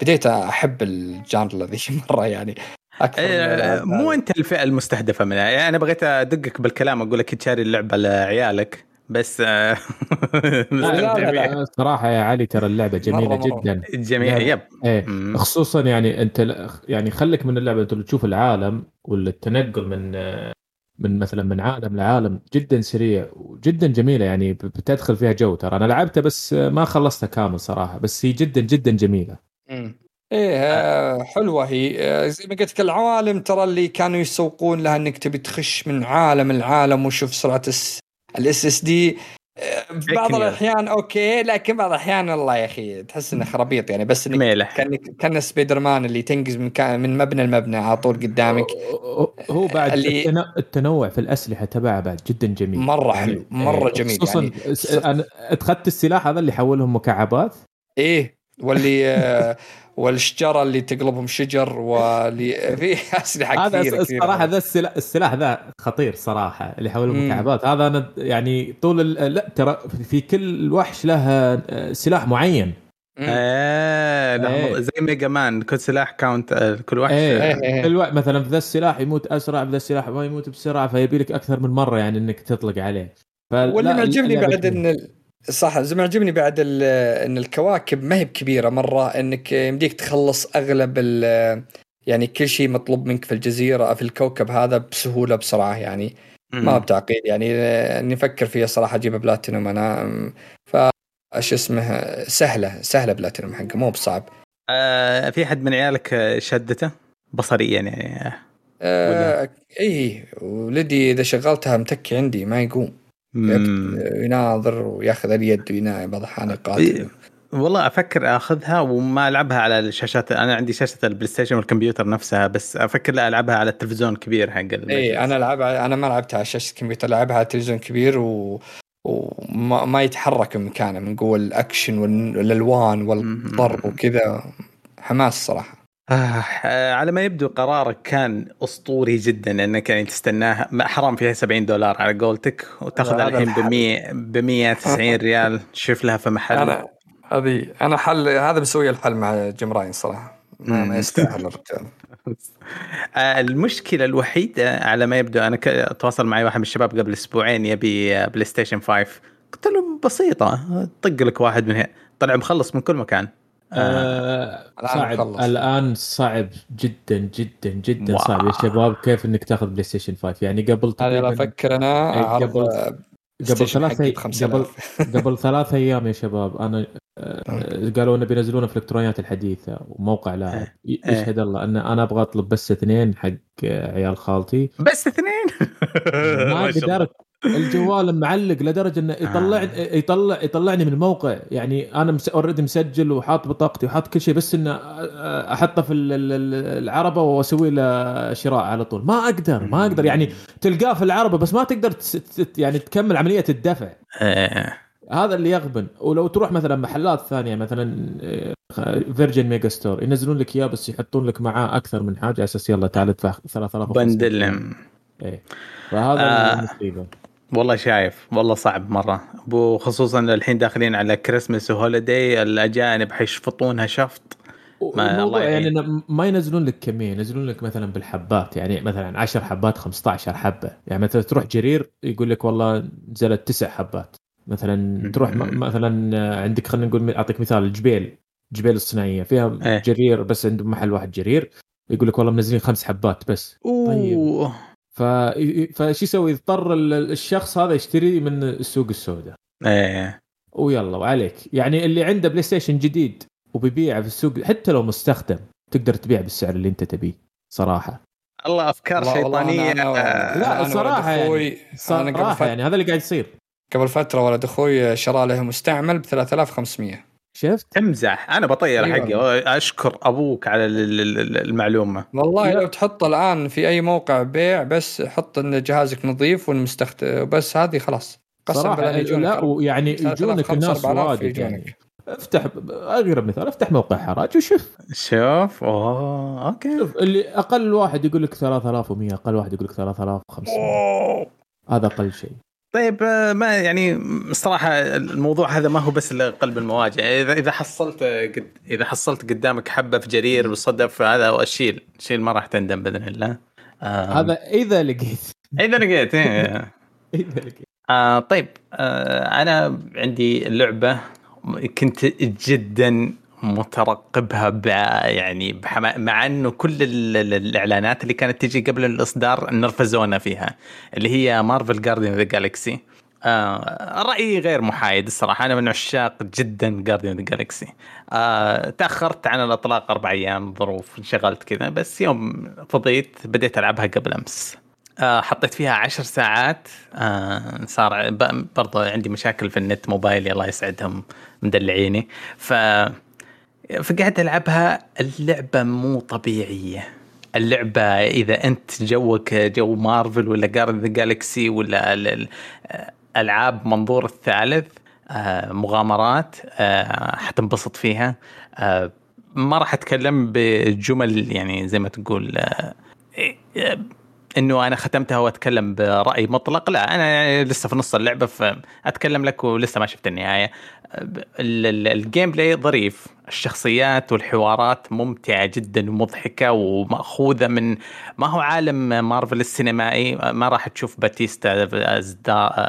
C: بديت أحب ال genre ذي مرة يعني. أكثر
A: إيه،
C: الألعاب
A: مو
C: هذه.
A: أنت الفئة المستهدفة منها يعني أنا بغيت أدقك بالكلام أقول لك تشتري اللعبة لعيالك بس آه،
C: لا، لا، لا.
D: صراحة يا علي ترى اللعبة جميلة
C: مرة مرة.
D: جدا
A: الجميع
D: لا.
A: يب إيه.
D: خصوصا يعني أنت يعني خليك من اللعبة أنت تشوف العالم ولا التنقل من من مثلا من عالم لعالم جدا سريع وجدا جميلة يعني بتدخل فيها جو ترى أنا لعبتها بس ما خلصتها كامل صراحة بس هي جدا جدا
C: جميلة. إيه آه، حلوة هي. آه، زي ما قلت لك العوالم ترى اللي كانوا يسوقون لها إنك تبي تخش من عالم العالم وشوف سرعة ال SSD بعض. الأحيان okay لكن بعض الأحيان والله يا أخي تحس إنه خرابيط يعني بس
A: إنك
C: كأنك كأن سبايدر مان اللي تنقز من كان من مبنى لمبنى على طول قدامك.
D: هو بعد
C: اللي-
D: التنو- التنوع في الأسلحة تبعه بعد جدا جميل.
C: مرة
D: يعني-
C: حلو مرة
D: إيه،
C: جميل
D: خصوصا
C: يعني.
D: أنا اخذت السلاح هذا اللي حولهم مكعبات.
C: إيه. واللي آه، والشجرة اللي تقلبهم شجر واللي في أسلحة
D: هذا
C: كثيرة كثيرة.
D: الصراحه ذا السلاح, السلاح ذا خطير صراحة اللي حول
C: مم.
D: المكعبات هذا أنا يعني طول ال- لا ترى في كل وحش له آه، سلاح معين
A: لا،
D: إيه.
A: زي Mega Man كل سلاح counter آه، كل وحش
D: إيه
C: إيه، إيه.
D: كل وحش مثلا في ذا السلاح يموت أسرع في ذا السلاح ما يموت بسرعة فيبي لك أكثر من مرة يعني إنك تطلق عليه
C: واللي معجبني بعد. إن صح زي ما عجبني بعد إن الكواكب ما هي بكبيرة مرة إنك يمديك تخلص أغلب يعني كل شيء مطلوب منك في الجزيرة في الكوكب هذا بسهولة بسرعة يعني. ما بتعقيد يعني إني أفكر فيها صراحة أجيب بلاتينوم أنا. م، ف إيش اسمه سهلة سهلة بلاتينوم حقه مو بصعب.
A: آه في حد من عيالك شدته؟ بصريا يعني.
C: آه اي ولدي إذا شغلتها متكي عندي ما يقوم. يناظر وياخذ اليد ويناي بعض الاحيان يقاتل
A: والله أفكر أخذها وما ألعبها على الشاشات أنا عندي شاشة ال PlayStation والكمبيوتر نفسها بس أفكر لا ألعبها على التلفزيون الكبير حق
C: اي أنا ألعبها أنا ما لعبتها على شاشة الكمبيوتر لعبها على تلفزيون كبير و وما ما يتحرك مكانه من قوة الأكشن والألوان والضرب. وكذا. حماس صراحة.
A: آه على ما يبدو قرارك كان أسطوري جدا إنك يعني تستناها ما- حرام فيها 70 دولار على قولتك وتاخذها الحين ب
C: الحل.
A: 100 ب 190 ريال شوف لها في محل.
C: أنا هذه أنا حل هذا بسوي الحل مع Jim Ryan صراحة. ما, يستاهل الرجال.
A: آه، المشكلة الوحيدة على ما يبدو أنا تواصل معي واحد من الشباب قبل أسبوعين يبي PlayStation 5 قلت له بسيطة طق لك واحد من هنا طلع مخلص من كل مكان.
D: آه
C: الآن
D: صعب
C: مخلص.
D: الآن صعب جدا جدا جدا
A: wow.
D: صعب يا شباب كيف إنك تأخذ PlayStation 5 يعني قبل أنا
C: أفكر أنا
D: إيه،
C: اعرض
D: قبل- قبل ثلاث
C: حقي
D: أي-
C: ب 5000.
D: قبل قبل ثلاث أيام يا شباب أنا آه، قالوا إنه بينزلونه في الإلكترونيات الحديثة وموقع لاعب ي-
A: إيه.
D: يشهد الله إن أنا أبغى أطلب بس اثنين حق آه، عيال خالتي
A: بس اثنين
D: ما. قدرت الجوال معلق لدرجة إنه يطلع
A: آه.
D: يطلع يطلعني من الموقع يعني أنا اوريدي مسجل وحاط بطاقتي وحاط كل شيء بس إنه آه، أحطه في ال- ال- ال- العربة وأسوي له شراء على طول. ما أقدر ما أقدر. يعني تلقاه في العربة بس ما تقدر تس- يعني تكمل عملية الدفع.
A: آه،
D: هذا اللي يغبن. ولو تروح مثلا محلات ثانية مثلا فيرجن ميجا ستور ينزلون لك إياه بس يحطون لك معاه أكثر من حاجة على أساس يلا تعال ادفع 3000
A: bundle
D: إيه. فهذا
A: آه.
D: المصيبة.
A: والله شايف والله صعب مرة. وخصوصا الحين داخلين على كريسمس و holiday الأجانب حيشفطونها شفط. ما- الله
D: يعني ما ينزلون لك كمية ينزلون لك مثلا بالحبات يعني مثلا 10 حبات 15 حبة. يعني مثلا تروح جرير يقول لك والله نزلت تسع حبات. مثلا تروح مثلا عندك خلينا نقول أعطيك مثال الجبيل جبيل الصناعية. فيها
A: إيه.
D: جرير بس عندهم محل واحد جرير يقول لك والله منزلين خمس حبات بس. طيب
A: أوه.
D: ف فشو يسوي؟ يضطر ال- الشخص هذا يشتري من السوق السوداء.
A: إيه.
D: ويلا وعليك. يعني اللي عنده بلاي ستيشن جديد وبيبيعه في السوق حتى لو مستخدم تقدر تبيع بالسعر اللي انت تبيه صراحة.
A: الله أفكار
C: والله
A: شيطانية.
C: أنا- أنا-
D: لا،
C: أنا ولد
D: صراحة يعني.
C: أخوي أنا قبل صراحة
D: يعني هذا اللي قاعد يصير.
C: قبل فترة ولد أخوي شرى له مستعمل ب 3500
D: شفت؟
A: تمزح أنا بطير
C: أيوة.
A: حقي أشكر أبوك على ال- ال- ال- المعلومة
C: والله. لو تحط الآن في أي موقع بيع بس حط إن جهازك نظيف والمستخدم بس هذه خلاص قسم
D: صراحة
C: بالله
D: لا ويعني
C: 3000
D: يجونك الناس
C: 4000
D: واجد
C: يجونك.
D: يعني افتح أقرب مثال افتح موقع حراج وشوف
A: شوف أوه أوكي
D: شوف اللي أقل واحد يقول لك 3100 أقل واحد يقول لك 3500
A: أوه.
D: هذا أقل شيء
A: طيب آه، ما يعني الصراحه الموضوع هذا ما هو بس قلب المواجهه اذا إذا حصلت قد إذا حصلت قدامك حبة في جرير بالصدف هذا شيل شيل ما راح تندم بإذن الله. آه،
D: هذا إذا لقيت.
A: إذا لقيت إيه.
D: إذا لقيت.
A: آه طيب آه أنا عندي لعبة كنت جدا مترقبها يعني بحما... مع إنه كل ال- ال- الإعلانات اللي كانت تجي قبل الإصدار نرفزونا فيها اللي هي مارفل جارديان ذا جالكسي رأيي غير محايد الصراحة أنا من عشاق جدا جارديان ذا جالكسي تأخرت عن الإطلاق أربع أيام ظروف انشغلت كذا بس يوم فضيت بديت ألعبها قبل أمس. آه، حطيت فيها عشر ساعات. آه، صار ب- برضو عندي مشاكل في النت موبايلي الله يسعدهم مدلعيني. ف فقعدت ألعبها اللعبة مو طبيعية. اللعبة إذا أنت جوك جو مارفل ولا جارد ذا جالكسي ولا ال- ال- ألعاب منظور الثالث آه، مغامرات آه، حتنبسط فيها. آه، ما راح أتكلم بجمل يعني زي ما تقول إنه أنا ختمتها وأتكلم برأي مطلق. لا أنا لسه في نص اللعبة فأتكلم لك ولسه ما شفت النهاية. ال- ال- ال gameplay ظريف. الشخصيات والحوارات ممتعة جدا ومضحكة ومأخوذة من ما هو عالم مارفل السينمائي ما راح تشوف باتيستا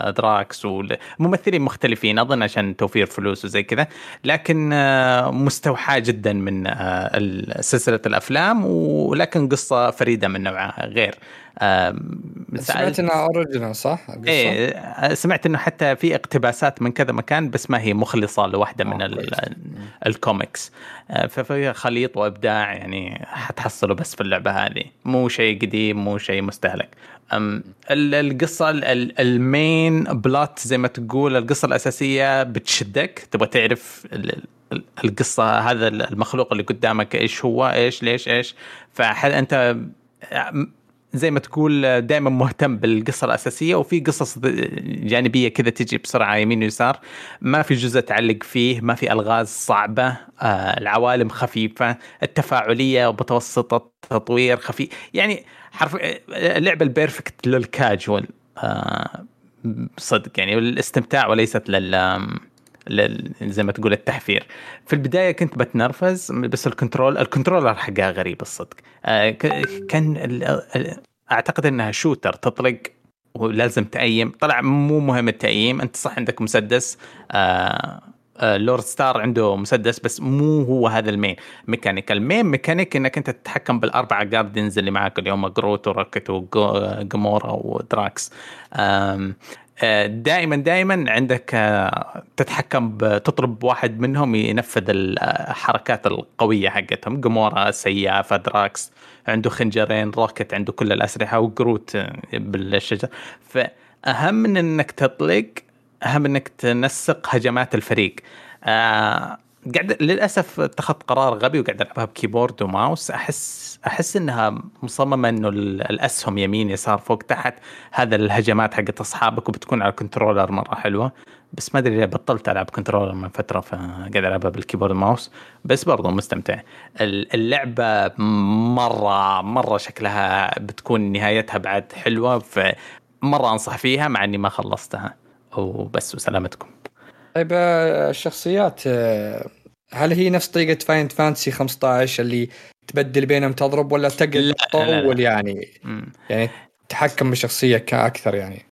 A: دراكس وممثلين مختلفين أظن عشان توفير فلوس وزي كذا لكن آه، مستوحاة جدا من آه، ال- سلسلة الأفلام ولكن قصة فريدة من نوعها غير.
C: سمعت إنها original صح؟ قصة؟
A: إيه سمعت إنه حتى في اقتباسات من كذا مكان بس ما هي مخلصة لواحدة من
C: آه،
A: ال-. الكوميكس آه، ففي خليط وإبداع يعني حتحصله بس في اللعبة هذه مو شيء قديم مو شيء مستهلك القصة ال- ال- المين بلوت زي ما تقول القصة الأساسية بتشدك تبغى تعرف ال- ال- القصة هذا المخلوق اللي قدامك إيش هو إيش ليش إيش فانت زي ما تقول دائما مهتم بالقصة الأساسية وفي قصص جانبية كذا تجي بسرعة يمين ويسار. ما في جزء تعلق فيه ما في ألغاز صعبة آه العوالم خفيفة التفاعلية متوسطة التطوير خفيف يعني حرف اللعبة ال perfect لل casual آه صدق يعني الاستمتاع وليست لل- زي ما تقول التحفير. في البداية كنت بتنرفز بس ال control ال controller حقها غريب الصدق. آه، كان أعتقد إنها shooter تطلق ولازم ت aim. طلع مو مهم ال aim أنت صح عندك مسدس. آه آه، لورد ستار عنده مسدس بس مو هو هذا ال main. mechanic ال main mechanic إنك أنت تتحكم بالأربعة guardians اللي معاك اللي هم جروت وروكت وجامورا ودراكس. دائما دائما عندك آه، تتحكم تطلب واحد منهم ينفذ الحركات القوية حقتهم. جمورا سيافه دراكس عنده خنجرين روكت عنده كل الأسلحة وجروت آه، بالشجر. فأهم من إنك تطلق أهم إنك تنسق هجمات الفريق. آه قاعد للأسف اتخذت قرار غبي وقاعد ألعبها ب keyboard و mouse. احس أحس إنها مصممة إنه ال- الأسهم يمين يسار فوق تحت. هذا الهجمات حقت أصحابك وبتكون على ال controller مرة حلوة. بس ما أدري ليه بطلت ألعب controller من فترة فقاعد ألعبها بال keyboard وال mouse بس برضه مستمتع. ال- اللعبة مره مرة شكلها بتكون نهايتها بعد حلوة فمره أنصح فيها مع إني ما خلصتها. وبس وسلامتكم.
C: طيب آه، الشخصيات آه، هل هي نفس طريقة فاينل فانتسي 15 اللي تبدل بينهم تضرب ولا
A: لا.
C: تطول يعني؟
A: مم.
C: يعني تحكم بالشخصية كأكثر يعني.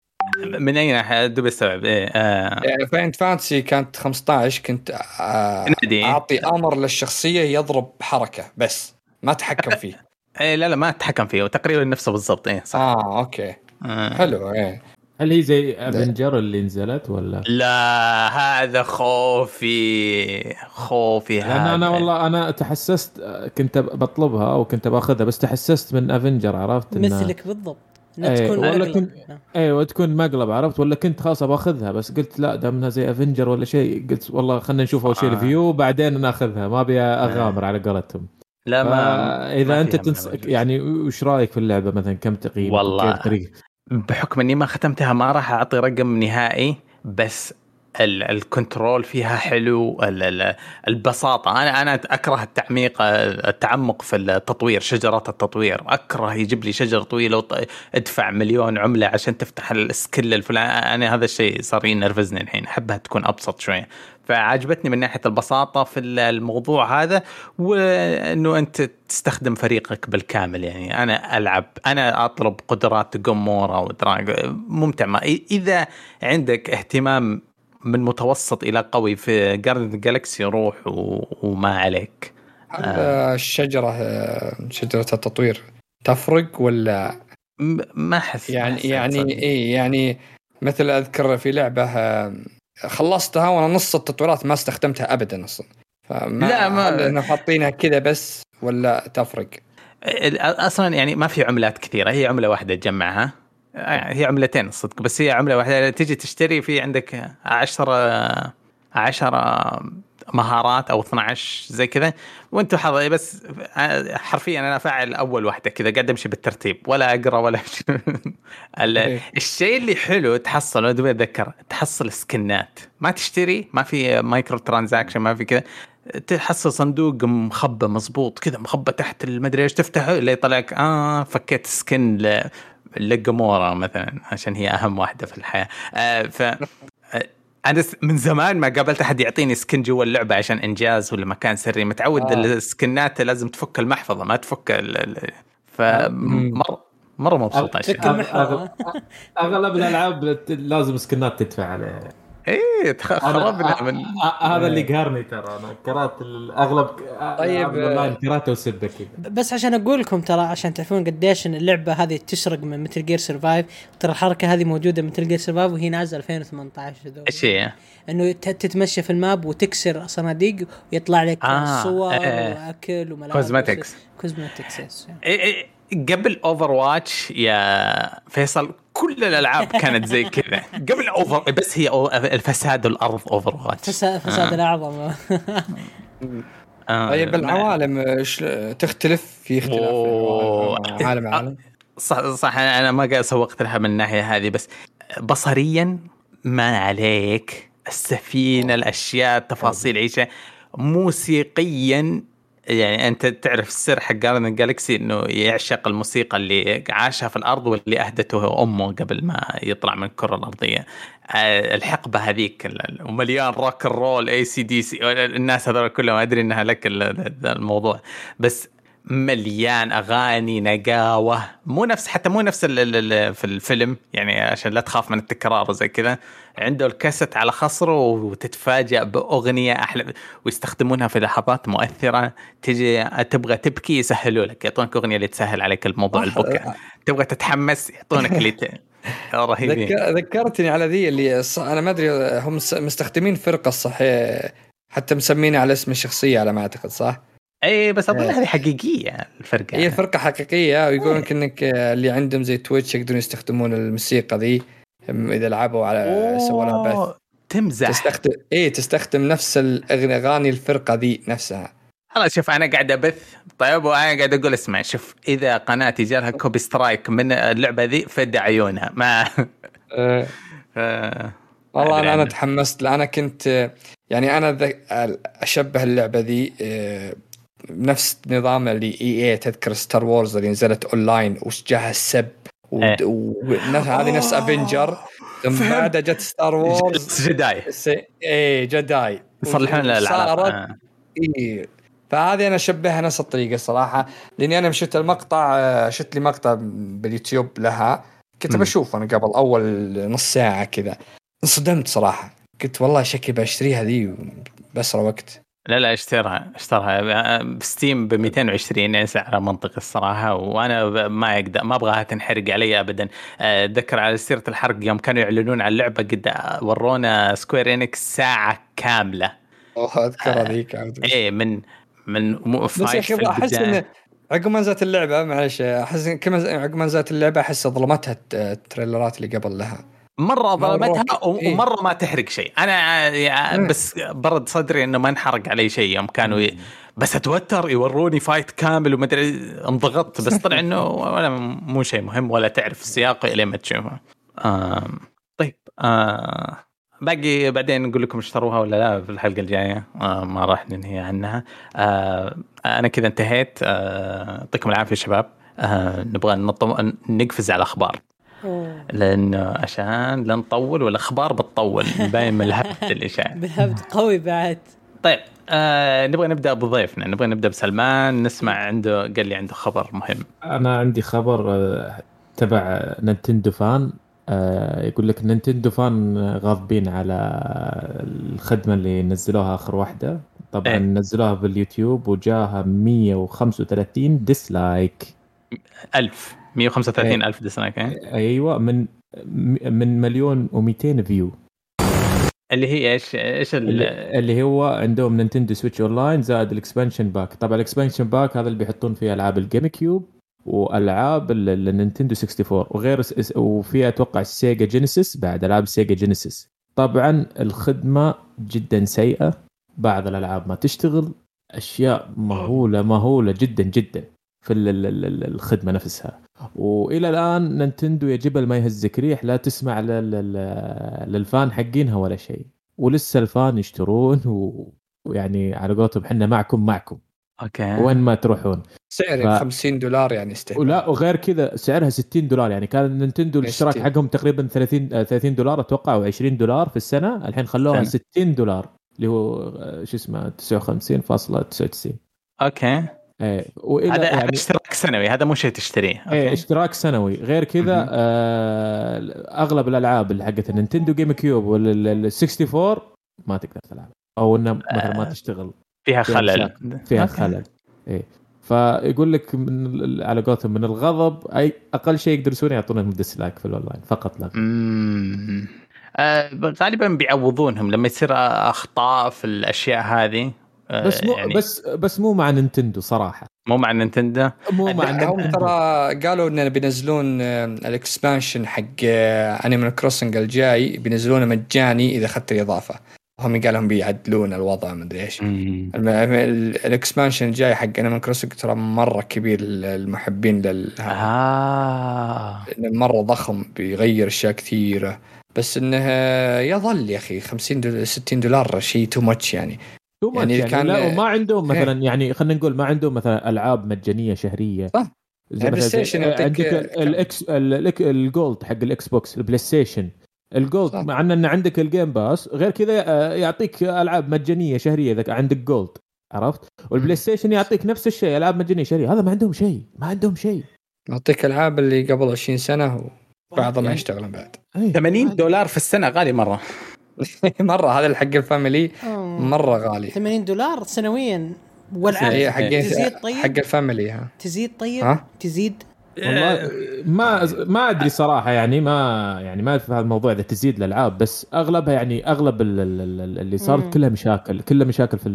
A: من اي ناحيه دوب استوعب إيه آه.
C: يعني فاينل فانتسي كانت 15 كنت آه،
A: نادي.
C: أعطي أمر للشخصية يضرب حركة بس ما تحكم فيه.
A: إيه لا لا ما أتحكم فيه. تقريبا نفسه بالضبط. إيه صح.
C: آه okay.
A: آه.
C: حلو إيه.
D: هل هي زي افنجر اللي نزلت ولا؟
A: لا هذا خوفي خوفي
D: لأن
A: هذا
D: أنا والله أنا تحسست كنت بطلبها أو كنت بأخذها بس تحسست من افنجر عرفت إن-
B: مثلك بالضبط انها
D: إيه،
B: تكون
D: ولا
B: أغلى.
D: كنت-. أيوه تكون مقلب عرفت ولا كنت خلاص بأخذها بس قلت لا دامنا زي افنجر ولا شيء قلت والله خلينا نشوف أول شيء
A: آه.
D: review بعدين نأخذها ما أبي أغامر على قولتهم
A: لا ما
D: اذا
A: ما أنت
D: تنس... يعني وش رأيك في اللعبة مثلا كم تقييم
A: والله. بحكم إني ما ختمتها ما راح أعطي رقم نهائي بس ال- ال control فيها حلو ال- ال- البساطة. أنا أنا أكره التعميق التعمق في التطوير شجرات التطوير. أكره يجيب لي شجره طويله ادفع مليون عملة عشان تفتح ال skill الفلاني. أنا هذا الشيء صار ينرفزني الحين. أحبها تكون أبسط شوية. فعجبتني من ناحية البساطة في الموضوع هذا وإنه أنت تستخدم فريقك بالكامل. يعني أنا ألعب أنا أطلب قدرات جومورا ودراج ممتع. ما إذا عندك اهتمام من متوسط إلى قوي في جاردن جالكسي روح. وما عليك.
C: الشجره آه، شجرة التطوير. تفرق ولا؟
A: ما أحس
C: يعني
A: يعني.
C: إيه يعني مثل أذكر في لعبة آه، خلصتها وأنا نص التطويرات ما استخدمتها ابدا أصلا فما
A: لا، ما-
C: إنه حاطينها كذا بس ولا تفرق؟
A: أصلا يعني ما في عملات كثيرة هي عملة واحدة تجمعها هي عملتين الصدق بس هي عملة واحدة تجي تشتري في عندك 10 10 مهارات أو 12 زي كذا. وأنت حظ بس حرفيا أنا فاعل أول واحدة كذا قاعد أمشي بالترتيب ولا أقرأ ولا ال-. الشيء اللي حلو تحصل دوبي أتذكر تحصل skin ات. ما تشتري ما في micro transaction ما في كذا. تحصل صندوق مخبى مظبوط كذا مخبى تحت المدري إيش تفتحه اللي يطلع لك آه فكيت skin لجمورا مثلا عشان هي أهم واحدة في الحياة. آه ف آه، أنا من زمان ما قابلت أحد يعطيني skin جوا اللعبة عشان إنجاز ولا مكان سري متعود
C: آه.
A: آه. ال skin ات لازم تفك المحفظة ما تفك ال... ال... فمره مره مبسوط عشان
D: أغلب الألعاب لازم skin ات تدفع عليها
A: إيه خربنا من
D: آه، هذا اللي قهرني ترى أنا كرهت الاغلب
C: طيب،
D: اونلاين كرهته وسبه كذا
B: بس عشان أقول لكم ترى عشان تعرفون قديش إن اللعبة هذه تسرق من Metal Gear Survive ترى الحركة هذه موجودة من Metal Gear Survive وهي نازلة 2018 دوب.
A: إيش هي؟
B: إنه تتمشى في ال map وتكسر صناديق ويطلع لك
A: آه،
B: صور
A: إيه.
B: وأكل وملابس
A: cosmetics.
B: cosmetics yes
A: إيه إيه قبل Overwatch يا فيصل كل الألعاب كانت زي كذا. قبل Over بس هي أو- الفساد الأرض Overwatch
B: فساد, فساد الأعظم.
A: آه.
C: طيب العوالم تختلف؟ في اختلاف
A: أوه.
C: العوالم، عالم عالم.
A: صح صح. أنا ما قاعد سوقت لها من الناحية هذه بس بصريا ما عليك. السفينة الأشياء التفاصيل عيشة. موسيقيا يعني أنت تعرف السر حق Guardian Galaxy إنه يعشق الموسيقى اللي عاشها في الأرض واللي أهدته أمه قبل ما يطلع من الكرة الأرضية. آه، الحقبة هذيك ومليان rock roll AC/DC الناس هذول كلهم أدري إنها لك ال- ال- الموضوع. بس مليان أغاني نقاوة. مو نفس حتى مو نفس ال ال ال في الفيلم يعني عشان لا تخاف من التكرار وزي كذا. عنده الكاسيت على خصره وتتفاجأ بأغنية أحلى ويستخدمونها في لحظات مؤثرة. تجي تبغى تبكي يسهلوا لك يعطونك أغنية اللي تسهل عليك الموضوع البكاء. تبغى تتحمس يعطونك اللي. رهيبين.
C: ذك- ذكرتني على ذي اللي ص- أنا ما أدري هم مستخدمين فرقة صحيح حتى مسمينها على اسم الشخصية على ما أعتقد صح؟
A: اي بس أظن
C: إيه.
A: هذه حقيقية الفرقة.
C: هي فرقة حقيقية. ويقولون إنك اللي عندهم زي تويتش يقدرون يستخدمون الموسيقى ذي إذا لعبوا على سووا لها بث.
A: تمزح.
C: تستخدم إيه تستخدم نفس الاغاني الفرقة ذي نفسها.
A: خلاص شوف أنا قاعد أبث. طيب وأنا قاعد أقول اسمع شوف إذا قناتي جالها copy strike من اللعبة ذي فد عيونها. ما
C: أه
A: ف-
C: والله أنا
A: أنا.
C: تحمست أنا كنت يعني أنا أشبه اللعبة ذي آه، بنفس نظام اللي EA تذكر Star Wars اللي نزلت اونلاين وجاها السب؟
A: إيه.
C: ونفس هذه نفس Avenger ثم
A: فهمت.
C: بعدها جت Star Wars
A: Jedi
C: س- إيه Jedi
A: يصلحون الالعاب
C: صارت؟
A: آه.
C: إيه. فهذه أنا أشبهها نفس الطريقة صراحة لأني أنا شفت المقطع آه، شفت لي مقطع باليوتيوب لها. كنت. بشوف أنا قبل أول نص ساعة كذا. انصدمت صراحة. قلت والله شكلي بشتريها ذي باسرع وقت.
A: لا لا اشترها اشترها. ب Steam ب 220 يعني سعرها منطقي الصراحة وأنا ما أقدر ما أبغاها تنحرق علي ابدا. أتذكر على سيرة الحرق يوم كانوا يعلنون عن اللعبه قد ورونا Square Enix ساعة كاملة.
C: أوه أذكر هذيك
A: إيه من من
C: بس يا أخي أحس إنه عقب ما نزلت اللعبة معلش أحس عقب ما نزلت اللعبة أحس ظلمتها ال trailer ات اللي قبل لها.
A: مرة ظلمتها ومرة ما تحرق شيء. أنا بس برد صدري إنه ما انحرق علي شيء يوم كانوا. بس أتوتر يوروني fight كامل وما أدري انضغطت بس طلع إنه ولا مو شيء مهم ولا تعرف السياق الين ما تشوفه. طيب آه باقي بعدين نقول لكم اشتروها ولا لا في الحلقة الجاية؟ آه ما راح ننهي عنها. آه أنا كذا انتهيت. آه، يعطيكم آه العافيه شباب. نبغى نقفز على الأخبار. لأنه عشان لا نطول والأخبار بتطول باين من الهبد الإشاعة.
B: بالهبد قوي بعد.
A: طيب آه نبغى نبدأ بضيفنا نبغى نبدأ بسلمان نسمع عنده قال لي عنده خبر مهم.
D: أنا عندي خبر آه تبع نينتندو fan. آه يقول لك نينتندو fan غاضبين على الخدمة اللي نزلوها آخر واحدة. طبعا إيه؟ نزلوها باليوتيوب وجاها 135 dislike.
A: ألف. 135 ألف dislike
D: أيوه من من مليون و200 view.
A: اللي هي إيش إيش
D: اللي هو عندهم Nintendo Switch Online زائد ال expansion pack. طبعا ال expansion pack هذا اللي بيحطون فيه ألعاب ال GameCube وألعاب النينتندو 64 وغير وفي أتوقع ال Sega Genesis بعد ألعاب Sega Genesis. طبعا الخدمة جدا سيئة بعض الألعاب ما تشتغل أشياء مهولة مهولة جدا جدا. في الخدمة نفسها. وإلى الآن نينتندو يا جبل ما يهزك ريح لا تسمع لل fan حقينها ولا شيء. ولسه ال fan يشترون ويعني على قولتهم إحنا معكم معكم.
A: okay.
D: وين ما تروحون.
C: سعر ف... 50 دولار يعني
D: استهبال. ولا وغير كذا سعرها 60 دولار يعني. كان نينتندو الاشتراك حقهم تقريبا 30 30 دولار أتوقع أو 20 دولار في السنة. الحين خلوها 60 دولار اللي هو آه، شو اسمه 59.99
A: okay.
D: إيه.
A: وإلى هذا يعني اشتراك سنوي هذا مو شيء تشتريه.
D: إيه اشتراك سنوي. غير كذا آه أغلب الألعاب اللي حقت النينتندو GameCube وال 64 ما تقدر تلعب. أو انها مثلا ما آه، تشتغل.
A: فيها خلل.
D: فيها خلل. إيه. فيقول لك من على قولتهم من الغضب أي أقل شيء يقدروا يسوونه يعطونهم dislike في الاونلاين فقط لا
A: آه غالبا بيعوضونهم لما يصير أخطاء في الأشياء هذه.
D: بس مو يعني بس بس مو مع نينتندو صراحة.
A: مو مع نينتندو؟
C: مو مع نينتندو. ترى قالوا انه بينزلون آه، ال expansion حق Animal Crossing الجاي بينزلونه مجاني إذا أخذت الإضافة. هم قالوا بيعدلون الوضع ما أدري إيش. ال expansion الجاي حق Animal Crossing ترى مرة كبير للمحبين لل
A: آه.
C: مرة ضخم بيغير أشياء كثيرة. بس إنه يظل يا أخي 50 دولار 60 دولار شيء too much يعني.
D: يعني, يعني كان لا وما عندهم مثلا يعني خلينا نقول ما عندهم مثلا ألعاب مجانية شهرية.
C: صح.
D: يعني ستيشن عندك الاكس ال gold حق الاكس بوكس البلاي ستيشن ال gold مع إن عندك الجيم باس غير كذا آه، يعطيك ألعاب مجانية شهرية إذا عندك gold عرفت؟ والبلاي ستيشن يعطيك نفس الشيء ألعاب مجانية شهرية. هذا ما عندهم شيء ما عندهم شيء.
C: يعطيك ألعاب اللي قبل 20 سنة وبعضها ما يشتغلون بعد.
A: 80 دولار في السنة غالي مرة.
C: مرة هذا الحق ال family مرة غالي.
B: 80 دولار سنويا. والعاب
C: هي حق تزيد طيب؟ حق ال family ها.
B: تزيد طيب؟ ها؟ تزيد؟
D: والله ما ما أدري صراحة يعني ما يعني ما في هذا الموضوع إذا تزيد الألعاب بس أغلبها يعني أغلب اللي صارت كلها مشاكل كلها مشاكل في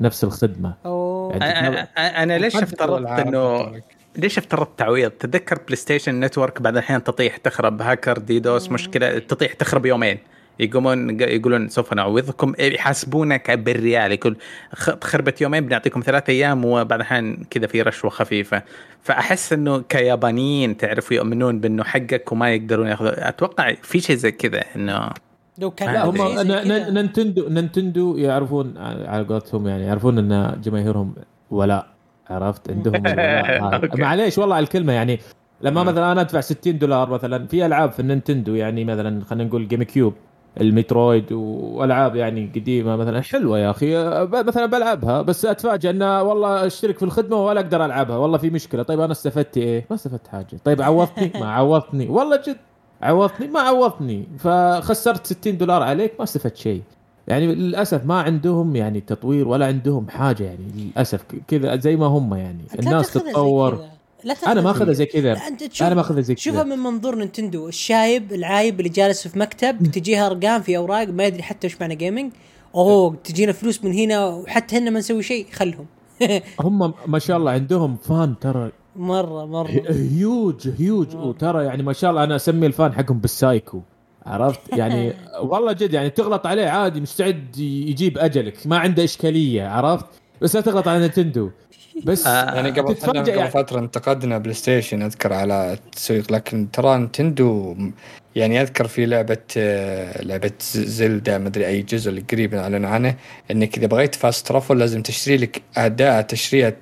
D: نفس الخدمة.
B: أوه.
A: يعني أنا ليش افترضت إنه ليش افترضت تعويض؟ تذكر بلاي ستيشن network بعد الحين تطيح تخرب hacker DDoS مشكلة تطيح تخرب يومين. يقومون يقولون سوف نعوضكم يحاسبونك بالريال. يقول خربت يومين بنعطيكم ثلاث أيام وبعد الحين كذا في رشوة خفيفة. فأحس إنه كيابانيين تعرفوا يؤمنون بإنه حقك وما يقدرون ياخذوا. أتوقع في شيء زي كذا إنه
B: لو كان
D: هم نينتندو نينتندو يعرفون على قولتهم يعني يعرفون إن جماهيرهم ولاء عرفت؟ عندهم معليش والله على الكلمة يعني لما مثلا أنا أدفع 60 دولار مثلا في ألعاب في النينتندو يعني مثلا خلينا نقول جيم كيوب الميترويد والعاب يعني قديمة مثلا. حلوة يا أخي. مثلا بلعبها بس اتفاجئ انه والله أشترك في الخدمة ولا أقدر ألعبها. والله في مشكلة. طيب أنا استفدت إيه؟ ما استفدت حاجة. طيب عوضتني؟ ما عوضتني. والله جد. عوضتني؟ ما عوضتني. فخسرت 60 دولار عليك ما استفدت شيء. يعني للأسف ما عندهم يعني تطوير ولا عندهم حاجة يعني للأسف. كذا زي ما هم يعني. الناس تتطور.
B: لا
D: أنا ما اخذها زي كذا. أنا ما اخذها زي
B: شوفها
D: كذا
B: من منظور نينتندو الشايب العايب اللي جالس في مكتب تجيها أرقام في أوراق ما يدري حتى وش معنى gaming أوه تجينا فلوس من هنا وحتى هن ما نسوي شيء خلهم.
D: هم ما شاء الله عندهم fan ترى.
B: مرة مرة.
D: هيوج هيوج وترى يعني ما شاء الله أنا أسمي ال fan حقهم بال psycho. عرفت؟ يعني والله جد يعني تغلط عليه عادي مستعد يجيب أجلك. ما عنده إشكالية عرفت؟ بس لا تغلط على نينتندو بس
A: آه،
C: يعني قبل قبل
D: يعني.
C: فترة انتقدنا بلاي ستيشن أذكر على التسويق لكن ترى نينتندو يعني أذكر في لعبة آه، لعبة زلدا مدري أي جزء اللي قريب اعلنوا عنه إنك إذا بغيت fast travel لازم تشتري لك اداء تشريه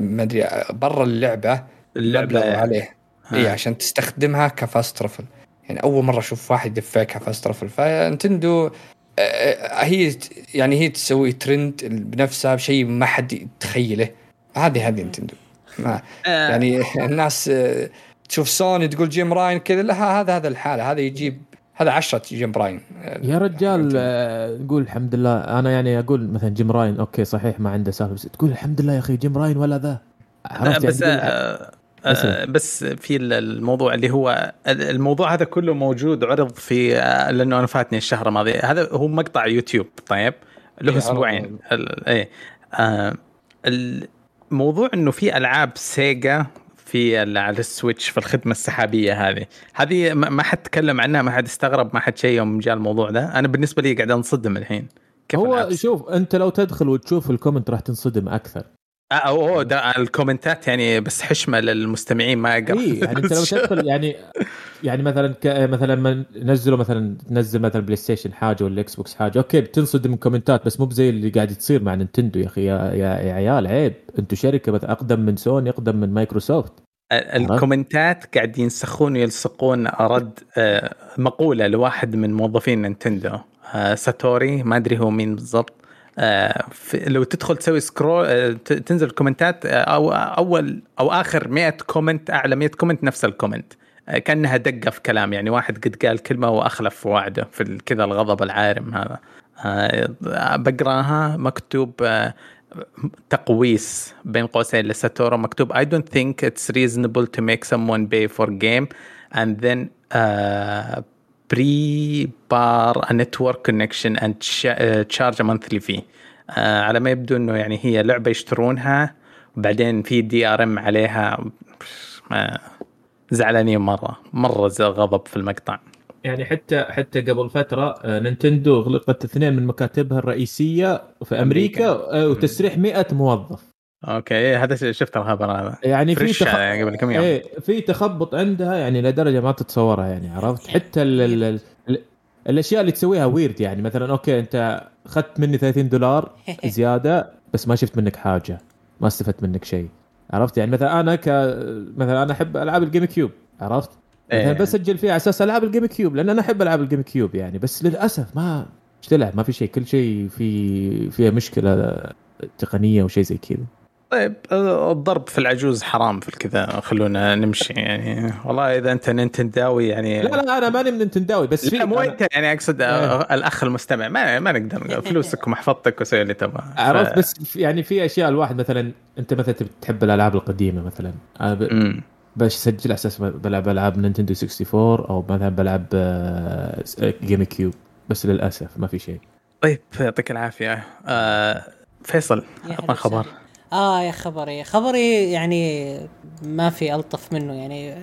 C: مدري برا اللعبة
A: اللعبة
C: مبلغ عليه. اي عشان تستخدمها ك fast travel يعني أول مرة أشوف واحد يدفعك ك fast travel فنينتندو آه، هي يعني هي تسوي ترند بنفسها بشيء ما حد يتخيله. هذه هذه نينتندو. ما
A: آه،
C: يعني الناس آه، تشوف سوني تقول جيم راين كذا لا هذا هذا الحالة. هذا يجيب هذا عشرة جيم راين
D: يا رجال آه، نقول الحمد لله. أنا يعني أقول مثلا جيم راين أوكي صحيح ما عنده سالفة بس تقول الحمد لله يا أخي جيم راين ولا ذا. عرفت
A: بس
D: يعني تقول-
A: آه، آه، بس في الموضوع اللي هو الموضوع هذا كله موجود عرض في آه، لأنه أنا فاتني الشهر الماضي. هذا هو مقطع يوتيوب طيب؟ له
C: إيه،
A: أسبوعين.
C: عرض.
A: الموضوع إنه في ألعاب سيجا في على السويتش في الخدمة السحابية هذه. هذه ما حد تكلم عنها ما حد استغرب ما حد شيء يوم جاء الموضوع ده. أنا بالنسبة لي قاعد أنصدم الحين كيف
D: هو شوف أنت لو تدخل وتشوف ال comment راح تنصدم أكثر.
A: آه، اوه ده ال commentات يعني بس حشمة للمستمعين ما اقرا
D: اي يعني أنت لو تدخل يعني يعني مثلا ك مثلا ما نزلوا مثلا تنزل مثلا بلاي ستيشن حاجة ولا إكس بوكس حاجة أوكي بتنصدم من commentات بس مو بزي اللي قاعد تصير مع نينتندو يا أخي يا, يا, يا عيال عيب. أنتم شركة مثلا أقدم من سوني أقدم من مايكروسوفت.
A: ال commentات قاعد ينسخون ويلصقون رد آه، مقولة لواحد من موظفين نينتندو آه، ساتوري ما أدري هو مين بالضبط آه، لو تدخل تسوي scroll آه، تنزل ال commentات آه، أو أول أو آخر 100 comment أعلى 100 comment نفس ال comment آه، كأنها دقة في كلام يعني واحد قد قال كلمة وأخلف وعده في كذا الغضب العارم هذا. آه، بقراها مكتوب آه، تقويس بين قوسين لساتورو مكتوب I don't think it's reasonable to make someone pay for game. And then uh, and ch- uh, charge a monthly fee. Uh, على ما يبدو إنه يعني هي لعبة يشترونها وبعدين في DRM عليها. ما زعلانين مرة. مرة غضب في المقطع.
D: يعني حتى حتى قبل فترة آه، نينتندو غلقت اثنين من مكاتبها الرئيسية في أمريكا آه، وتسريح 100 موظف.
A: أوكي هذا شفت الخبر هذا.
D: يعني في تخ...
A: قبل كم يوم.
D: إيه في تخبط عندها يعني لدرجة ما تتصورها يعني عرفت؟ حتى ال ال ال ال الأشياء اللي تسويها ويرد يعني مثلا أوكي أنت أخذت مني 30 دولار زيادة بس ما شفت منك حاجة ما استفدت منك شيء عرفت؟ يعني مثلا أنا ك مثلا أنا أحب ألعاب الجيم كيوب عرفت؟ مثلا
A: إيه.
D: بسجل فيها على أساس ألعاب الجيم كيوب لأن أنا أحب ألعاب الجيم كيوب يعني بس للأسف ما إيش تلعب ما في شيء كل شيء في فيها مشكلة تقنية وشيء زي كذا.
A: طيب الضرب في العجوز حرام في الكذا خلونا نمشي يعني. والله إذا أنت نينتنداوي يعني.
D: لا لا أنا ماني من نينتنداوي بس في
A: لا مو أنت يعني أقصد آه، الأخ المستمع. ما ما نقدر فلوسك ومحفظتك وسوي اللي تبغى.
D: عرفت
A: ف-
D: بس في- يعني في أشياء الواحد مثلا أنت مثلا تحب الألعاب القديمة مثلا. أنا ب-. بسجل على أساس بلعب ألعاب نينتندو 64 أو مثلا بلعب آه، جيم كيوب بس للأسف ما في شيء.
A: طيب يعطيك العافية. آه، فيصل ما خبر.
B: آه يا خبري. خبري يعني ما في ألطف منه يعني.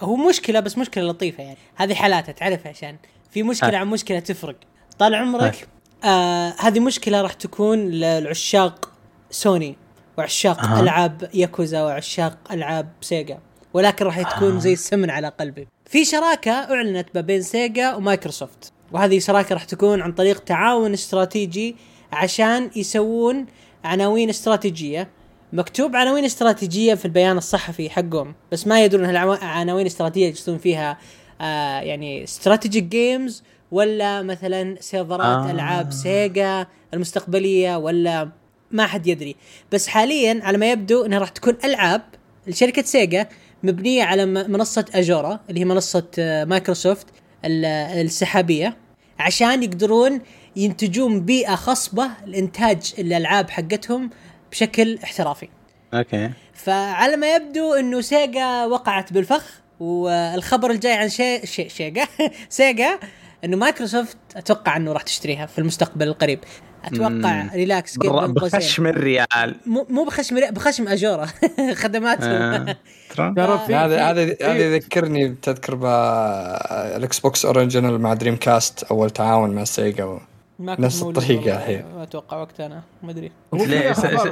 B: هو مشكلة بس مشكلة لطيفة يعني. هذه حالاتها تعرف عشان. في
A: مشكلة.
B: عن مشكلة تفرق. طال عمرك آه هذه مشكلة راح تكون للعشاق سوني وعشاق
A: أها.
B: ألعاب ياكوزا وعشاق ألعاب سيجا. ولكن راح تكون زي السمن على قلبي. في شراكة أعلنت ما بين سيجا ومايكروسوفت. وهذه شراكه راح تكون عن طريق تعاون استراتيجي عشان يسوون عناوين استراتيجية مكتوب عناوين استراتيجية في البيان الصحفي حقهم بس ما يدرون هالعناوين استراتيجية يقصدون فيها آه يعني strategic games ولا مثلا سيرفرات
A: آه.
B: ألعاب سيجا المستقبلية ولا ما حد يدري بس حاليا على ما يبدو إنها راح تكون ألعاب لشركة سيجا مبنية على منصة Azure اللي هي منصة آه، مايكروسوفت ال- السحابية عشان يقدرون ينتجون بيئة خصبة لإنتاج الألعاب حقتهم بشكل احترافي
A: أوكي
B: فعلى ما يبدو إنه سيجا وقعت بالفخ والخبر الجاي عن شيء شيء سيجا سيجا إنه مايكروسوفت أتوقع إنه راح تشتريها في المستقبل القريب أتوقع
A: مم.
B: relax كيف
A: بر-. بخشم الريال
B: مو مو بخشم ري- بخشم Azure خدماتهم
A: آه. ترى
C: هذا هذا هذا يذكرني بتذكر بال Xbox original مع دريم كاست أول تعاون مع سيجا و...
B: ما كنت
C: نفس
B: والله،
C: الحين.
B: ما أتوقع وقتها أنا ما
D: أدري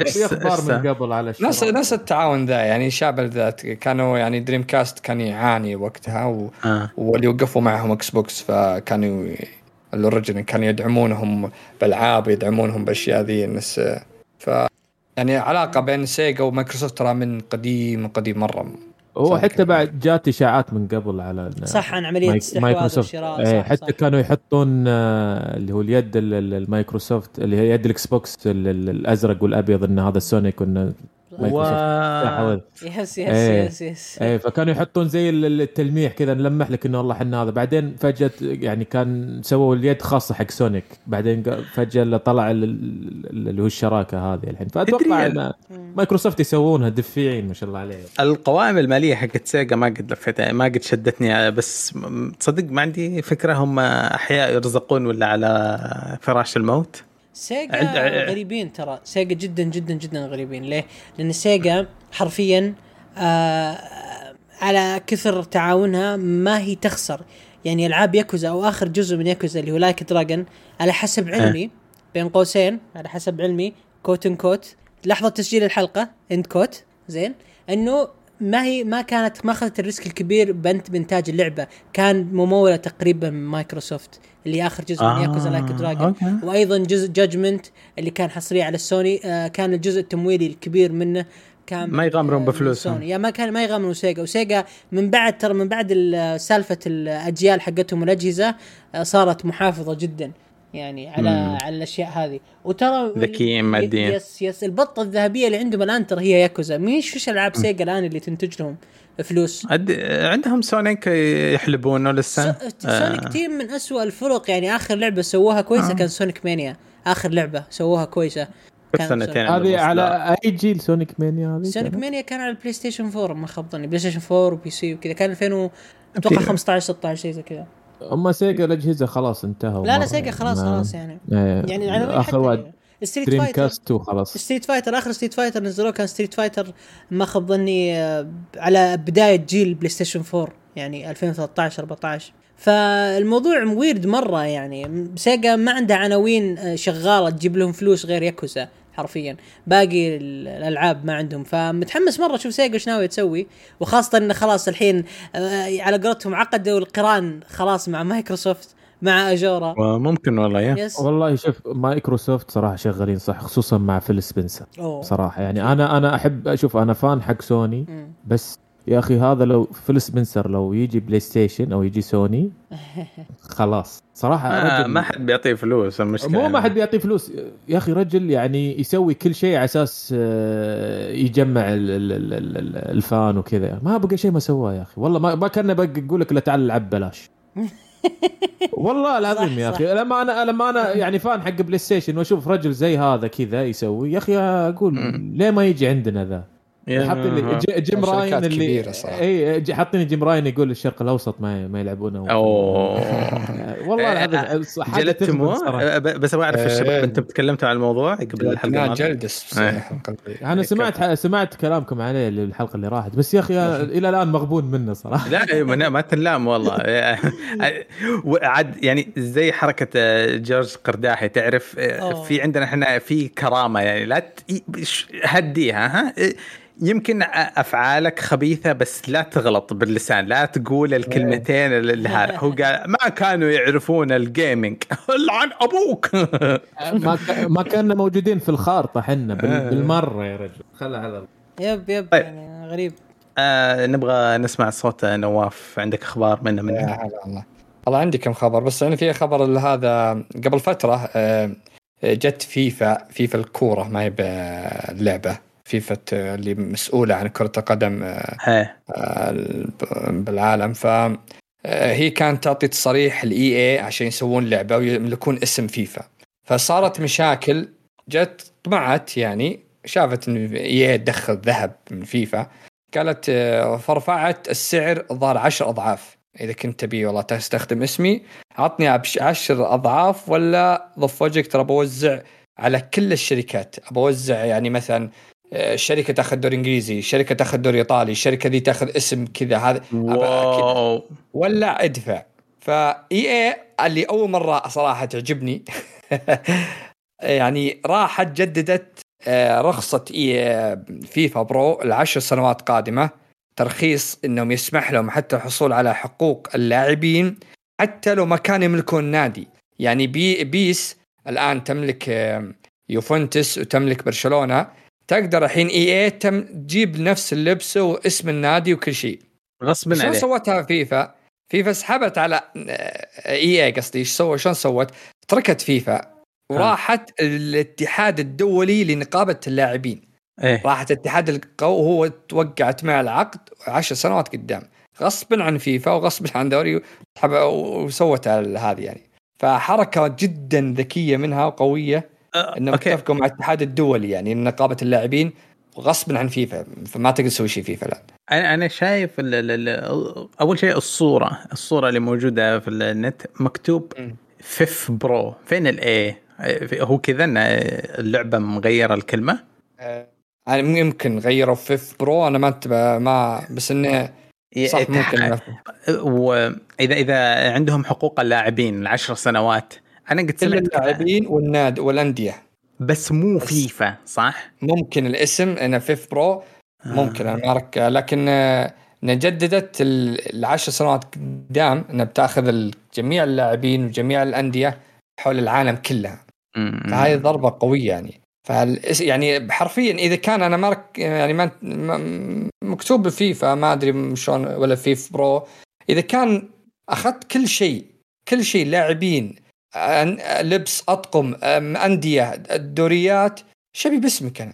D: في
A: أخبار
D: من قبل على
C: نفس نفس التعاون ذا يعني شابه ذات كانوا يعني دريم كاست كان يعاني وقتها و...
A: آه.
C: واللي وقفوا معهم Xbox فكانوا ال original كانوا يدعمونهم بالألعاب يدعمونهم بأشياء ذي الناس ف يعني علاقة بين سيجا ومايكروسوفت ترى من قديم قديم مرة
D: هو حتى. بعد جات إشاعات من قبل على
B: صح عن
D: عملية
B: استحواذ وشراء
D: إيه
B: صح
D: حتى
B: صح.
D: كانوا يحطون آه، اللي هو اليد ال- ال- المايكروسوفت اللي هي يد الإكس بوكس ال- ال- الأزرق والأبيض إن هذا سونيك وإن مايكروسوفت. استحوذ.
B: yes yes
D: إيه.
B: yes yes
D: إيه فكانوا يحطون زي ال- ال- التلميح كذا نلمح لك إنه والله إحنا هذا. بعدين فجأة يعني كان سووا اليد خاصة حق سونيك بعدين قا- فجأة اللي طلع ال- ال- اللي هو الشراكة هذه الحين.
A: فأتوقع
D: إن مايكروسوفت يسوونها دفيعين ما شاء الله عليهم.
A: القوائم المالية حقت سيجا ما قد لفتها ما قد شدتني بس تصدق ما عندي فكرة هم أحياء يرزقون ولا على فراش الموت؟
B: سيجا
A: عند-
B: غريبين ترى. سيجا جدا جدا جدا غريبين. ليه؟ لأن سيجا حرفيا آه على كثر تعاونها ما هي تخسر. يعني ألعاب ياكوزا أو آخر جزء من ياكوزا اللي هو لايك دراجون على حسب علمي بين قوسين على حسب علمي quote unquote لحظة تسجيل الحلقة end quote زين إنه ما هي ما كانت ما أخذت ال risk الكبير بنت بإنتاج اللعبة كان ممولة تقريبا من مايكروسوفت اللي آخر جزء من
A: آه،
B: ياكوزا لايك دراجون
A: أوكي.
B: وأيضا جزء جادجمنت اللي كان حصري على السوني آه كان الجزء التمويلي الكبير منه كان
A: ما يغامرون
B: آه،. من سوني. يا ما كان ما يغامرون سيجا وسيجا من بعد ترى من بعد ال- سالفة الأجيال حقتهم والاجهزه آه، صارت محافظة جدا يعني على
A: مم.
B: على الأشياء هذه. وترى
A: ذكيين ماديين.
B: yes yes البطة الذهبية اللي عندهم الآن ترى هي ياكوزا. مش وش ألعاب سيجا الآن اللي تنتج لهم فلوس؟
A: عد... عندهم سونيك يحلبونه لسه
B: سو- سونيك team من أسوأ الفرق. يعني آخر لعبة سووها كويسة
A: آه.
B: كان سونيك مانيا. آخر لعبة سووها كويسة.
A: سنتين.
D: هذه على أي جيل سونيك مانيا هذه؟
B: سونيك؟ مانيا كان على البلاي ستيشن 4 ما خاب ظني. بلاي ستيشن 4 و PC وكذا كان 2000 أتوقع
A: في-
B: 15 16 شيء زي كذا.
D: أما سيجا الأجهزة خلاص انتهوا
B: لا لا سيجا خلاص
D: ما-
B: خلاص يعني.
D: إيه.
B: يعني العناوين
D: آخر واحد
B: ستريت فايتر
D: كاست وخلاص
B: ستريت فايتر آخر ستريت فايتر نزلوه كان ستريت فايتر ما خاب ظني آه، على بداية جيل بلاي ستيشن 4 يعني 2013 14 فالموضوع ويرد مرة يعني. سيجا ما عندها عناوين آه، شغالة تجيب لهم فلوس غير ياكوزا حرفيا. باقي ال- الألعاب ما عندهم. فمتحمس مرة أشوف سيجا إيش ناويه تسوي. وخاصة انه خلاص الحين آه، على قولتهم عقدوا القران خلاص مع مايكروسوفت مع Azure.
A: ممكن والله yeah.
B: yes.
D: والله شوف مايكروسوفت صراحة شغالين صح خصوصا مع فيل سبنسر.
B: أوه.
D: صراحة يعني أنا أنا احب أشوف أنا fan حق سوني
B: مم.
D: بس يا أخي هذا لو فيل سبنسر لو يجي بلاي ستيشن أو يجي سوني خلاص. صراحة
A: آه ما حد بيعطيه فلوس المشكلة
D: مو ما حد بيعطيه فلوس. يا أخي رجل يعني يسوي كل شيء على أساس آه، يجمع ال- ال- ال- ال- ال- ال fan وكذا. ما بقى شيء ما سواه يا أخي. والله ما ما كان بقى يقول لك لا تعال العب بلاش. والله العظيم يا. أخي. لما أنا لما أنا يعني fan حق بلاي ستيشن وأشوف رجل زي هذا كذا يسوي يا أخي
A: أقول.
D: ليه ما يجي عندنا ذا؟ حاطين لي ج- جيم راين اللي
C: كبيرة صراحة.
D: اي حاطين جيم راين يقول الشرق الأوسط ما ما يلعبونه.
A: أوه.
D: والله العظيم
A: جلدتموه بس أبغى أعرف
C: إيه.
A: الشباب أنتم تكلمتوا عن الموضوع قبل الحلقة؟
C: جلدس
A: إيه.
D: أنا سمعت سمعت كلامكم عليه الحلقة اللي راحت بس يا أخي إلى الآن مغبون منه صراحة.
A: لا إيه، ما تنلام والله. وعد يعني زي حركة آه، جورج قرداحي تعرف آه،. في عندنا إحنا في كرامة يعني لا هديها ها؟ يمكن أفعالك خبيثة بس لا تغلط باللسان لا تقول الكلمتين اللي هذا. هو قال ما كانوا يعرفون الجيمنج لعن أبوك.
D: ما ما كنا موجودين في الخارطة حنا بال-
A: آه.
D: بالمرة يا رجل. خلها على
B: yep yep
A: طيب.
B: يعني غريب.
A: آه نبغى نسمع صوت نواف. عندك أخبار منه
C: يا هلا الله والله عندي كم خبر بس أنا في خبر هذا قبل فترة آه، جت فيفا فيفا الكورة ما هي اللعبه فيفا اللي مسؤولة عن كرة القدم آه، آه، بالعالم. ف آه، هي كانت تعطي تصريح ال EA عشان يسوون لعبة ويملكون اسم فيفا. فصارت مشاكل جت طمعت يعني شافت إن اي تدخل ذهب من فيفا. قالت فرفعت السعر الظاهر 10 أضعاف. إذا كنت تبي والله تستخدم اسمي عطني 10 أضعاف ولا ضف وجهك ترى بوزع على كل الشركات. بوزع يعني مثلا آه، شركة تاخذ دوري إنجليزي، شركة تاخذ دوري إيطالي، الشركة دي تاخذ اسم كذا هذا ولا ادفع. ف EA اللي أول مرة صراحة تعجبني. يعني راحت جددت آه، رخصة إي FIFPRO العشر سنوات قادمة. ترخيص إنهم يسمح لهم حتى الحصول على حقوق اللاعبين حتى لو ما كانوا يملكون نادي. يعني بي PES الآن تملك آه، يوفنتوس وتملك برشلونة. تقدر الحين EA Team تجيب نفس اللبس واسم النادي وكل شيء. شلون
A: عليه
C: سوتها فيفا؟ فيفا سحبت على EA قصدي. إيش سوى؟ شلون سوت؟ تركت فيفا. وراحت الاتحاد الدولي لنقابة اللاعبين.
A: إيه.
C: راحت الاتحاد القو وهو توقعت مع العقد 10 سنوات قدام. غصبا عن فيفا وغصبا عن دوري وسوت هذه يعني. فحركة جدا ذكية منها وقوية.
A: آه،
C: إنهم
A: أوكي.
C: اتفقوا مع الاتحاد الدولي يعني نقابه اللاعبين وغصبا عن فيفا فما تقدر تسوي شيء فيفا لا
A: أنا أنا شايف ال ال ال أول شيء الصورة الصورة اللي موجودة في النت مكتوب. FIFPRO. فين الاي هو كذا إن اللعبة مغيرة الكلمة؟
C: آه، يعني يمكن غيروا FIFPRO أنا ما انتبه ما بس إنه صح ممكن
A: واذا اذا عندهم حقوق اللاعبين العشر سنوات أنا قد سمعت
C: اللاعبين والناد والأندية
A: بس مو
C: بس.
A: فيفا صح؟
C: ممكن الاسم انه FIFPRO ممكن أنا لكن آه، انها جددت ال- العشر سنوات قدام إنها بتاخذ جميع اللاعبين وجميع الأندية حول العالم كلها
A: مم.
C: فهذه ضربة قوية يعني فال يعني حرفيا إذا كان أنا ما رك- يعني ما مكتوب فيفا ما أدري شلون ولا FIFPRO إذا كان أخذت كل شيء كل شيء لاعبين لبس أطقم أندية الدوريات شبي باسمك أنا.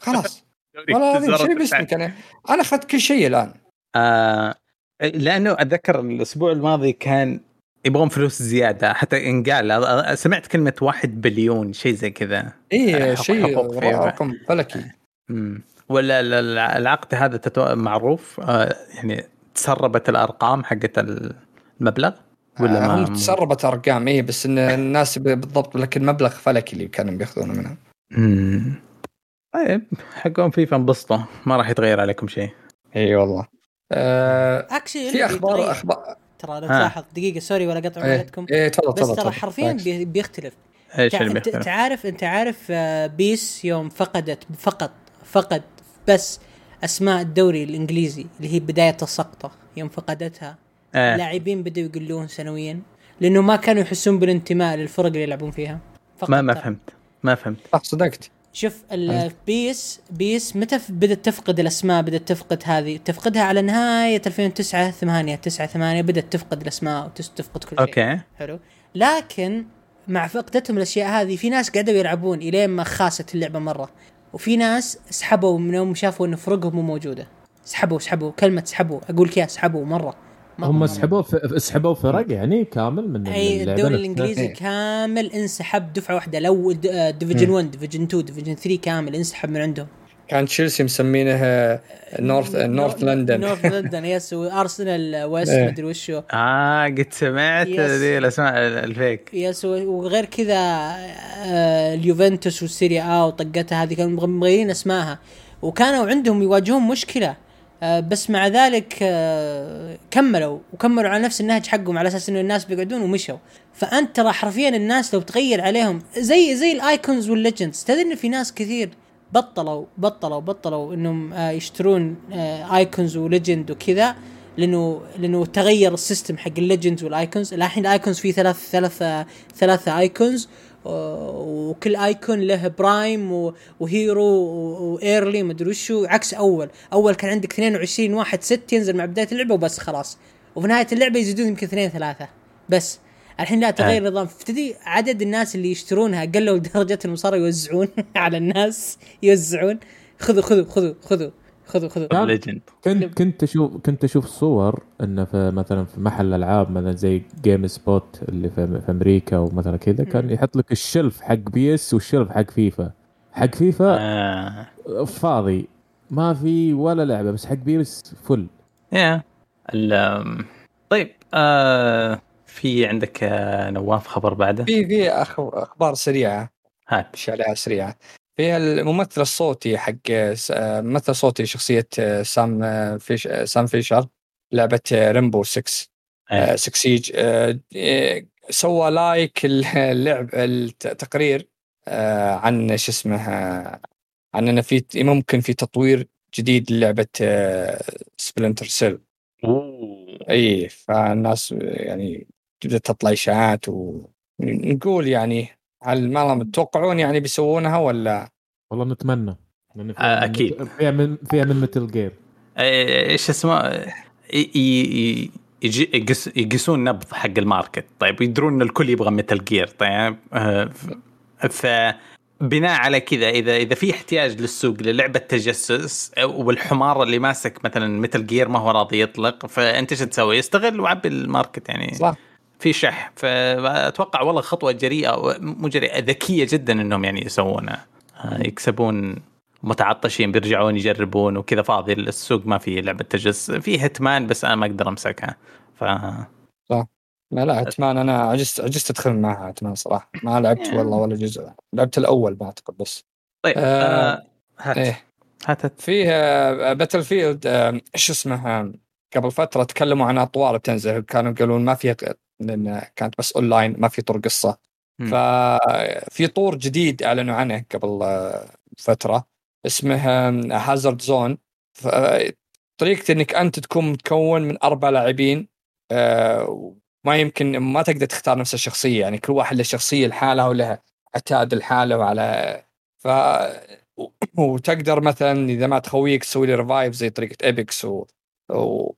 C: خلاص. والله شبي باسمك أنا. أنا أخذت كل شيء الآن.
A: آه لأنه أتذكر الأسبوع الماضي كان يبغون فلوس زيادة حتى إنقال. سمعت كلمة واحد بليون شيء زي كذا.
C: اي شيء. رقم فلكي.
A: ولا ال- ال- العقد هذا تتو... معروف آه يعني تسربت الأرقام حقت المبلغ؟ ولا
C: آه،
A: ما
C: هم تسربت أرقام اي بس إن الناس بالضبط لكن مبلغ فلكي اللي كانوا بياخذونه منها
A: مم. طيب حقهم فيفا انبسطوا ما راح يتغير عليكم شيء
C: إي والله آه
B: actually
C: في أخبار أخبار
B: ترى لو
A: ها.
B: تلاحظ دقيقة sorry ولا قطع
C: إيه
B: وقتكم
C: إيه تفضل
B: بس
C: تفضل
B: ترى
C: تفضل.
B: حرفيا بيختلف إيش
A: اللي
B: انت
A: بيختلف؟
B: أنت عارف أنت عارف آه، بيس يوم فقدت فقط فقد بس أسماء الدوري الإنجليزي اللي هي بداية السقطة يوم فقدتها
A: آه.
B: اللاعبين بدأوا يقلون سنويا لأنه ما كانوا يحسون بالانتماء للفرق اللي يلعبون فيها. فقط
A: ما ما. فهمت. ما فهمت.
C: صح صدقت.
B: شوف ال- بيس بيس متى بدأت تفقد الأسماء بدأت تفقد هذه؟ تفقدها على نهاية 2009 8 9 8 بدأت تفقد الأسماء وتفقد كل شيء.
A: أوكي.
B: حلو. لكن مع فقدتهم الأشياء هذه في ناس قعدوا يلعبون الين ما خاست اللعبة مرة. وفي ناس سحبوا منهم شافوا إن فرقهم مو موجودة. سحبوا سحبوا كلمة سحبوا أقول لك اياها سحبوا مره مرة.
D: هم سحبوا ف- سحبوا فرق يعني كامل من أي
B: الدوري. الإنجليزي
C: إيه.
B: كامل انسحب دفعة واحدة. لو division 1 division 2 division 3 كامل انسحب من عندهم.
C: كان تشيلسي مسمينه North North لندن
B: North لندن yes وارسنال
C: West.
B: مدري وشو.
A: آه قد سمعت. ذي الأسماء ال
B: fake. yes وغير كذا آه، اليوفنتوس والسيريا آ وطقتها هذه كانوا مغيرين اسمائها وكانوا عندهم يواجهون مشكلة. بس مع ذلك آه، كملوا وكملوا على نفس النهج حقهم على أساس إنه الناس بيقعدون ومشوا. فأنت ترى حرفيا الناس لو تغير عليهم زي زي ال icons وال legends. تدري إن في ناس كثير بطلوا بطلوا بطلوا إنهم آه، يشترون آه، icons و legend وكذا لأنه لأنه تغير ال system حق ال legends وال icons. الحين ال icons فيه ثلاث ثلاثة ثلاثة icons. وكل icon له prime و- و hero و- و early مدري وشو عكس أول. أول كان عندك 22 واحد ست ينزل مع بداية اللعبة وبس خلاص. وفي نهاية اللعبة يزيدون يمكن اثنين ثلاثة. بس الحين لا تغير النظام. فتدري عدد الناس اللي يشترونها قلوا لدرجه انهم صاروا يوزعون على الناس. يوزعون. خذوا خذوا خذوا خذوا. خذوا خذوا.
D: كان-
A: legend
D: كنت كنت أشوف كنت أشوف صور انه في مثلا في محل ألعاب مثلا زي GameStop اللي في, في أمريكا ومثلا كذا كان. يحط لك ال shelf حق PES وال shelf حق فيفا. حق فيفا
A: آه.
D: فاضي. ما في ولا لعبة بس حق PES فل
A: يا ال- طيب آه في عندك آه نواف خبر بعده؟
C: في في أخبار سريعة.
A: هات.
C: عليها سريعة؟ في الممثل الصوتي حق س- آه، ممثل صوتي شخصية آه، سام آه، فيش Sam Fisher لعبة Rainbow 6
A: إيه.
C: 6 Siege سوى like اللعب التقرير عن شو اسمه عن إنه في ممكن في تطوير جديد للعبة Splinter
A: Cell.
C: اي فالناس يعني تبدأ تطلع إشاعات ونقول يعني هل ما تتوقعون يعني بيسوونها ولا؟
D: والله نتمنى. فيها
A: آه،
D: من-
A: أكيد.
D: فيها من فيها من Metal Gear
A: آه، إيش اسمه ي- يجي- يقيس- يقيسون نبض حق ال market. طيب يدرون إن الكل يبغى Metal Gear طيب آه، ف- فبناء على كذا اذا إذا في احتياج للسوق للعبة تجسس والحمار اللي ماسك مثلا Metal Gear ما هو راضي يطلق فأنت إيش تسوي؟ استغل وعبي ال market يعني.
C: صح.
A: في شح. فأتوقع والله خطوة جريئة مو جريئة ذكية جدا إنهم يعني يسوونها آه، يكسبون متعطشين بيرجعون يجربون وكذا. فاضي السوق ما في لعبة تجس في هتمان بس أنا ما أقدر أمسكها. ف
C: ما لا اتمان أنا عجزت عجزت أدخل معها اتمان صراحة. ما لعبت والله ولا جزء. لعبت الأول ما أعتقد بس.
A: طيب
C: آه،
A: آه هات.
C: إيه.
A: هات هات.
C: فيه باتل فيلد إيش اسمه آه، قبل فترة تكلموا عن أطوار بتنزل. كانوا يقولون ما فيها لأن كانت بس اونلاين ما في طور
A: قصة.
C: ففي طور جديد أعلنوا عنه قبل فترة اسمه Hazard Zone طريقة إنك أنت تكون متكون من أربع لاعبين آه، ما يمكن ما تقدر تختار نفس الشخصية يعني كل واحد له شخصية لحالها ولها عتاد لحاله وعلى ف وتقدر مثلا إذا ما تخويك تسوي لي revive زي طريقة Apex و... و...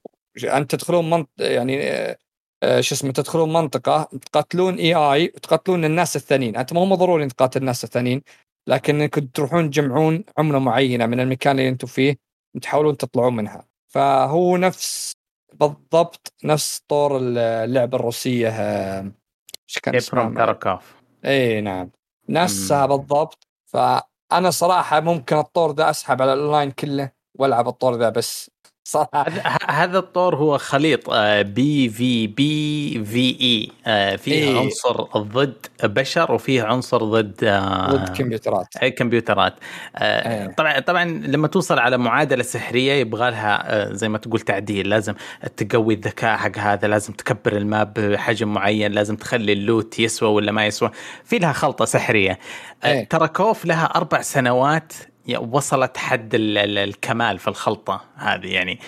C: أنت تدخلون منط... يعني شو اسمه تدخلون منطقة تقاتلون اي اي وتقاتلون الناس الثانيين. انت ما هو ضروري تقاتل الناس الثانيين لكن انكم تروحون تجمعون عملة معينة من المكان اللي أنتم فيه وتحاولون تطلعون منها. فهو نفس بالضبط نفس طور اللعبة الروسية آه، إيش كان
A: Escape from
C: اسمها؟
A: Tarkov
C: إي نعم. نفسها بالضبط. فأنا صراحة ممكن الطور ذا أسحب على الأونلاين كله وألعب الطور ذا بس. صراحة
A: هذا الطور هو خليط بي في بي في اي فيه
C: إيه.
A: عنصر ضد بشر وفيه عنصر ضد آه،
C: ضد كمبيوترات
A: اي كمبيوترات آه،
C: إيه.
A: طبعا طبعا لما توصل على معادلة سحرية يبغى لها آه، زي ما تقول تعديل لازم تقوي الذكاء حق هذا لازم تكبر ال map بحجم معين لازم تخلي ال loot يسوى ولا ما يسوى في لها خلطة سحرية
C: إيه.
A: Tarkov لها أربع سنوات وصلت حد ال- ال- الكمال في الخلطة هذه يعني.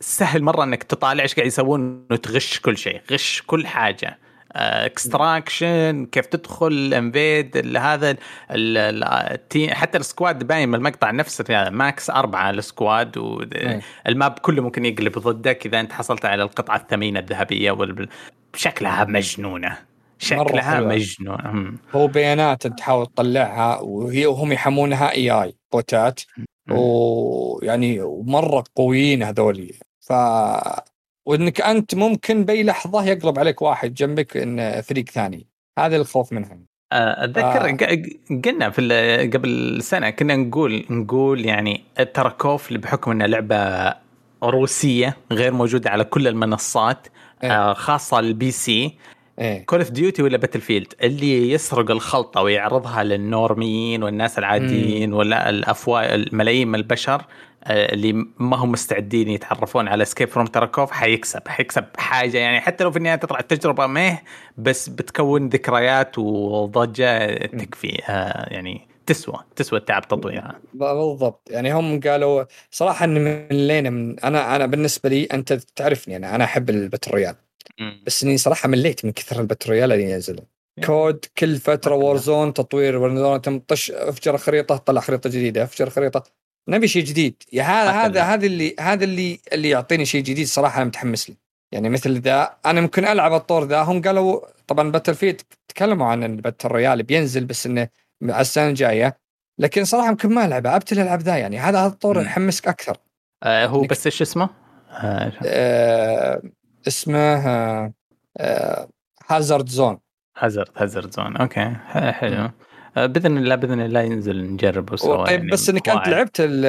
A: سهل مرة إنك تطالع إيش قاعد يسوون وتغش كل شيء غش كل حاجة extraction كيف تدخل invade هذا حتى ال squad باين من المقطع نفسه يعني max أربعة ال
C: squad.
A: وال map كله ممكن يقلب ضدك إذا أنت حصلت على القطعة الثمينة الذهبية وال- شكلها مجنونة شكلها مم.
C: هو بيانات تحاول تطلعها وهي وهم يحمونها اي اي بوتات. ويعني مرة قويين هذولي ف وإنك أنت ممكن بأي لحظة يقلب عليك واحد جنبك إن فريق ثاني هذا الخوف منهم
A: آه، أتذكر
C: آه.
A: قلنا في قبل سنة كنا نقول نقول يعني تراكوف اللي بحكم انها لعبة روسية غير موجودة على كل المنصات
C: إيه.
A: آه، خاصة لل
C: PC
A: Call of Duty ولا Battlefield اللي يسرق الخلطة ويعرضها للنورميين والناس العاديين ولا الافواه الملايين من البشر آه، اللي ما هم مستعدين يتعرفون على Escape from Tarkov حيكسب حيكسب حاجة يعني حتى لو في النهاية تطلع التجربة meh بس بتكون ذكريات وضجة تكفي آه، يعني تسوى تسوى التعب تطويرها.
C: بالضبط. يعني هم قالوا صراحة ان من لين من أنا أنا بالنسبة لي أنت تعرفني أنا أنا أحب ال battle royale بس إني صراحة مليت من كثر ال battle royale اللي ينزل. COD كل فترة Warzone تطوير زون طش أفجر خريطة طلع خريطة جديدة أفجر خريطة. نبي شيء جديد. يا هذا هذا. هذا اللي هذا اللي اللي يعطيني شيء جديد صراحة أنا متحمس له. يعني مثل ذا أنا ممكن ألعب الطور ذا. هم قالوا طبعا Battlefield تكلموا عن ال battle royale بينزل بس إنه على السنة الجاية. لكن صراحة يمكن ما العبها ابت الالعاب ذا يعني. هذا هذا الطور. يحمسك أكثر.
A: آه هو بس إيش اسمه؟ آه
C: آه اسمه Hazard
A: Zone Hazard Hazard Zone okay حلو. آه بإذن الله بإذن الله ينزل نجربه سوا
C: طيب
A: يعني
C: بس إنك
A: أنت.
C: لعبت ال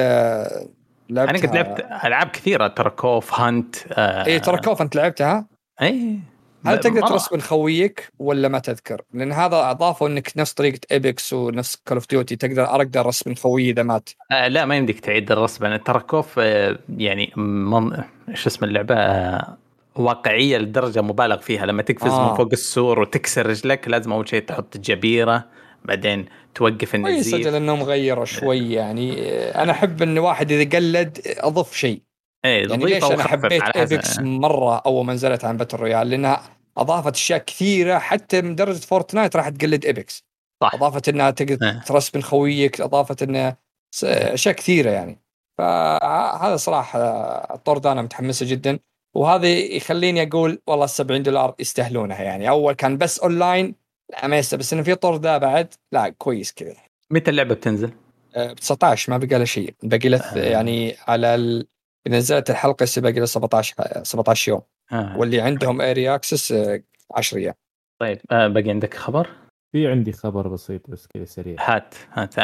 C: لعبت
A: أنا قد لعبت ألعاب كثيرة Tarkov Hunt آه
C: اي ترى كوف أنت لعبتها؟
A: اي
C: هل تقدر. ترسبن خويك ولا ما تذكر؟ لأن هذا اضافوا إنك نفس طريقة Apex ونفس Call of Duty تقدر أقدر ارسبن خويي إذا مات.
A: آه لا ما يمديك تعيد ال respawn. ترى كوف آه يعني من شو اسم اللعبة؟ آه واقعية لدرجة مبالغ فيها لما تقفز
C: آه.
A: من فوق السور وتكسر رجلك لازم أول شيء تحط جبيرة بعدين توقف النزيف
C: أجل إنهم غيروا شوي يعني أنا أحب إن واحد إذا قلد أضف شيء
A: إيه
C: يعني ليش
A: أنا
C: حبيت. Apex مرة أول ما نزلت عن battle royale لأنها أضافت أشياء كثيرة حتى من درجة Fortnite راح تقلد Apex
A: صح.
C: أضافت إنها تقدر
A: إيه.
C: ترسبن خويك أضافت انها أشياء كثيرة يعني فهذا صراحة الطور ده أنا متحمسه جدا وهذا يخليني أقول والله ال 70 دولار يستاهلونها يعني أول كان بس أونلاين لا ما يستاهل بس إنه في طور ذا بعد لا كويس كذا
A: متى اللعبة بتنزل؟
C: ب 19 ما بقى له شيء باقي له
A: آه.
C: يعني على ال... إذا نزلت الحلقة يصير باقي له 17 17 يوم
A: آه.
C: واللي عندهم early access 10 أيام
A: طيب آه باقي عندك خبر؟
D: في عندي خبر بسيط بس كذا سريع
A: هات هات آه،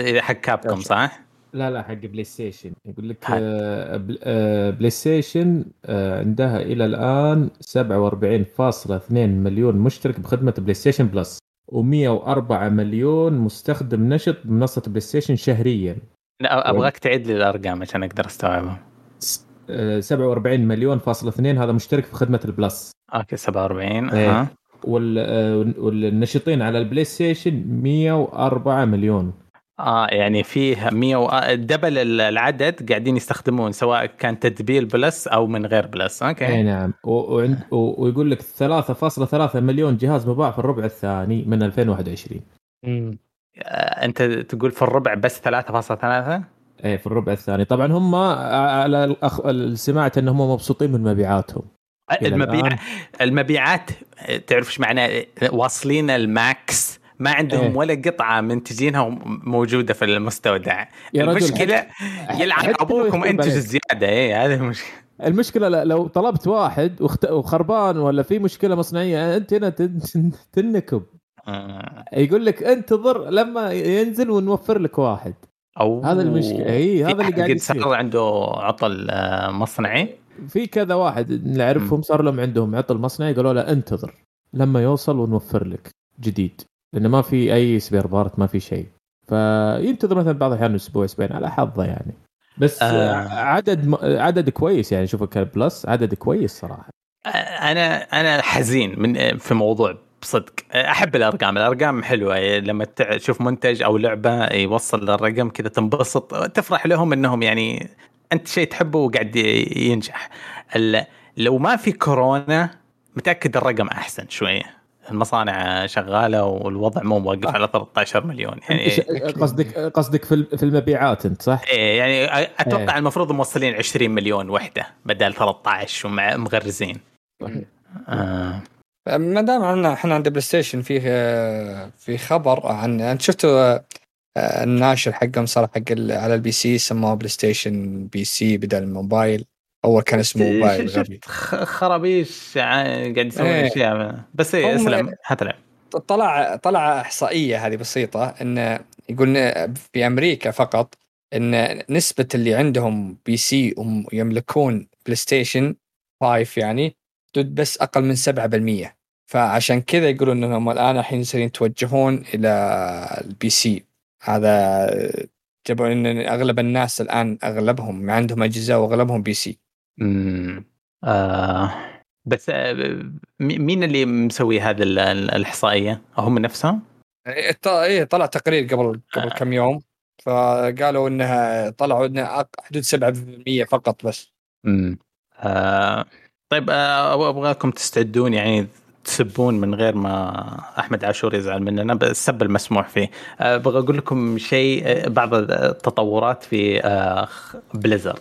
A: إذا حق
C: Capcom.
A: صح؟
D: لا لا حق PlayStation. يقول لك. آه آه PlayStation آه عندها إلى الآن 47.2 مليون مشترك بخدمة PlayStation Plus و104 مليون مستخدم نشط بمنصة PlayStation شهريا.
A: لا أبغاك تعيد لي الأرقام عشان أقدر أستوعبها.
D: س- آه 47 مليون فاصلة اثنين هذا مشترك في خدمة ال
A: Plus. okay 47
D: إيه.
A: ها
D: وال آه والنشطين على ال PlayStation 104 مليون.
A: آه يعني فيه 100 و... آه، double العدد قاعدين يستخدمون سواء كان تدبيل Plus أو من غير Plus.
D: إي
A: okay
D: نعم. و- وعند و- ويقول لك 3.3 مليون جهاز مباع في الربع الثاني من 2021
A: آه أنت تقول في الربع بس 3.3
D: إيه في الربع الثاني. طبعا هم على الأخ... سمعت انهم مبسوطين من مبيعاتهم.
A: المبيع. المبيعات آه، تعرف إيش معناه واصلين الماكس. ما عندهم
D: إيه.
A: ولا قطعة منتجينها موجودة في المستودع
D: يا
A: المشكلة يلعن
D: حتى لو أبوكم
A: انتج. الزياده إيه هذه
D: المشكلة المشكلة لو طلبت واحد. وخربان ولا في مشكلة مصنعية أنت هنا تن... تنكب
A: آه.
D: يقول لك انتظر لما ينزل ونوفر لك واحد
A: أو
D: هذا المشكلة. إيه، هذا اللي قاعد.
A: صار عنده عطل آه، مصنعي
D: في كذا واحد نعرفهم صار لهم عندهم عطل مصنعي قالوا له انتظر لما يوصل ونوفر لك جديد لأنه ما في أي spare part ما في شيء. فينتظر مثلا بعض الأحيان أسبوع أسبوعين على حظه يعني. بس
A: آه.
D: عدد م... عدد كويس يعني. شوف plus عدد كويس صراحة.
A: آه، أنا أنا حزين من في موضوع بصدق أحب الأرقام. الأرقام حلوة. لما تشوف منتج أو لعبة يوصل للرقم كذا تنبسط. تفرح لهم إنهم يعني أنت شيء تحبه وقاعد ينجح. لو ما في كورونا متأكد الرقم أحسن شوية. المصانع شغالة والوضع مو موقف على 13 مليون يعني
D: قصدك قصدك في ال- في المبيعات أنت صح؟
A: إيه يعني أتوقع
D: إيه.
A: المفروض موصلين 20 مليون وحدة بدل 13 ومع مغرزين آه.
C: ما دام عندنا إحنا عند بلاي ستيشن فيه آه، في خبر عن أنت شفتوا آه، الناشر حقهم صار حق على ال PC سموه بلاي ستيشن PC بدل الموبايل اول كان اسمه موبايل غبي.
A: خرابيش قاعد يسوي
C: إيه.
A: أشياء. بس
C: إيه
A: أسلم. هات
C: طلع طلع إحصائية هذه بسيطة إن يقول في أمريكا فقط إن نسبة اللي عندهم PC ويملكون بلاي ستيشن 5 يعني تد بس أقل من 7% فعشان كذا يقولون انهم الآن الحين صايرين يتوجهون إلى ال PC هذا جابوا إن أغلب الناس الآن أغلبهم عندهم أجهزة وأغلبهم
A: PC آه. بس آه، مين اللي مسوي ال- الإحصائية؟ هم نفسهم؟
C: ط- إيه طلع تقرير قبل قبل
A: آه.
C: كم يوم فقالوا إنها طلعوا إنها حدود 7% فقط بس
A: مم. آه. طيب آه، أبغاكم تستعدون يعني تسبون من غير ما أحمد عاشور يزعل مننا السب المسموح فيه آه، أبغى أقول لكم شيء آه، بعض التطورات في آه، بليزرد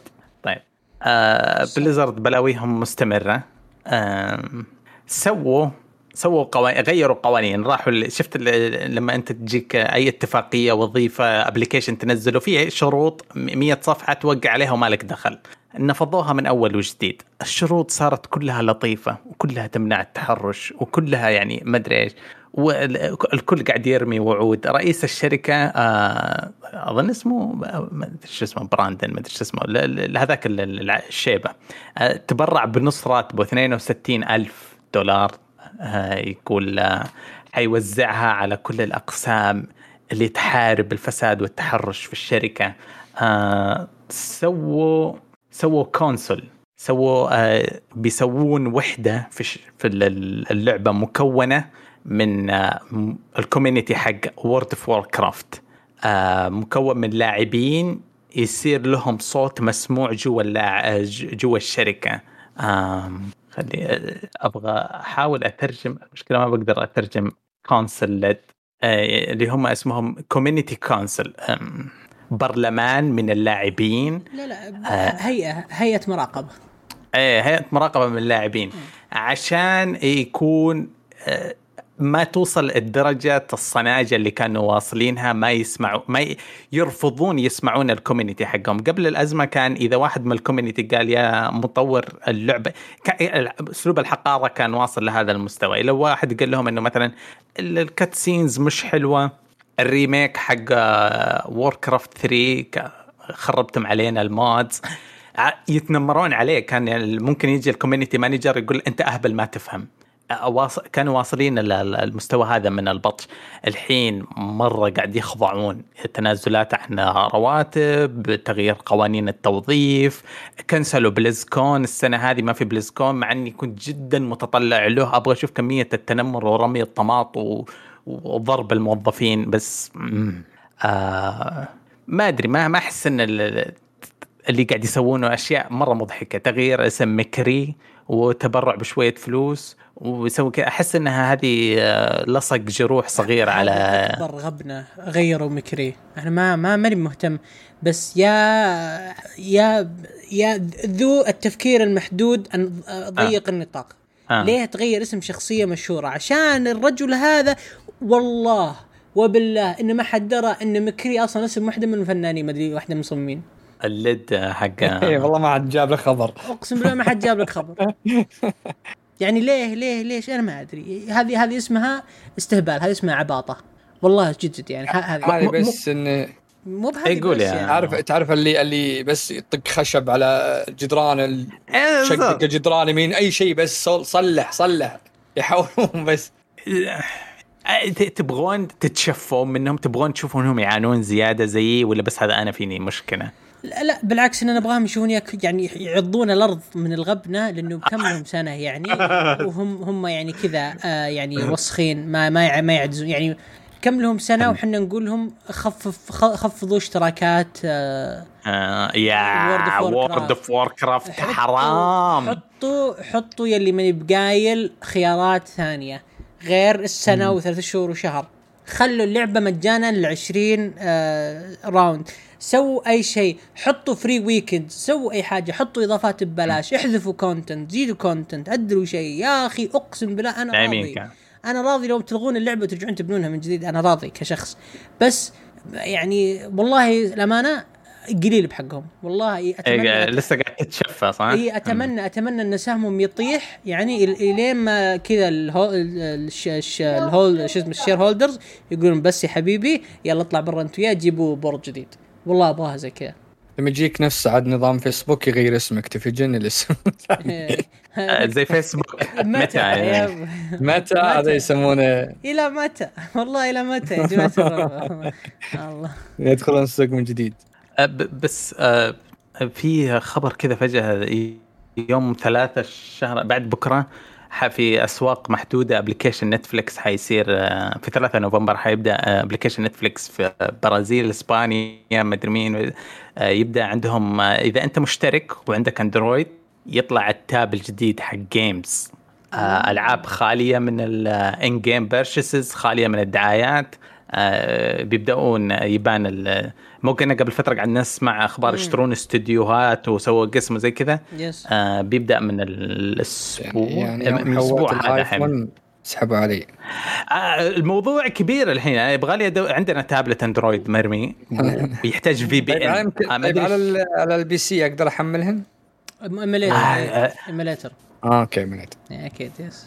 A: آه، بليزرد بلاويهم مستمرة. سووا سووا قوانين غيروا قوانين. راحوا شفت لما انت تجيك أي اتفاقية وظيفة application تنزله فيه شروط 100 صفحة توقع عليها وما لك دخل. نفضوها من أول وجديد. الشروط صارت كلها لطيفة وكلها تمنع التحرش وكلها يعني ما أدري إيش. والكل قاعد يرمي وعود. رئيس الشركة آه أظن اسمه ما أدري شو اسمه براندن ما أدري شو اسمه هذاك ال- ال- الشيبة. آه تبرع بنص راتبه 62 ألف دولار آه يقول حيوزعها على كل الأقسام اللي تحارب الفساد والتحرش في الشركة. سووا سووا council سووا بيسوون وحدة في في ال- اللعبة مكونة من آه ال community حق وورد اوف وور كرافت مكون من لاعبين يصير لهم صوت مسموع جوا. آه، جوا الشركة. خلي آه، أبغى أحاول أترجم المشكلة ما بقدر أترجم council اللي هم اسمهم community council برلمان من اللاعبين.
B: لا لا هيئة هيئة مراقبة.
A: إيه هيئة مراقبة من اللاعبين. عشان يكون آه، ما توصل الدرجة الصناجة اللي كانوا واصلينها ما يسمعوا ما يرفضون يسمعون ال community حقهم. قبل الأزمة كان إذا واحد من ال community قال يا مطور اللعبة أسلوب الحقارة كان واصل لهذا المستوى. لو واحد قال لهم أنه مثلا ال cutscenes مش حلوة ال remake حق ووركرافت 3 ك- خربتم علينا ال mods. يتنمرون عليه. كان ممكن يجي ال community manager يقول أنت أهبل ما تفهم. كانوا واصلين ال- ال- المستوى هذا من البطش. الحين مرة قاعد يخضعون تنازلات عن رواتب تغيير قوانين التوظيف كنسلوا بليزكون. السنة هذه ما في بليزكون مع أني كنت جدا متطلع له. أبغى أشوف كمية التنمر ورمي الطماط و... وضرب الموظفين. بس. آه ما أدري ما ما أن ال- اللي قاعد يسوونه أشياء مرة مضحكة. تغيير اسم مكري وتبرع بشوية فلوس ويسوي كذا. أحس إنها هذه آه، لصق جروح صغير على
B: اكبر غبنة غيروا مكري. أنا ما ما ماني مهتم بس يا يا يا ذو التفكير المحدود أن ضيق آه. النطاق.
A: آه.
B: آه. ليه تغير اسم شخصية مشهورة؟ عشان الرجل هذا والله وبالله انه ما حد درى إن مكري أصلا اسم واحدة من الفنانين ما أدري واحدة من المصممين.
A: اللد حق
C: اي والله ما حد جاب له خبر.
B: أقسم بالله ما حد جاب لك خبر. يعني ليه ليه ليش؟ أنا ما أدري. هذه هذه اسمها استهبال هذه اسمها عباطة. والله جد جد يعني هذه
C: هذه بس انه
B: مو بهذه
A: إيه قول
B: بس
A: يا
B: يعني.
C: تعرف تعرف اللي اللي بس يطق خشب على جدران ال-
A: إيه،
C: شقق
A: بالضبط.
C: جدران يمين أي شيء بس صل- صلح صلح. يحاولون بس.
A: تبغون تتشفوا منهم؟ تبغون تشوفون انهم يعانون زيادة زيي ولا بس هذا أنا فيني مشكلة؟
B: لا, لا بالعكس إن أنا أبغاهم يشوفون يعني يعضون الأرض من الغبنة لأنه كم لهم سنة يعني وهم هم يعني كذا آه يعني وسخين ما ما ما يعجزون يعني كم لهم سنة وحنا نقول لهم خفف خفضوا اشتراكات آه
A: آه يا. وورد اوف وور كرافت حرام.
B: حطوا حطوا يلي ماني بقايل خيارات ثانية غير السنة وثلاث شهور وشهر. خلوا اللعبة مجانا ل 20 آه round سووا أي شيء حطوا free weekend سووا أي حاجة حطوا إضافات ببلاش احذفوا content زيدوا content عدلوا شيء. يا أخي أقسم بالله
A: أنا
B: راضي. أنا راضي لو تلغون اللعبة وترجعون تبنونها من جديد أنا راضي كشخص. بس يعني والله الامانه قليل بحقهم. والله أتمنى
A: إيه، لسه قاعد تتشفى صح؟
B: اي اتمنى أتمنى إن سهمهم يطيح. يعني ال- الين ما كذا ال whole شو اسمه ال shareholders يقولون بس يا حبيبي يلا اطلع برا انت وياه جيبوا بورد جديد. والله أبغاها زي كذا.
C: لما يجيك نفس عاد نظام فيسبوك يغير اسمك تفجن الاسم.
A: آه، زي فيسبوك. متى؟ يعني؟
C: متى؟ هذا يسمونه.
B: إلى متى؟ والله إلى متى يا جماعة. الله.
C: يدخلون السوق من جديد.
A: ب- بس آه، في خبر كذا فجأة يوم ثلاثة الشهر بعد بكرة ح- في أسواق محدودة application نتفليكس حيصير آه، في 3 نوفمبر حيبدأ application نتفليكس في برازيل إسبانيا مدري مين آه، يبدأ عندهم آه، إذا أنت مشترك وعندك أندرويد يطلع ال tab الجديد حق games آه، ألعاب خالية من ال in-game purchases خالية من الدعايات. آه، بيبدأون يبان ال- مو كنا قبل فترة قاعد نسمع أخبار يشترون استديوهات وسووا قسم زي كذا.
B: yes
A: آه، بيبدأ من الأسبوع
C: يعني
A: من
C: يوم الأسبوع
A: هذا الحين.
C: سحبوا علي.
A: آه، الموضوع كبير الحين. أنا يبغى لي أدو... عندنا تابلت أندرويد مرمي. ويحتاج في بي ان
C: على ال- على البي سي أقدر أحملهن؟
B: ايميليتر
A: آه.
B: ايميليتر
C: آه أوكي منيت
B: أكيد يس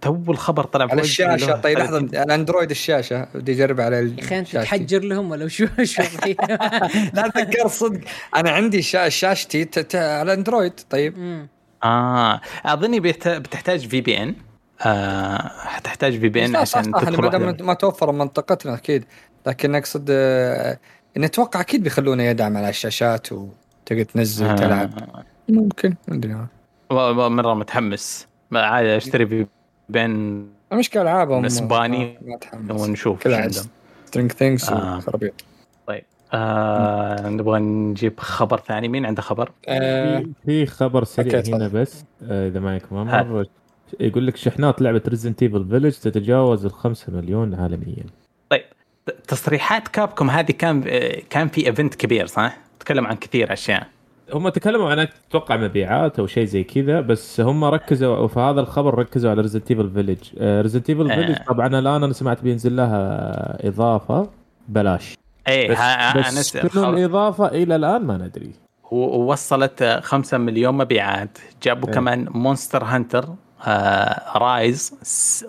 A: تو الخبر طلع
C: على
A: الشاشة
C: طيب لحظة الأندرويد الشاشة بدي أجرب على
B: يا أخي
C: أنت.
B: تحجر لهم ولا شو شو
C: لا اتذكر صدق أنا عندي شا- شاشتي ت- ت- على اندرويد طيب.
A: آه أظني. بتحتاج VPN آه حتحتاج
C: VPN
A: عشان تدخل
C: ما دام
A: واحدة.
C: ما توفر منطقتنا أكيد لكن اقصد آه، إن أتوقع أكيد بيخلونه يدعم على الشاشات وتقدر تنزل
A: آه.
C: تلعب ممكن ما
A: أدري مرة متحمس ما عاد أشتري بين
C: المشكلة العابهم اتحمس
A: ونشوف
C: كلها. Stranger Things
A: آه.
C: وخرابيط
A: طيب آه نبغى نجيب خبر ثاني مين عنده خبر؟
C: آه،
D: في خبر سريع هنا. بس آه، إذا معك
A: هات.
D: ممر يقول لك شحنات لعبة Resident Evil Village تتجاوز ال 5 مليون عالميا
A: طيب تصريحات Capcom هذه كان آه، كان في event كبير صح؟ تكلم عن كثير أشياء
D: هم تكلموا عن أتوقع مبيعات أو شيء زي كذا بس هم ركزوا وفي هذا الخبر ركزوا على Resident Evil Village Resident
A: Evil.
D: Village طبعا الآن أنا سمعت بينزل لها إضافة بلاش.
A: إيه
D: بس,
A: ها أنا
D: بس. شنو
A: خل-
D: الاضافه إلى الآن ما ندري.
A: ووصلت 5 مليون مبيعات. جابوا
D: إيه.
A: كمان Monster Hunter آه Rise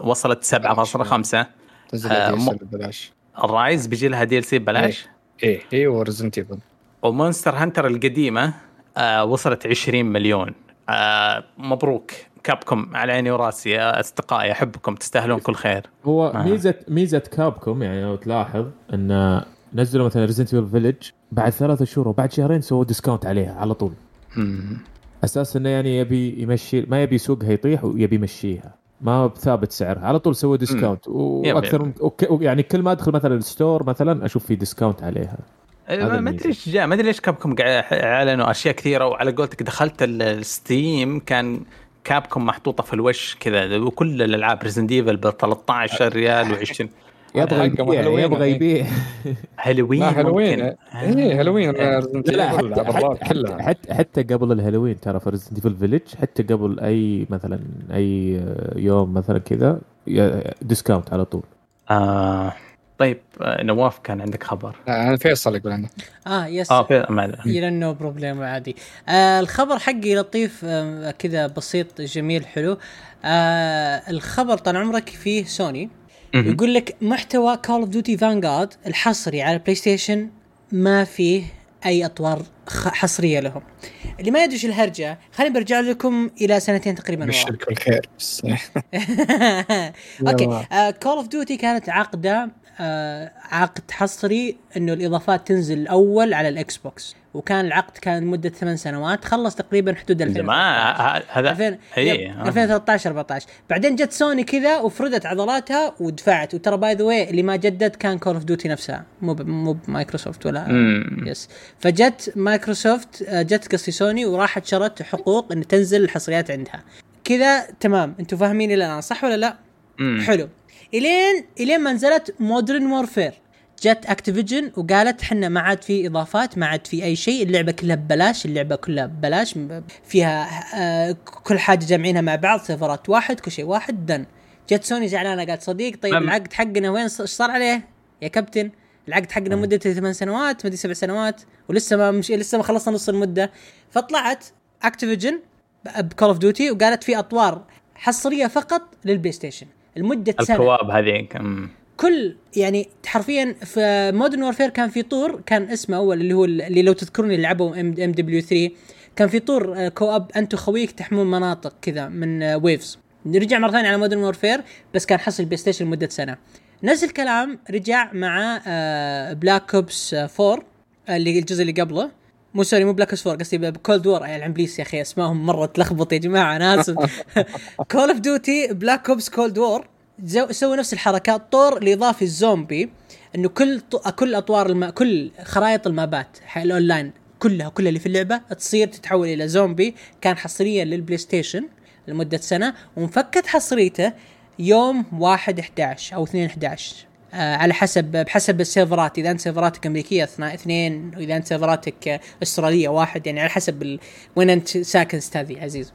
A: وصلت 7.5
C: تنزل
A: آه،
C: ببلاش.
A: ال Rise بيجي لها DLC ببلاش؟ إيه إيه
C: و Resident Evil و
A: Monster Hunter القديمة آه وصلت 20 مليون. آه مبروك Capcom على عيني وراسي يا أصدقائي أحبكم تستاهلون كل خير.
D: هو
A: آه.
D: ميزه ميزة Capcom يعني لو تلاحظ إن نزلوا مثلا Resident Evil Village بعد ثلاثة شهور وبعد شهرين سووا discount عليها على طول.
A: مم.
D: أساس إنه يعني يبي يمشي ما يبي سوقها يطيح ويبي يمشيها. ما بثابت سعرها. على طول سوى discount وأكثر يعني كل ما أدخل مثلا ال store مثلا أشوف في discount عليها.
A: ما. أدري إيش جاء ما أدري ليش Capcom قاعد أعلنوا أشياء كثيرة وعلى قولتك دخلت ال- ال Steam كان كابكم محطوطة في الوش كذا وكل الألعاب ريزن ديفل ب 13 ريال و20
D: يبغى يبيع
C: هالوين
D: يبغى
C: الحين.
D: يبيع.
A: هالوين
C: هالوين. إيه هالوين ريزنت
D: لا
C: ايفل
D: حتى حتى, قبل الهالوين ترى في ريزنت ايفل فيلج حتى قبل أي مثلا أي يوم مثلا كذا ي- ديسكاونت على طول.
A: آه. طيب آه، نواف كان عندك خبر؟
C: لا أنا فيصل يقول عنه
B: آه يس.
A: آه في ما أدري.
B: إلى نو بروبليم عادي. آه الخبر حقي لطيف آه كذا بسيط جميل حلو. آه الخبر طال عمرك فيه سوني. يقول لك محتوى Call of Duty Vanguard الحصري على ال PlayStation ما فيه أي أطوار خ- حصرية لهم. اللي ما يدري إيش الهرجة خليني برجع لكم إلى سنتين تقريبا
C: والخير بس Okay.
B: Call of Duty كانت عقدة آه عقد حصري إنه الإضافات تنزل الأول على ال Xbox وكان العقد كان لمدة ثمان سنوات خلص تقريبا حدود 2000
A: ما ه- هذا
B: 2000
A: اي
B: yep، 2013 14 بعدين جت سوني كذا وفردت عضلاتها ودفعت. وترى by the way اللي ما جدد كان Call of Duty نفسها. مو ب- مو بمايكروسوفت ولا
A: مم.
B: Yes فجت مايكروسوفت آه، جت قصدي سوني وراحت شرت حقوق ان تنزل الحصريات عندها. كذا تمام. أنتم فاهمين إلى الآن صح ولا لا؟
A: مم.
B: حلو. إلين إلين ما نزلت Modern Warfare جت Activision وقالت حنا ما عاد في إضافات ما عاد في أي شيء اللعبة كلها ببلاش اللعبة كلها ببلاش فيها آه كل حاجة جامعينها مع بعض سيرفرات واحد كل شيء واحد then جت سوني زعلانة قالت صديق طيب العقد حقنا وين؟ إيش صار عليه؟ يا كابتن العقد حقنا مدته ثمان سنوات مدري سبع سنوات ولسه ما مش لسه ما خلصنا نص المدة. فطلعت Activision ب Call of Duty وقالت في أطوار حصرية فقط لل PlayStation. لمدة سنة.
A: ال co-op مم.
B: كل يعني حرفيا في Modern Warfare كان في طور كان اسمه أول اللي هو اللي لو تذكرون اللي لعبوا MW 3 كان في طور آه، co-op أنت وخويك تحمون مناطق كذا من آه، waves رجع مرة ثانية على Modern Warfare بس كان حصل PlayStation لمدة سنة. نفس الكلام رجع مع آه، Black Ops 4 اللي الجزء اللي قبله. مو sorry مو Black Ops 4 قصدي Cold War يا العمليس يا أخي اسمائهم مرة تلخبط يا جماعة أنا اسف Call of Duty Black Ops Cold War سووا نفس الحركات طور الاضافي الزومبي إنه كل ط... كل أطوار الم... كل خرائط المابات الاونلاين كلها كلها اللي في اللعبة تصير تتحول إلى زومبي كان حصريا لل PlayStation لمدة سنة وانفكت حصريته يوم 1 11 أو 2 11 آه على حسب بحسب السيرفرات. إذا أنت سيرفراتك أمريكية اثنين وإذا أنت سيرفراتك آه، أسترالية واحد يعني على حسب ال... وين أنت ساكن استاذي عزيز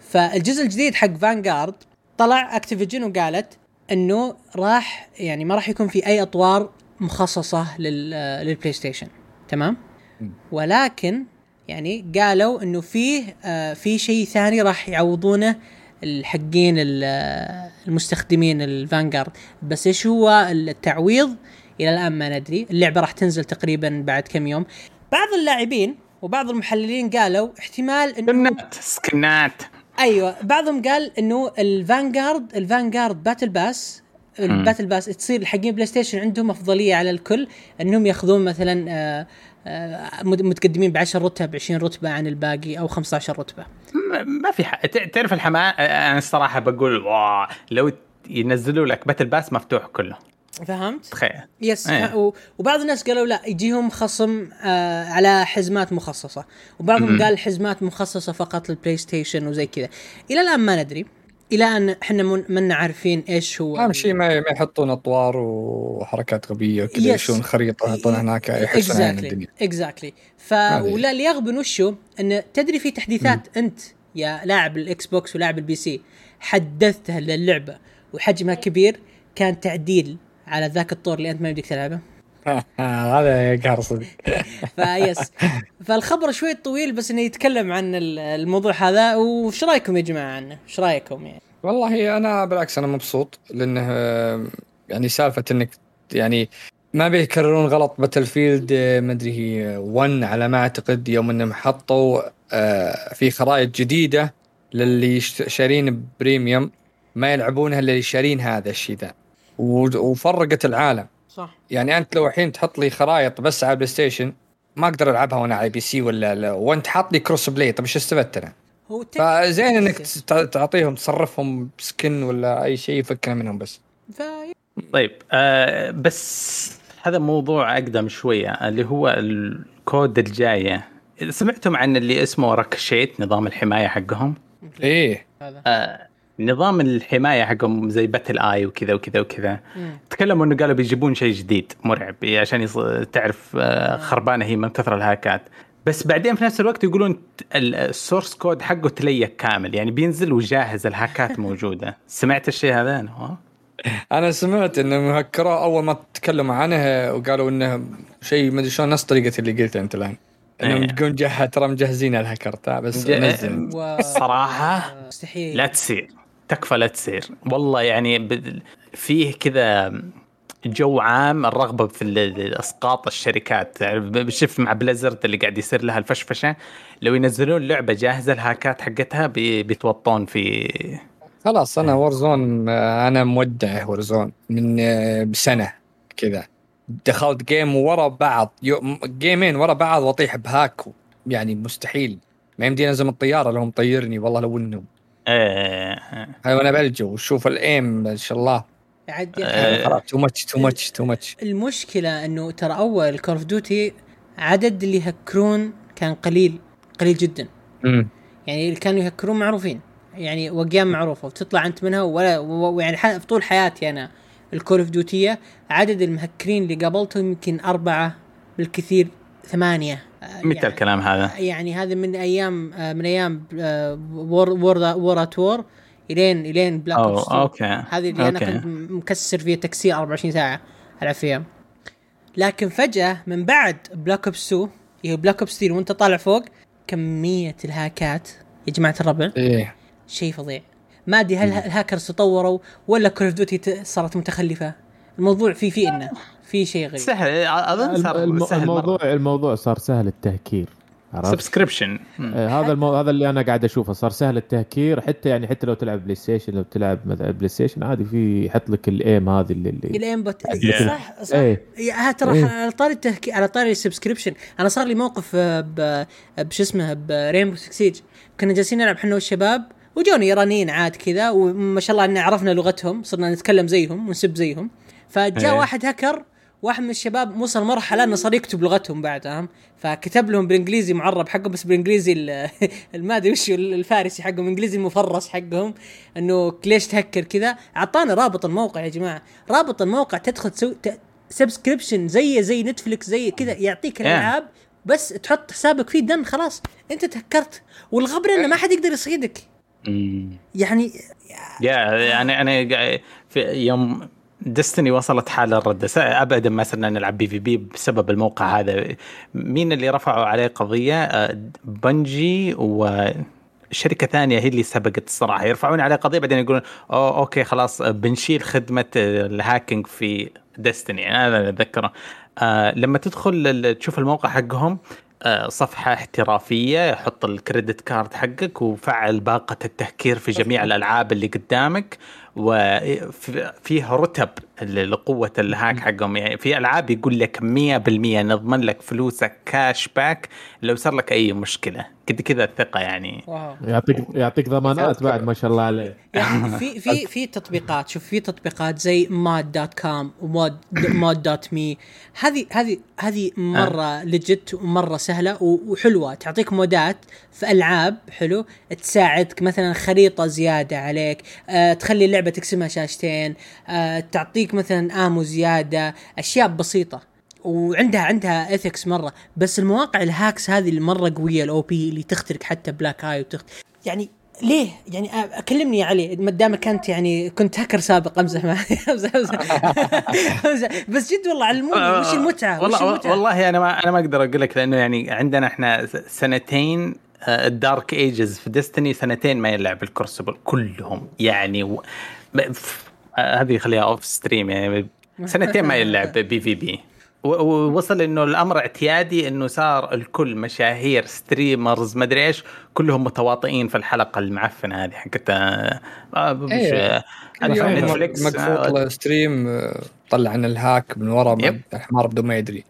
B: فالجزء الجديد حق Vanguard طلع Activision وقالت إنه راح يعني ما راح يكون في أي أطوار مخصصة لل لل PlayStation تمام ولكن يعني قالوا إنه فيه آه في شيء ثاني راح يعوضونه الحقين ال- المستخدمين ال Vanguard بس إيش هو التعويض؟ إلى الآن ما ندري. اللعبة راح تنزل تقريبا بعد كم يوم. بعض اللاعبين وبعض المحللين قالوا احتمال إنه
A: سكنات سكنات.
B: أيوه بعضهم قال إنه ال Vanguard ال Vanguard battle pass ال battle pass تصير الحقين PlayStation عندهم أفضلية على الكل إنهم يأخذون مثلا آه، متقدمين ب 10 رتب ب 20 رتبة عن الباقي أو 15
A: رتبة. ما في حق تعرف الحماس أنا الصراحة بقول wow لو ينزلوا لك battle pass مفتوح كله.
B: فهمت؟
A: تخيل.
B: Yes و- وبعض الناس قالوا لا يجيهم خصم آه على حزمات مخصصة. وبعضهم قال حزمات مخصصة فقط لل PlayStation وزي كذا. إلى الآن ما ندري. إلى أن إحنا من- منا عارفين إيش هو
C: أهم شيء ما ما يحطون أطوار وحركات غبية وكذا. يشون خريطة يحطون هناك يحسون عين الدنيا.
B: exactly ف. ولا اللي يغبن وشو أن تدري في تحديثات أنت يا لاعب ال Xbox ولاعب ال PC حدثتها للعبة وحجمها كبير كان تعديل على ذاك الطور اللي أنت ما يمديك تلعبه؟
C: هذا قهر صدق
B: فيس. فالخبر شوي طويل بس إنه يتكلم عن ال- الموضوع هذا. وش رأيكم يا جماعة عنه؟ وش رأيكم يعني؟
C: والله أنا بالعكس أنا مبسوط لأنه يعني سالفة إنك يعني ما بيكررون غلط Battlefield ما أدري هي 1 على ما أعتقد يوم إنهم حطوا آه، في خرائط جديدة للي شارين premium ما يلعبونها اللي شارين هذا الشيء ذا. وفرقت العالم.
B: صح.
C: يعني أنت لو الحين تحط لي خرائط بس على ال PlayStation ما أقدر ألعبها وأنا على PC ولا لا. وأنت حاط لي crossplay طيب إيش استفدت أنا؟
B: هو
C: فزين إنك تعطيهم تصرفهم skin ولا أي شيء يفكنا منهم بس.
A: طيب آه بس هذا موضوع أقدم شوية اللي هو ال COD الجاية. سمعتم عن اللي اسمه Ricochet نظام الحماية حقهم؟
C: إيه.
B: هذا
A: آه نظام الحماية حقهم زي BattlEye وكذا وكذا وكذا.
B: مم.
A: تكلموا إنه قالوا بيجيبون شيء جديد مرعب عشان يص... تعرف آه خربانة هي من كثر الهاكات. بس بعدين في نفس الوقت يقولون ال source code حقه تليك كامل يعني بينزل وجاهز الهاكات موجودة. سمعت الشيء هذا أنا؟ ها؟
C: أنا سمعت انهم هكروه أول ما تكلموا عنه وقالوا إنه شيء ما أدري شلون نفس طريقة اللي قلته أنت الآن. إنهم
A: إيه.
C: تقول ترى مجهزين الهكر بس نزل
B: و...
A: الصراحه
B: مستحيل.
A: لا تصير. تكفى لا تصير. والله يعني فيه كذا جو عام الرغبة في اسقاط الشركات. تعرف بشوف مع Blizzard اللي قاعد يصير لها الفشفشة لو ينزلون لعبة جاهزة الهاكات حقتها بي- بيتوطون في
C: خلاص أنا Warzone أنا مودع Warzone من آه، بسنة كذا. دخلت game ورا بعض جيمين ورا بعض وأطيح ب hack يعني مستحيل. ما يمديني أنزل من الطيارة لو مطيرني والله لو انهم
A: آه
C: هاي وأنا بلجو وشوف ال aim ما شاء الله.
B: عاد
A: آه.
C: خلاص too much too much too much
B: المشكلة إنه ترى أول Call of Duty عدد اللي يهكرون كان قليل قليل جدا. يعني اللي كانوا يهكرون معروفين. يعني وقيام معروفه وتطلع أنت منها ولا ح- في طول حياتي أنا ال Call of Duty عدد المهكرين اللي قابلتهم يمكن أربعة بالكثير ثمانية.
A: متى
B: يعني-
A: الكلام هذا؟
B: يعني هذا من أيام آه، من أيام War War War إلين إلين Black
A: أو
B: Ops 2
A: okay.
B: هذه اللي أنا
A: okay.
B: كنت م- مكسر فيها تكسير 24 ساعة العب فيها لكن فجأة من بعد Black Ops 2 اللي هو Black Ops 3 وانت طالع فوق كمية الهاكات يا جماعة الربع
C: إيه.
B: شيء فظيع. ما أدري هل الهاكرز تطوروا ولا Call of Duty صارت متخلفة؟ الموضوع في في انه في شيء غريب
A: سهل أظن صار
D: الم-
A: سهل
D: الموضوع الموضوع صار سهل التهكير عرفت؟
A: subscription
D: آه، هذا المو... هذا اللي أنا قاعد أشوفه صار سهل التهكير حتى يعني حتى لو تلعب PlayStation لو تلعب مثلا PlayStation عادي في يحط لك ال aim هذه اللي, اللي...
B: ال aimbot
A: Yeah.
B: صح صح
D: إيه.
B: يا ها ترى
D: إيه.
B: على طاري التهكي على طاري ال subscription أنا صار لي موقف آه، ب بش اسمه ب Rainbow Siege كنا جالسين نلعب إحنا والشباب وجوني إيرانيين عاد كذا وما شاء الله إن عرفنا لغتهم صرنا نتكلم زيهم ونسب زيهم فجاء
A: إيه.
B: واحد هكر واحد من الشباب وصل مرحلة إنه صار يكتب لغتهم بعد فاهم؟ فكتب لهم بالإنجليزي معرب حقه بس بالإنجليزي ال- ما أدري وش الفارسي حقهم الانجليزي المفرس حقهم إنه ليش تهكر كذا؟ أعطانا رابط الموقع يا جماعة. رابط الموقع تدخل تسوي subscription زي زي Netflix زي كذا يعطيك الالعاب بس تحط حسابك فيه done خلاص. أنت تهكرت. والغبر إنه ما حد يقدر يصيدك. يعني
A: يا يعني أنا في يوم Destiny وصلت حال الرد. س- أبدا ما صرنا نلعب PvP بسبب الموقع هذا. مين اللي رفعوا عليه قضية؟ آه، Bungie وشركة ثانية هي اللي سبقت الصراحة. يرفعون عليه قضية بعدين يقولون أوه okay خلاص بنشيل خدمة ال hacking في Destiny. أنا أتذكره. آه لما تدخل تشوف الموقع حقهم آه، صفحة احترافية حط ال credit card حقك وفعل باقة التهكير في جميع الألعاب اللي قدامك. وفيها رتب ل- لقوة ال hack حقهم. يعني في ألعاب يقول لك 100% نضمن لك فلوسك cash back لو صار لك أي مشكلة. كده كذا الثقة يعني.
B: wow.
D: يعطيك يعطيك ضمانات بعد ما شاء الله عليه
B: يعني في في في تطبيقات شوف في تطبيقات زي mod dot com و mod mod dot me. هذه هذه هذه مرة legit ومرة سهلة وحلوة. تعطيك مودات في ألعاب حلو تساعدك مثلا خريطة زيادة عليك آه تخلي اللعبه تقسمها شاشتين آه تعطيك مثلا ammo زيادة أشياء بسيطة. وعندها عندها ethics مرة. بس المواقع ال hacks هذه اللي مرة قوية ال OP اللي تخترق حتى بلاك اي وتخت يعني ليه؟ يعني كلمني يا علي. ما دامك أنت يعني كنت هاكر سابق أمزح معي امزح أمزح. بس جد والله علموني وش المتعة؟ وش
A: والله
B: المتعة؟
A: والله أنا ما أنا ما أقدر أقول لك لأنه يعني عندنا إحنا سنتين ال Dark Ages في Destiny سنتين ما يلعب ال Crucible كلهم. يعني و... آه، هذه خليها off stream يعني. سنتين ما يلعب PvP. ووصل إنه الأمر اعتيادي إنه صار الكل مشاهير streamers مدري إيش كلهم متواطئين في الحلقة المعفنة هذه حقت آه، آه،. آه،
C: يوم
A: نتفليكس
C: مقفوط له ستريم آه، طلع عن الهاك من ورا الحمار بدون ما يدري.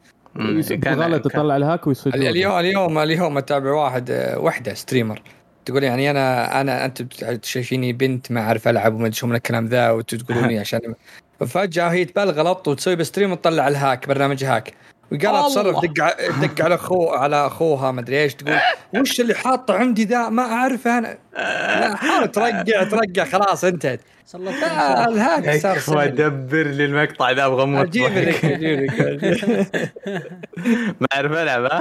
D: غلط تطلع الهاك ويصير
C: ال- اليوم اليوم اليوم أتابع واحد آه، وحدة ستريمر تقول يعني أنا أنا أنت شايفيني بنت ما أعرف ألعب وما أدري شو من الكلام ذا وتقولوني عشان فجأة هي تبال غلط وتسوي بستريم وتطلع الهاك برنامج هاك. وقال
B: الله.
C: تصرف دق دق على اخو على أخوها ما أدري إيش تقول وش اللي حاطه عندي ذا؟ ما أعرفه أنا. لا حاول ترقع ترقع خلاص انتهت. الهاك صار سهل.
A: دبر لي المقطع ذا أبغى أموت.
C: أجيب لك أجيب لك.
A: ما أعرف ألعب ها؟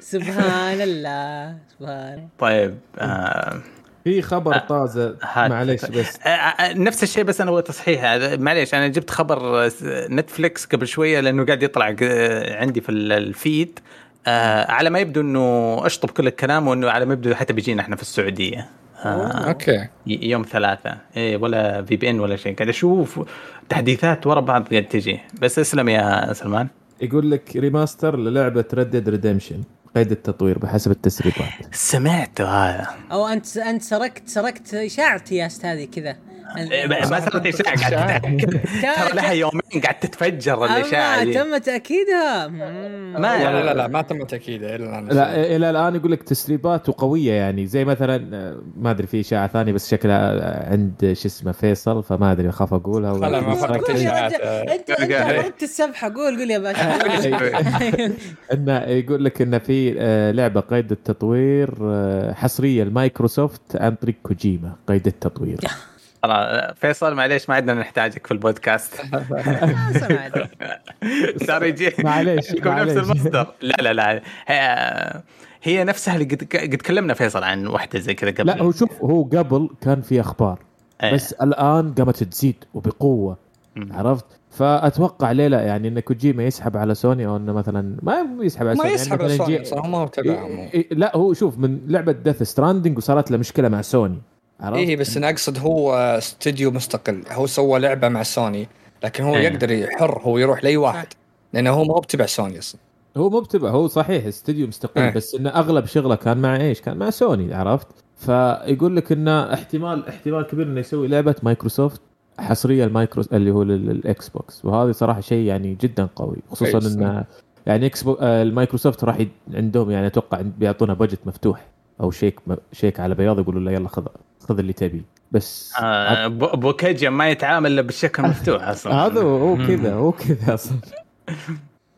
B: سبحان الله سبحان الله.
A: طيب آه
D: في خبر طازة
A: هات.
D: معليش بس.
A: آه، آه، نفس الشيء بس أنا هو تصحيح. هذا معليش أنا جبت خبر آه، Netflix قبل شوية لأنه قاعد يطلع آه، عندي في ال- ال feed. آه على ما يبدو إنه أشطب كل الكلام وإنه على ما يبدو حتى بيجينا إحنا في السعودية. آه أوكي. يوم ثلاثة. إيه ولا VPN ولا شيء. قاعد أشوف تحديثات ورا بعض قاعد تجي. بس اسلم يا سلمان.
D: يقول لك remaster للعبة Red Dead Redemption قيد التطوير بحسب التسريبات.
A: سمعته هذا
B: أو أنت أنت سرقت سرقت إشاعتي يا أستاذي كذا.
A: ما صارت اشاعه قاعد تتاكد ترى لها يومين قاعد تتفجر الاشاعه دي
B: تم تأكيدها.
A: ما-
C: لا لا لا ما تم تأكيده إلى الآن.
D: لا إلى الآن يقول لك تسريبات وقويه يعني زي مثلا ما أدري في إشاعة ثانية بس شكلها عند شو اسمه فيصل فما أدري اخاف أقولها ولا-
C: ما
B: انت
A: أنت.
B: فردت السبحه قول قول يا باشا.
D: إنه يقول لك إنه في آه، لعبة قيد التطوير آه، حصرية المايكروسوفت عن طريق كوجيما قيد التطوير.
A: خلاص فيصل معليش ما عندنا نحتاجك في البودكاست
B: سمعت.
A: صار يجي
D: معليش،
A: يكون نفس. المصدر لا لا لا هي, نفسها اللي قد قد تكلمنا فيصل عن واحدة زي كذا قبل
D: لا هو شوف هو قبل كان في أخبار
A: إيه.
D: بس الآن قامت تزيد وبقوة
A: مم.
D: عرفت فأتوقع ليه لا يعني إن كوجيما يسحب على سوني أو إنه مثلا ما يسحب على
C: ما
D: سوني
C: يسحب
D: يعني
C: على
D: مثلاً
C: سوني صراحة ما هو تبعهم
D: لا هو شوف من لعبة Death Stranding وصارت له مشكلة مع سوني عرفت؟
C: إيه بس أنا أقصد هو استوديو مستقل هو سوى لعبة مع سوني لكن هو
A: إيه.
C: يقدر يحر هو يروح لأي واحد لأنه هو ما هو بتبع سوني أصلا
D: هو مو بتبع هو صحيح استوديو مستقل
C: إيه.
D: بس إنه أغلب شغله كان مع إيش؟ كان مع سوني عرفت؟ فيقول لك إنه احتمال احتمال كبير إنه يسوي لعبة مايكروسوفت حصرية المايكرو اللي هو لل- لل Xbox وهذه صراحة شيء يعني جدا قوي خصوصا
C: كويس.
D: إنه يعني إكس. آه، المايكروسوفت راح. عندهم يعني أتوقع بيعطونا budget مفتوح أو شيك شيك على بياض يقولوا له يلا خذ خذ اللي تبيه بس
A: آه بو- بوكيجا ما يتعامل إلا بالشكل مفتوح أصلا
D: هذا هو كذا هو كذا أصلا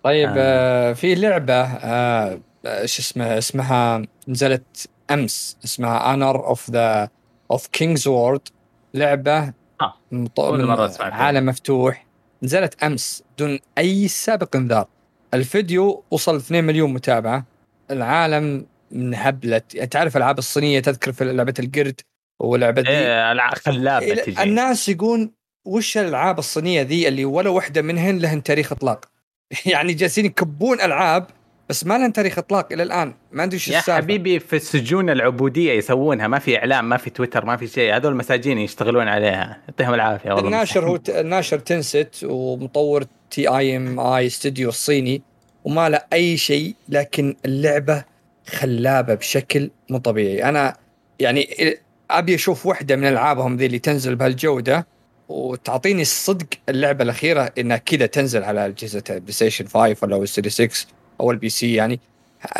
C: طيب
A: آه.
C: آه. في لعبة آه آه، شو اسمها اسمها نزلت أمس اسمها Honor of the of Kings World لعبة
A: آه.
C: مط-. عالم مفتوح نزلت أمس بدون أي سابق انذار الفيديو وصل 2 مليون متابعة العالم منهبلت يعني تعرف الالعاب الصينية تذكر في لعبة القرد ولعبة ذي
A: إيه
C: خلابة
A: تجي.
C: الناس يقول وش الألعاب الصينية ذي اللي ولا واحدة منهن لهن تاريخ إطلاق؟ يعني جالسين يكبون ألعاب بس ما لهن تاريخ إطلاق إلى الآن. ما أدري إيش
A: يا
C: السالفة.
A: حبيبي في السجون العبودية يسوونها. ما في إعلام ما في تويتر ما في شيء. هذول مساجين يشتغلون عليها. يعطيهم العافية والله.
C: الناشر هو الناشر Tencent ومطور TiMi استوديو الصيني وما له أي شيء لكن اللعبة خلابة بشكل مو طبيعي. أنا يعني أبي أشوف واحدة من ألعابهم ذي اللي تنزل بهالجودة وتعطيني الصدق اللعبة الأخيرة إنها كذا تنزل على أجهزة ال PlayStation 5 ولا ال Series X أو ال PC يعني.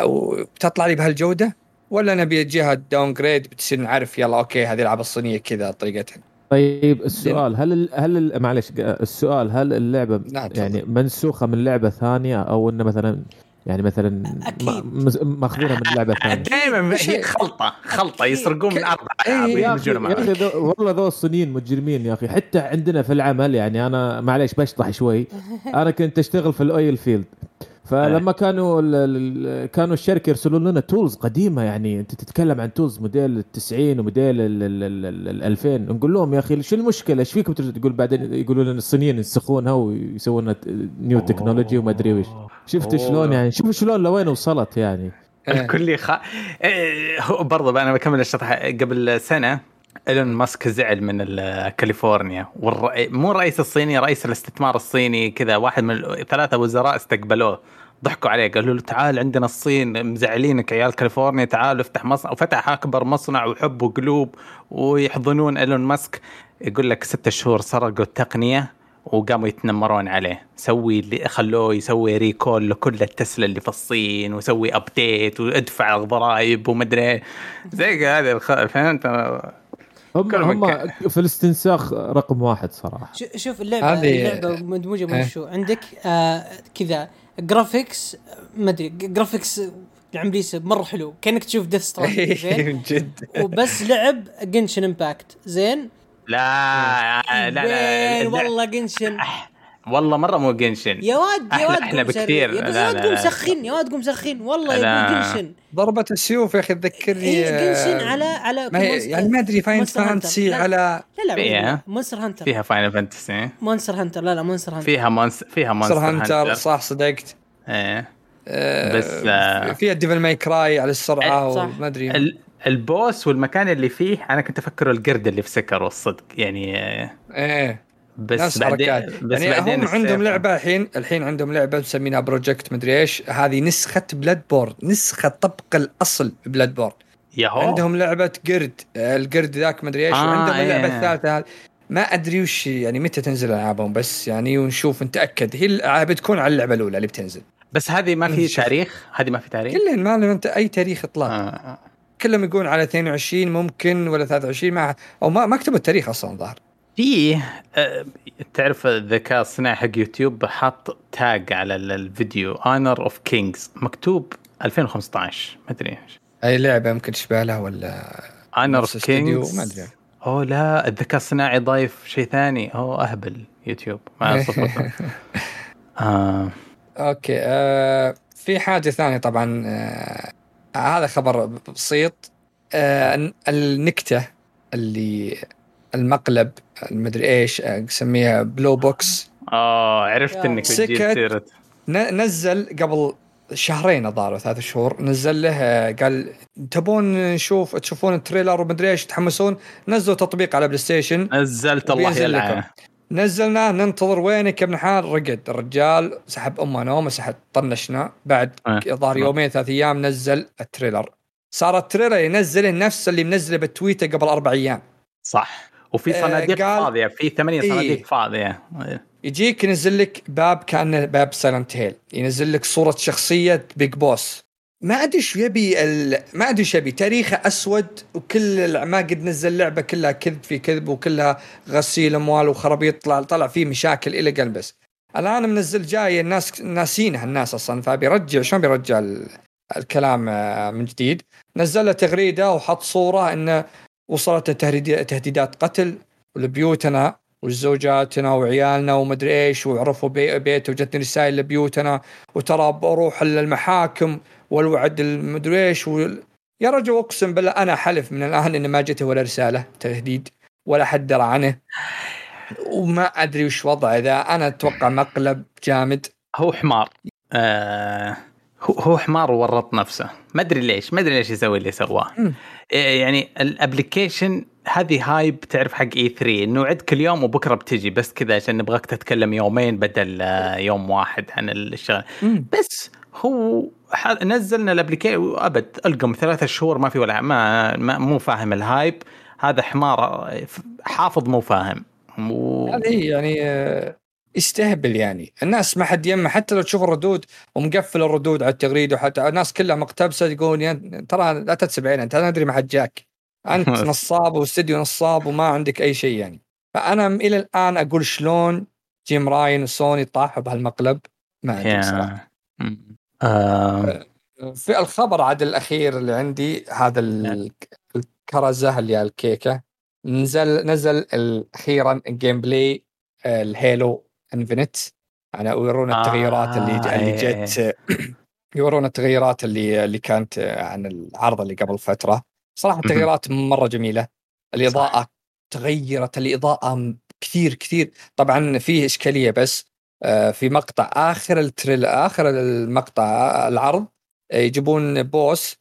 C: وتطلع لي بهالجودة؟ ولا بيجيها downgrade بتصير نعرف يلا أوكي هذه الألعاب الصينية كذا طريقتها.
D: طيب السؤال هل ال هل ال معلش السؤال هل اللعبة
C: نعم،.
D: يعني منسوخة من لعبة ثانية أو إنه مثلا يعني مثلا
B: أكيد.
D: م- مز- ماخذونها من لعبة ثانية.
A: دائما هي
C: شيء-
A: خلطة خلطة يسرقون من أربع
C: إيه،
A: ألعاب
C: يا
D: أخي
A: مع
D: والله ذو الصينيين مجرمين يا أخي. حتى عندنا في العمل يعني أنا معليش بشطح شوي. أنا كنت أشتغل في ال oil field. فلما كانوا ال ال كانوا الشركة يرسلون لنا tools قديمة يعني أنت تتكلم عن tools موديل ال 90 وموديل ال ال- ال- ال 2000 نقول لهم يا أخي شو المشكلة؟ إيش فيكم تقول بعدين يقولوا لنا الصينيين ينسخونها ويسوون new technology وما أدري وش شفت. شلون يعني؟ شوف شلون لوين وصلت يعني.
A: الكل خ... إيه، هو برضه أنا بكمل الشطح قبل سنة إيلون ماسك زعل من ال- كاليفورنيا والر... مو الرئيس الصيني رئيس الاستثمار الصيني كذا واحد من ثلاثة وزراء استقبلوه. ضحكوا عليه قالوا له تعال عندنا الصين مزعلينك عيال كاليفورنيا تعال افتح مصنع وفتح أكبر مصنع وحب وقلوب ويحضنون إيلون ماسك يقول لك ستة شهور سرقوا التقنية وقاموا يتنمرون عليه سوي اللي خلوه يسوي recall لكل التسلا اللي في الصين وسوي update وادفع الضرائب ومدري إيه. زي هذا الخ... فهمت
D: هم هم. في الاستنساخ رقم واحد صراحة
B: شو- شوف اللعبه اللعبة مدموجة من
C: إيه.
B: شو عندك آه كذا graphics ما أدري graphics العمليس مرة حلو. كأنك تشوف Death
C: Stranding؟ جد.
B: وبس لعب Genshin Impact زين؟
A: لا لا لا, لا
B: والله جنشن
A: والله مرة مو جنشن
B: يا واد يا واد سريع.
A: بكثير.
B: يا واد قوم. سخن يا واد قوم سخن والله. يا جنشن
C: ضربة السيوف يا أخي تذكرني
B: هي جنشن
C: آه،
B: على على
C: ما يعني ما أدري فاين
B: مونستر.
C: فانتسي. على
B: لا لا. مونستر هانتر
A: فيها فاينل فانتسي
B: مونستر هانتر لا لا مونستر هانتر
A: فيها مونس فيها
C: مونستر
A: مونستر
C: هانتر صح صدقت
A: إيه
C: آه،
A: بس، آه،
C: فيها ديفل ماي كراي على السرعة
B: إيه، صح.
C: وما أدري
A: ال- ال boss والمكان اللي فيه أنا كنت افكره القرد اللي في Sekiro والصدق يعني
C: إيه
A: بس بعدين
C: حركات.
A: بس
C: يعني
A: بعدين
C: هم عندهم لعبة الحين الحين عندهم لعبة مسمينها Project مدري إيش. هذه نسخة Bloodborne نسخة طبق الأصل Bloodborne
A: ياهو.
C: عندهم لعبة قرد آه، القرد ذاك مدري إيش.
A: آه،
C: وعندهم
A: إيه.
C: اللعبه الثالثة. هذه ما أدري وش يعني متى تنزل ألعابهم بس يعني ونشوف نتاكد هي الألعاب بتكون على اللعبة الأولى اللي بتنزل.
A: بس هذه ما في. تاريخ؟ هذه ما في تاريخ؟
C: كلهم ما لهم. أي تاريخ إطلاق. آه.
A: آه.
C: كلهم يقولون على 22 ممكن ولا 23 ما أو ما ما كتبوا التاريخ أصلا ظهر
A: في آه، تعرف الذكاء الصناعي حق يوتيوب حاط tag على ال- الفيديو Honor of Kings مكتوب 2015 ما أدري إيش.
C: أي لعبة يمكن تشبه لها ولا
A: Honor
C: of
A: Kings
C: ما أدري.
A: أوه لا الذكاء الصناعي ضايف شيء ثاني اوه أهبل يوتيوب ما آه.
C: okay آه في حاجة ثانية طبعا آه هذا خبر بسيط. آه النكتة اللي المقلب المدري إيش آه، نسميها Blue Box
A: آه عرفت إنك
C: سكت. نزل قبل شهرين الظاهر ثلاث شهور نزل له آه، قال تبون نشوف تشوفون ال trailer ومدري إيش تحمسون؟ نزلوا تطبيق على بلاي ستيشن.
A: نزلت الله يلعنه
C: لكم. نزلنا ننتظر وينك يا ابن حال رقد الرجال سحب امه نومة سحب طنشنا. بعد
A: آه.
C: ظهر يومين ثلاث أيام نزل ال trailer. صار ال trailer ينزله نفس اللي منزله بالتويتر قبل أربع أيام.
A: صح. وفي
C: آه،
A: صناديق
C: قال-
A: فاضية في ثمانية
C: إيه.
A: صناديق فاضية.
C: يجيك ينزل لك باب كانه باب Silent Hill ينزل لك صورة شخصية Big Boss ما أدري إيش يبي ال... ما أدري إيش يبي. تاريخه أسود وكل ما قد نزل لعبة كلها كذب في كذب وكلها غسيل أموال وخرابيط طلع طلع فيه مشاكل إلى قلب بس. الآن منزل جاي الناس ناسينها الناس أصلا فبيرجع شلون بيرجع ال... الكلام آه، من جديد؟ نزل له تغريدة وحط صورة إنه وصلت تهديد- تهديدات قتل لبيوتنا وزوجاتنا وعيالنا ومدري إيش وعرفوا بي بيته وجتني رسائل لبيوتنا. وترى بروح للمحاكم والوعد المدري إيش وال- يا رجل أقسم بالله أنا حلف من الآن ان ما جته ولا رسالة تهديد ولا حد درى عنه. وما أدري وش وضعه ذا أنا أتوقع مقلب جامد.
A: هو حمار. آه هو حمار وورط نفسه. ما أدري ليش ما أدري ليش يسوي اللي سواه. إيه يعني ال application هذه hype تعرف حق E3 إنه عندك اليوم وبكرة بتجي بس كذا عشان نبغاك تتكلم يومين بدل آه، يوم واحد عن الشغل. بس هو نزلنا ال application أبد ألقم ثلاثة شهور ما في ولا ما, ما مو فاهم ال hype. هذا حمار آه، حافظ مو فاهم. و...
C: هذه يعني آه، يستهبل يعني. الناس ما حد يمه حتى لو تشوف الردود ومقفل الردود على التغريده وحتى الناس كلها مقتبسة تقول يا ترى لا تتسبعين انت أنا أدري ما حد جاك. أنت نصاب واستديو نصاب وما عندك أي شيء يعني. فأنا إلى الآن أقول شلون Jim Ryan وسوني طاحوا بهالمقلب؟ ما
A: أدري صراحة. آه...
C: في الخبر عاد الأخير اللي عندي هذا ال- الكرزه اللي على الكيكة. نزل نزل أخيرا gameplay ال Halo Infinite يعني يورونا التغييرات اللي
A: آه،
C: اللي
A: إيه.
C: جت يورونا التغييرات اللي اللي كانت عن العرض اللي قبل فترة. صراحة التغييرات مرة جميلة. الإضاءة تغيرت الإضاءة كثير كثير. طبعا فيه إشكالية بس آه، في مقطع آخر ال trailer آخر المقطع آه، العرض آه، يجيبون بوس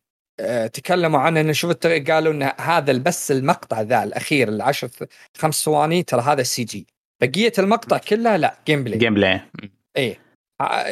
C: تكلموا عنه إنه شوف قالوا ان هذا بس المقطع ذا الأخير العشر خمس ثواني ترى هذا CG. بقية المقطع كلها لا
A: gameplay
C: gameplay إيه.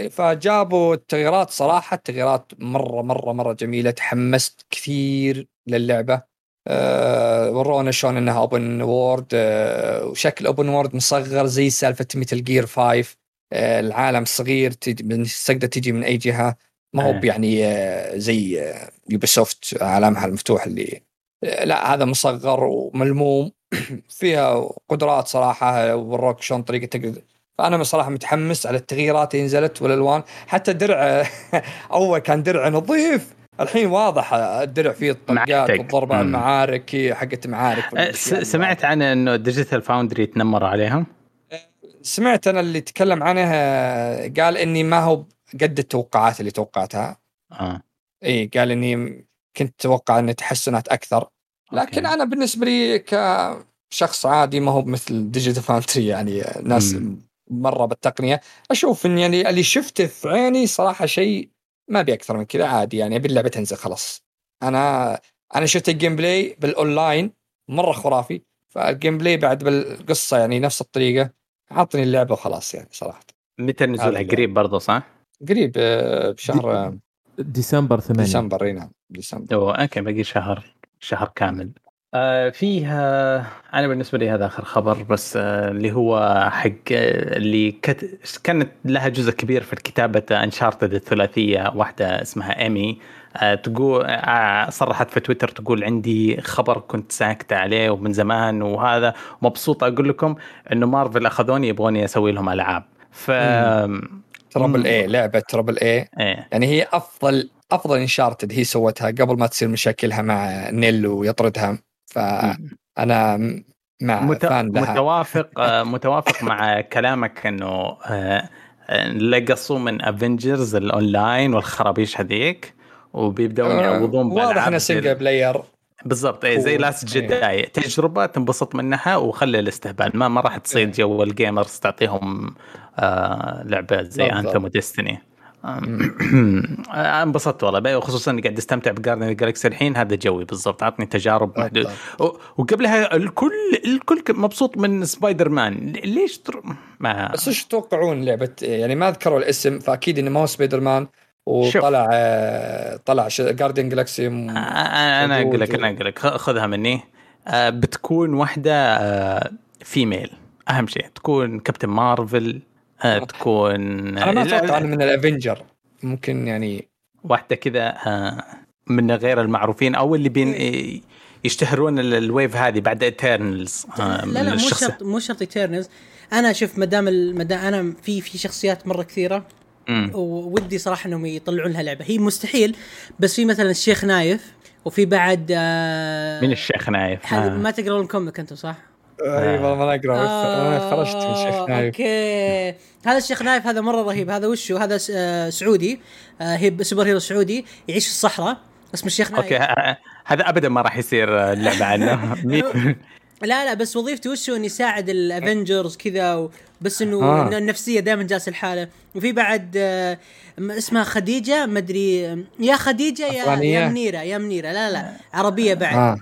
C: فجابوا التغييرات صراحة التغييرات مرة مرة مرة جميلة تحمست كثير للعبة. أه ورونا شلون إنها open world أه وشكل open world مصغر زي سالفة Metal Gear 5 أه العالم صغير تقدر تجي من أي جهة. ما هو
A: آه.
C: يعني أه زي أه Ubisoft عالمها المفتوح اللي أه لا هذا مصغر وملموم. فيها قدرات صراحة وروك شلون طريقة تقدر. فأنا بصراحه متحمس على التغييرات اللي نزلت والألوان. حتى درع أول كان درع نظيف. الحين واضح الدرع فيه الطلقات
A: معتق.
C: والضرب على
A: مم.
C: المعارك حقت معارك
A: أه، س- سمعت عن إنه Digital Foundry تنمر عليهم
C: سمعت أنا اللي تكلم عنه آه، قال إني ما هو قد التوقعات اللي توقعتها.
A: آه.
C: إي قال إني كنت أتوقع ان تحسنات أكثر. لكن
A: okay.
C: أنا بالنسبة لي كشخص عادي ما هو مثل Digital Foundry يعني ناس
A: مم.
C: مرة بالتقنية. أشوف إن يعني اللي شفته في عيني صراحة شيء ما أبي أكثر من كذا عادي يعني ابي اللعبه تنزل خلاص. أنا أنا شفت ال gameplay بال online مرة خرافي. فال gameplay بعد بالقصة يعني نفس الطريقة عطني اللعبة وخلاص يعني صراحة.
A: متى نزولها قريب برضه صح؟
C: قريب آه، بشهر آه،
D: ديسمبر 8
C: ديسمبر أي نعم ديسمبر.
A: أوه okay باقي شهر. شهر كامل. آه فيها أنا بالنسبة لي هذا آخر خبر بس آه اللي هو حق آه، اللي كت... كانت لها جزء كبير في كتابه Uncharted الثلاثية واحدة اسمها Amy تقول صرحت في تويتر تقول عندي خبر كنت ساكتة عليه ومن زمان وهذا. مبسوطة أقول لكم إنه مارفل أخذوني يبغوني أسوي لهم ألعاب. ف
C: triple A لعبة triple
A: A
C: يعني هي أفضل أفضل Uncharted هي سوتها قبل ما تصير مشاكلها مع نيل ويطردها. فأنا مع
A: مت...
C: fan لها.
A: متوافق آه، متوافق مع كلامك إنه آه، آه، لقصوا من Avengers ال online والخرابيش هذيك
C: وبيبدأون
A: يعوضون
C: واضح
A: زي-
C: single player
A: بالضبط إيه، زي
C: Last.
A: Jedi تجربة تنبسط منها وخلي الاستهبال. ما ما راح تصيد
C: إيه.
A: جو ال gamers تعطيهم آه لعبة زي.
C: Anthem
A: و Destiny انبسطت والله. بقى وخصوصا إني قاعد أستمتع ب Guardians Galaxy الحين. هذا جوي بالضبط. عطني تجارب محدود و- وقبلها الكل الكل مبسوط من سبايدر مان. ليش تر... ما
C: بس وش تتوقعون لعبة؟ يعني ما ذكروا الاسم فأكيد إنه ما هو سبايدر مان. وطلع آه، طلع Guardians
A: Galaxy أنا أقول لك أنا أقول لك. خذها مني. آه، بتكون واحدة ف female أهم شيء تكون Captain Marvel آه، تكون
C: أنا ما أتوقع من ال Avengers ممكن يعني
A: واحدة كذا آه، من غير المعروفين أو اللي بين يشتهرون ال- ال wave هذه بعد Eternals
B: لا لا مو شرط مو شرط Eternals أنا شوف ما دام أنا في في شخصيات مرة كثيرة وودي صراحة إنهم يطلعون لها لعبة. هي مستحيل بس في مثلا الشيخ نايف وفي بعد آه
A: من الشيخ نايف؟ آه.
B: ما تقرون ال comic أنتم صح؟
C: إي والله ما أقرأ أنا
B: آه،
C: خرجت من شيخ نايف.
B: أوكي. هذا الشيخ نايف هذا مرة رهيب. هذا وشو هذا آه، سعودي. آه، هي superhero سعودي. يعيش في الصحراء. اسم الشيخ نايف.
A: أوكي هذا أبدا ما راح يصير اللعبة عنه.
B: لا لا بس وظيفته وش هو؟ إنه يساعد ال Avengers كذا و- بس إنه
C: آه.
B: آه. النفسية دائما جالس الحاله وفي بعد آه، اسمها خديجة مدري يا خديجة يا؟ يا منيرة يا منيرة. لا لا عربية بعد. آه.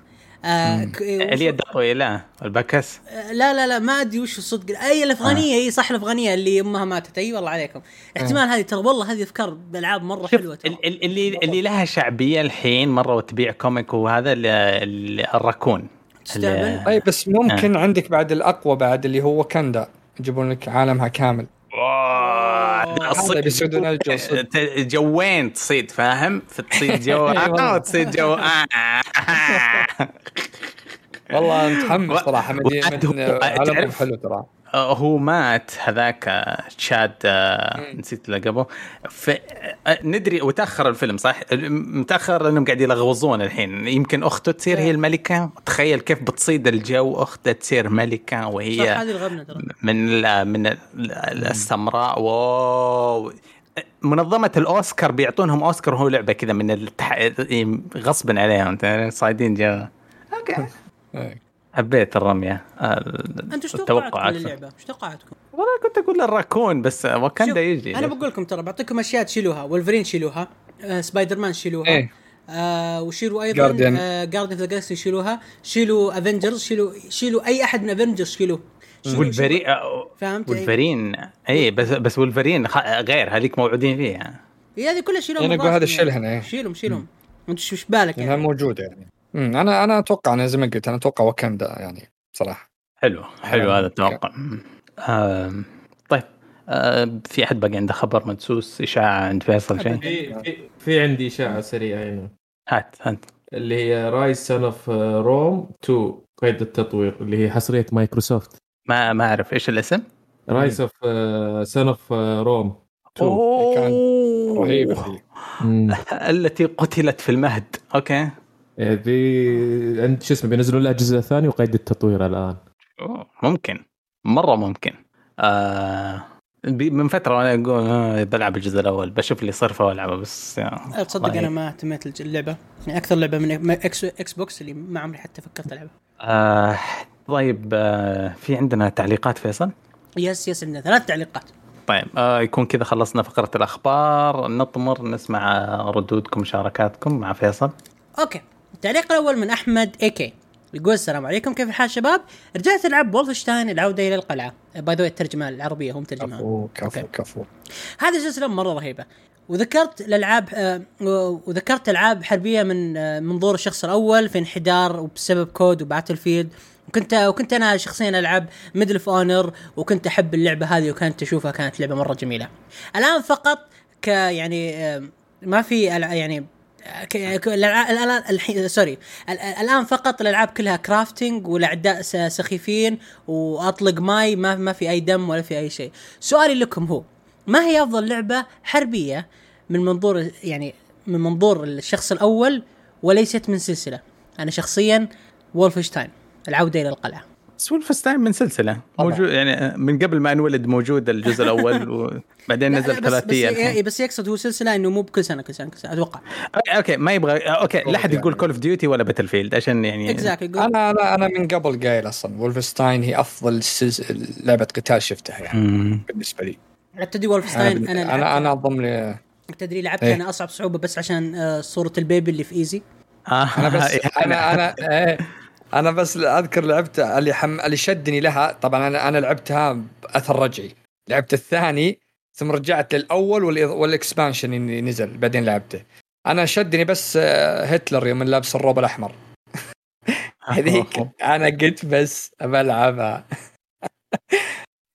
B: آه. وش-
A: اليد الطويله البكس
B: آه، لا لا لا ما أدري وش الصدق. أي الأفغانية أي صح الأفغانية اللي أمها ماتت. أي والله عليكم. احتمال هذه ترى والله هذه أفكار بألعاب
A: مرة
B: حلوة ترى.
A: ال- ال- اللي اللي لها شعبية الحين مرة وتبيع كوميك وهذا ال- ال- الراكون
B: تستهبل؟
C: أي بس ممكن عندك بعد الأقوى بعد اللي هو كندا. يجيبون لك عالمها كامل.
A: واو،
C: هذا
A: صيد-
C: بيصيدون الجو صدق.
A: ت- جوين تصيد فاهم تصيد جو
C: أي والله.
A: آه، وتصيد جو آه.
C: والله متحمس صراحة عالمهم
A: تعرف-
C: حلو ترى.
A: هو مات هذاك آه، تشاد آه، نسيت لقبه ف آه، ندري وتأخر الفيلم صح؟ متأخر لأنهم قاعد يلغوزون الحين. يمكن أخته تصير هي الملكة. تخيل كيف بتصيد الجو اختها تصير
B: ملكة
A: وهي
B: هذه الغبنة ترى.
A: من ال من ال السمراء. واو. منظمة الأوسكار بيعطونهم أوسكار وهو لعبة كذا من التح... غصبا عليهم صايدين جو أوكي.
C: إيه.
A: حبيت الرمية.
B: أنتم إيش توقعاتكم. للعبة؟ إيش توقعاتكم؟
A: والله كنت أقول الراكون بس وكندا
B: شوف،
A: يجي.
B: أنا بقول لكم ترى بعطيكم أشياء تشيلوها. ولفرين شيلوها. آه سبايدر مان شيلوها.
C: إيه.
B: آه وشيلوا
C: أيضا.
B: آه Guardians of the Galaxy شيلوها. شيلوا Avengers شيلوا شيلوا أي أحد من Avengers شيلوه. شيلوا-
A: والفرين
B: فهمت؟
A: والفرين اي بس بس والفرين خ- غير هذيك موعودين فيها.
B: إيه، هذه كلها شيلوها من
C: أقول هذا شيلها، إيه.
B: شيلهم شيلهم. انت شو إيش بالك يعني؟
C: موجودة يعني. أمم، أنا أنا أتوقع أنا زي ما قلت أنا أتوقع وكندا يعني صراحة
A: حلو حلو
C: آه،
A: هذا التوقع. طيب آه، في أحد باقي عنده خبر مدسوس إشاعة عند فيصل شيء؟
D: في في, عندي إشاعة سريعة هنا
A: هات هات.
D: اللي هي Ryse Son of Rome 2 قيد التطوير اللي هي حصرية مايكروسوفت.
A: ما ما أعرف إيش الاسم؟
D: Ryse of Son of Rome 2
C: كان
A: أوه.
D: رهيبة.
A: التي قتلت في المهد. أوكي.
D: إيه، في عند شو اسمه بينزلوا لها الجزء الثاني وقيد التطوير الآن.
A: أوه. ممكن. مرة ممكن. آه بي- من فترة وأنا أقول آه بلعب الجزء الأول بشوف اللي يصير فيه والعبه بس آه،
B: تصدق. أنا ما اهتميت اللعبة. يعني أكثر لعبة من X, Xbox اللي ما عمري حتى فكرت ألعبها.
A: آه طيب آه في عندنا تعليقات فيصل؟
B: yes yes عندنا ثلاث تعليقات.
A: طيب آه يكون كذا خلصنا فقرة الأخبار. نطمر نسمع ردودكم مشاركاتكم مع فيصل.
B: أوكي. التعليق الأول من أحمد AK يقول السلام عليكم كيف الحال شباب؟ رجعت العب Wolfenstein العودة إلى القلعة by the الترجمة العربية هو مترجمها
C: كفو كفو. كفو
B: هذه سلسلة مرة رهيبة وذكرت الألعاب آه، وذكرت ألعاب حربية من آه، منظور الشخص الأول في انحدار وبسبب COD و Battlefield وكنت وكنت أنا شخصيا ألعب Medal of Honor وكنت أحب اللعبة هذه وكانت أشوفها كانت لعبة مرة جميلة. الآن فقط ك يعني آه، ما في يعني الان الحين sorry. ال- الآن فقط الألعاب كلها crafting والأعداء سخيفين وأطلق ماي ما ما في أي دم ولا في أي شيء. سؤالي لكم هو ما هي أفضل لعبة حربية من منظور يعني من منظور الشخص الأول وليست من سلسلة؟ أنا شخصيا Wolfenstein العودة إلى القلعة.
A: بس Wolfenstein من سلسلة
C: طبعاً.
A: موجود يعني من قبل ما انولد موجود الجزء الأول وبعدين نزل
B: لا، بس
A: ثلاثيه
B: بس,
A: الحين.
B: بس يقصد هو سلسلة إنه مو بكل سنة كل سنة كل سنة أتوقع
A: أوكي- أوكي ما يبغى أوكي لا أحد يقول
C: يعني.
A: Call of Duty ولا Battlefield عشان يعني
B: يقول
C: أنا أنا أنا من قبل قايل أصلا Wolfenstein هي أفضل سلس... لعبة قتال شفتها يعني
A: مم.
C: بالنسبة لي
B: تدري
C: أنا
B: Wolfenstein
C: أنا
B: أنا
C: أنا,
B: أنا
C: اضم لي
B: تدري لعبتها
C: إيه.
B: أنا أصعب صعوبة بس عشان آه، صورة ال baby اللي في easy
A: آه
C: أنا بس أنا أنا إيه أنا بس أذكر لعبت اللي حم... اللي شدني لها طبعا أنا أنا لعبتها بأثر رجعي. لعبت الثاني ثم رجعت للأول والإض... وال expansion اللي نزل بعدين لعبته. أنا شدني بس آه، هتلر يوم لابس الروب الأحمر. هذيك أنا قلت بس بلعبها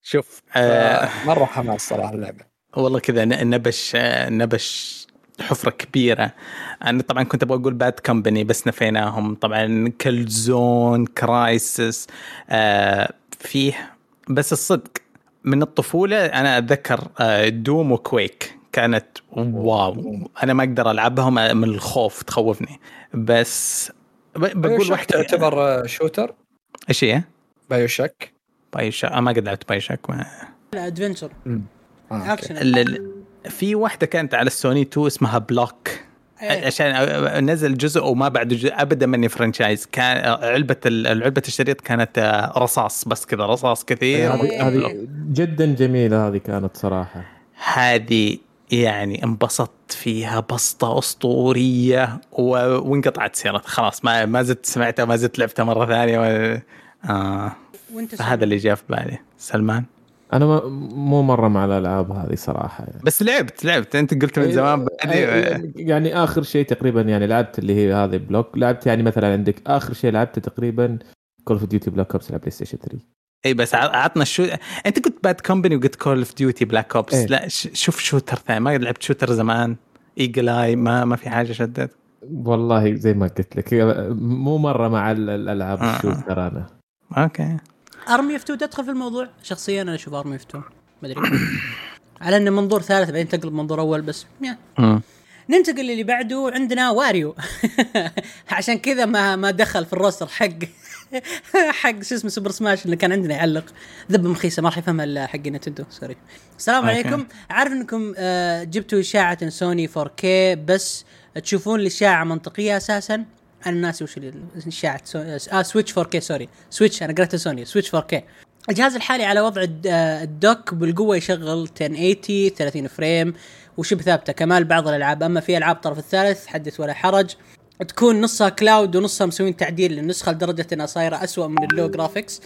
A: شوف آه
C: مرة حماس صراحة اللعبة.
A: والله كذا نبش آه، نبش حفرة كبيرة. أنا طبعا كنت أبغى أقول Bad Company بس نفيناهم. طبعا Killzone Crysis آه فيه. بس الصدق من الطفولة أنا أتذكر آه Doom و Quake كانت واو. أنا ما أقدر ألعبهم من الخوف تخوفني. بس بقول واحدة
C: تعتبر آه، shooter
A: إيش هي؟ BioShock BioShock ما قد لعبت BioShock ما
B: adventure
C: آه،.
B: اكشن
A: في واحدة كانت على السوني 2 اسمها Black.
B: إيه.
A: عشان نزل جزء وما بعد جزء أبدا مني franchise كان علبة ال- علبة الشريط كانت آه، رصاص بس كذا رصاص كثير.
D: هذه جدا جميلة هذه كانت صراحة.
A: هذه يعني انبسطت فيها بسطة أسطورية و... وانقطعت سيرتها خلاص ما ما زدت سمعتها ما زدت لعبتها مرة ثانية و... آه.
B: وانت
A: فهذا اللي جاء في بالي. سلمان؟
D: أنا مو مرة مع الألعاب هذه صراحة يعني.
A: بس لعبت لعبت. أنت قلت من زمان
D: يعني- يعني آخر شيء تقريبا يعني لعبت اللي هي هذه Black. لعبت يعني مثلا عندك آخر شيء لعبته تقريبا Call of Duty Black Ops على PlayStation 3
A: إي بس عطنا شو أنت قلت Bad Company وقلت Call of Duty Black Ops
D: إيه.
A: لا. شوف shooter ثاني. ما لعبت shooter زمان. ايجل اي ما ما في حاجة شدت.
D: والله زي ما قلت لك. مو مرة مع ال- الألعاب
A: آه.
D: ال shooter
A: أنا.
B: okay. Army of 2 تدخل في الموضوع. شخصيا أنا أشوف Army of 2 ما أدري. على إنه منظور ثالث بعدين تقلب منظور أول بس يعني. ننتقل للي بعده. عندنا Wario عشان كذا ما ما دخل في ال roster حق حق شو اسمه Super Smash اللي كان عندنا يعلق. ذبه مخيسة ما راح يفهمها إلا حق Nintendo. sorry السلام. عليكم. عارف إنكم آه، جبتوا إشاعة سوني 4K بس تشوفون الإشاعة منطقية أساسا؟ أنا ناسي وش ال- اشاعه سو... آه Switch 4K sorry Switch أنا قريتها سوني Switch 4K الجهاز الحالي على وضع آه، ال dock بالقوة يشغل 1080 30 frame وشبه ثابتة. كمال بعض الألعاب. أما في ألعاب الطرف الثالث حدث ولا حرج. تكون نصها cloud ونصها مسوين تعديل للنسخة لدرجة أنها صايرة أسوأ من ال low
A: graphics.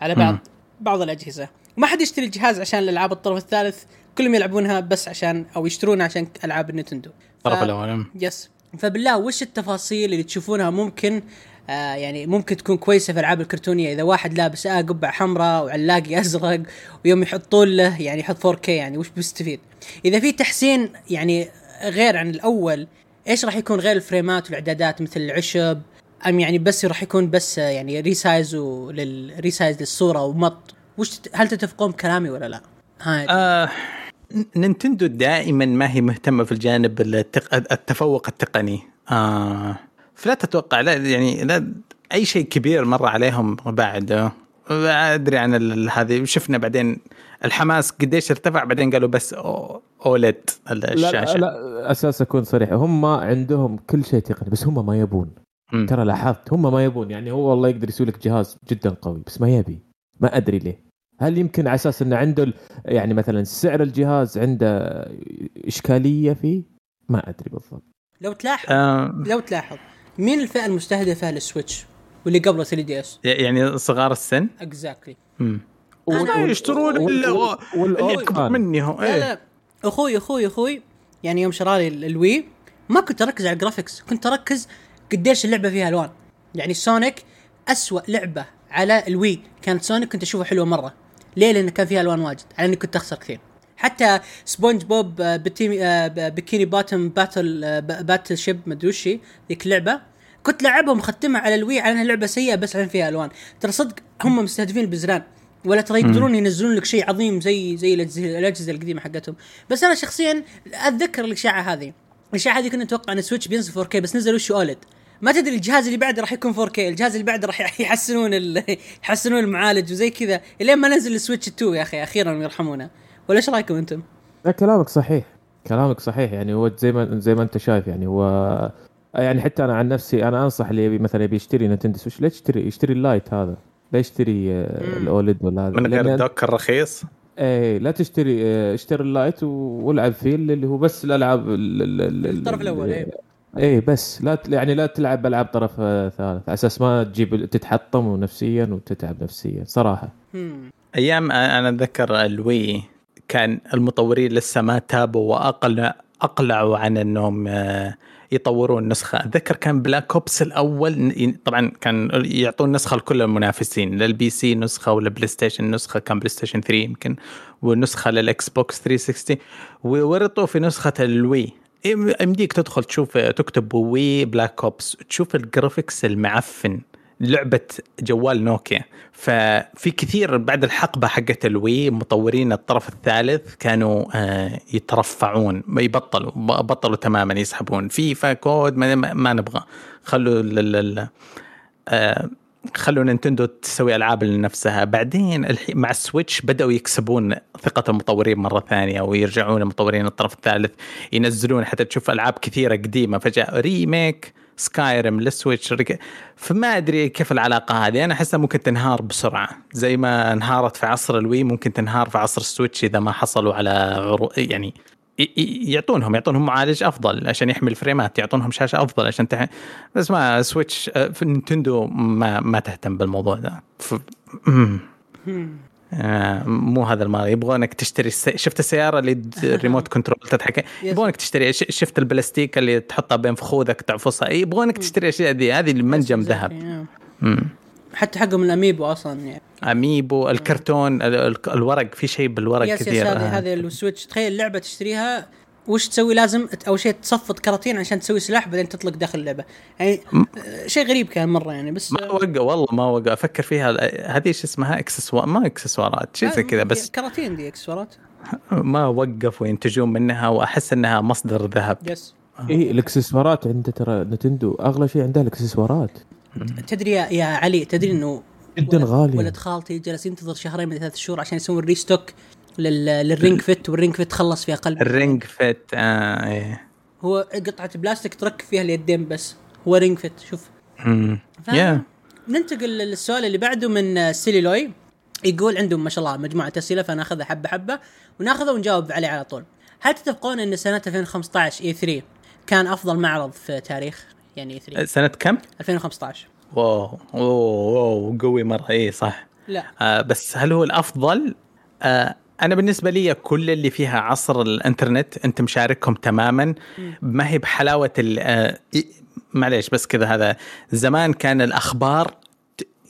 B: على بعض. بعض الأجهزة. وما حد يشتري الجهاز عشان الألعاب الطرف الثالث. كلهم يلعبونها بس عشان أو يشترونها عشان ألعاب ال Nintendo
A: الطرف
B: ف-
A: الأول
B: yes فبالله وش التفاصيل اللي تشوفونها ممكن؟ آه يعني ممكن تكون كويسة في الالعاب الكرتونية. إذا واحد لابس آه قبعة حمراء وعلاقي أزرق ويوم يحطون له يعني يحط 4K يعني وش بيستفيد؟ إذا في تحسين يعني غير عن الأول إيش راح يكون غير الفريمات والإعدادات؟ مثل العشب أم يعني بس راح يكون بس آه، يعني resize لل resize للصورة ومط. وش هل تتفقون بكلامي ولا لا؟ هاي.
A: آه Nintendo دائما ما هي مهتمة في الجانب التق... التفوق التقني. آه فلا تتوقع لا يعني لا أي شيء كبير مر عليهم بعد. أدري عن ال- هذه. شفنا بعدين الحماس قديش ارتفع بعدين قالوا بس OLED
D: لا,
A: الشاشة.
D: لا أساس أكون صريح. هم عندهم كل شيء تقني بس هم ما يبون. ترى لاحظت هم ما يبون. يعني هو والله يقدر يسوي لك جهاز جدا قوي بس ما يبي. ما أدري ليه. هل يمكن على أساس إنه عنده ال- يعني مثلا سعر الجهاز عنده إشكالية فيه؟ ما أدري بالضبط.
B: لو تلاحظ
A: آه.
B: لو تلاحظ مين الفئة المستهدفة لل Switch واللي قبله 3DS؟
A: يعني صغار السن؟
B: exactly
A: مم.
B: أنا-
A: لا يشترون اللي اكبر. مني هو
B: لا
A: إيه.
B: لا. أخوي أخوي أخوي يعني يوم شرالي ال- ال Wii ما كنت أركز على ال graphics كنت أركز قديش اللعبة فيها ألوان. يعني Sonic أسوأ لعبة على ال Wii كانت Sonic كنت أشوفها حلوة مرة. ليه؟ لأن كان فيها ألوان واجد على إني كنت أخسر كثير. حتى سبونج بوب آه، بتيمي آه، Bikini Bottom Battle آه، Battleship مدري وش هي ذيك اللعبة. كنت لعبها ومختمها على ال Wii على إنها لعبة سيئة بس عشان فيها ألوان. ترى صدق هم مستهدفين البزران ولا ترى يقدرون ينزلون لك شيء عظيم زي زي الأجهزة القديمة حقتهم. بس أنا شخصيا أتذكر الإشاعة هذه. الإشاعة هذه كنا نتوقع إن Switch بينزل 4K بس نزل وش OLED؟ ما تدري الجهاز اللي بعده راح يكون 4K الجهاز اللي بعده راح يحسنون ال... يحسنون المعالج وزي كذا. إلين ما ننزل ال Switch 2 يا أخي أخيرا يرحمونا. ولا إيش رأيكم أنتم؟
D: لا كلامك صحيح. كلامك صحيح. يعني هو زي ما زي ما أنت شايف يعني هو يعني حتى أنا عن نفسي أنا أنصح اللي يبي مثلا يبي يشتري Nintendo Switch لا يشتري يشتري ال Lite هذا؟ لا يشتري آه،.
B: ال
D: OLED ولا هذا.
A: من غير
D: ال
A: dock الرخيص
D: إيه لا تشتري آه، اشتري ال Lite والعب فيه اللي هو بس الألعاب ال- ال- ال-
B: الطرف الأول، إيه.
D: إيه بس لا يعني لا تلعب ألعاب طرف ثالث. على أساس ما تجيب تتحطم نفسيا وتتعب نفسيا صراحة.
B: هم.
A: أيام أنا أتذكر ال Wii كان المطورين لسه ما تابوا واقلع أقلعوا عن إنهم آه، يطورون نسخة. أتذكر كان Black Ops الأول طبعا كان يعطون نسخة لكل المنافسين. لل PC نسخة ولل PlayStation نسخة كان PlayStation 3 يمكن ونسخة لل Xbox 360 وورطوا في نسخة ال Wii. يمديك تدخل تشوف تكتب Wii Black Ops تشوف ال graphics المعفن لعبة جوال نوكيا. ففي كثير بعد الحقبة حقت ال Wii مطورين الطرف الثالث كانوا آه، يترفعون ما يبطلوا بطلوا تماما يسحبون. FIFA COD ما, ما نبغى. خلوا آه، خلوا نينتندو تسوي ألعاب لنفسها. بعدين الحين مع ال Switch بدأوا يكسبون ثقة المطورين مرة ثانية ويرجعون المطورين الطرف الثالث ينزلون حتى تشوف ألعاب كثيرة قديمة. فجأة remake Skyrim لل Switch. فما أدري كيف العلاقة هذه. أنا أحسها ممكن تنهار بسرعة. زي ما انهارت في عصر ال Wii ممكن تنهار في عصر ال Switch إذا ما حصلوا على عرو... يعني يعطونهم يعطونهم معالج أفضل عشان يحمي الفريمات يعطونهم شاشة أفضل عشان تح... بس ما Switch آه، في نينتندو ما ما تهتم بالموضوع ده. ف... آه مو هذا المال. يبغونك تشتري السي... شفت السيارة اللي ال remote control تتحكم يبغونك تشتري شفت البلاستيك اللي تحطها بين فخوذك تعفصها يبغونك تشتري اشياء ذي هذه المنجم ذهب.
B: حتى حقهم ال amiibo أصلا يعني.
A: amiibo الكرتون الورق في شيء بالورق
B: yes كثير. هذه آه. هذه ال Switch. تخيل لعبة تشتريها وش تسوي؟ لازم أول شيء تصفط كراتين عشان تسوي سلاح بعدين تطلق داخل اللعبة. يعني شيء غريب كان مرة يعني بس
A: ما وقع والله ما وقع. أفكر فيها هذه إيش اسمها؟ اكسسوار ما إكسسوارات شيء زي كذا بس
B: كراتين دي إكسسوارات.
A: ما وقفوا ينتجون منها وأحس إنها مصدر ذهب.
B: yes.
D: اي الإكسسوارات عنده ترى نينتندو أغلى شيء عندها الإكسسوارات.
B: تدري يا, يا علي تدري إنه
D: جدا غالي
B: ولد خالتي جالس ينتظر شهرين من ثلاث شهور عشان يسوي ال restock لل Ring Fit وال Ring Fit خلص فيها قلب
A: ال Ring Fit آه إيه.
B: هو قطعة بلاستيك تركب فيها اليدين بس هو Ring Fit شوف.
A: يا
B: ننتقل للسؤال اللي بعده من سيليلوي يقول عندهم ما شاء الله مجموعة أسئلة فناخذها حبة حبة وناخذها ونجاوب عليه على طول. هل تتفقون إن سنة 2015 E3 كان أفضل معرض في تاريخ؟ يعني E3
A: سنة كم؟
B: 2015
A: wow wow wow قوي مرة. إي صح.
B: لا.
A: آه بس هل هو الأفضل؟ آه أنا بالنسبة لي كل اللي فيها عصر الإنترنت أنت مشاركهم تماما. ما هي بحلاوة آه معليش بس كذا. هذا زمان كان الأخبار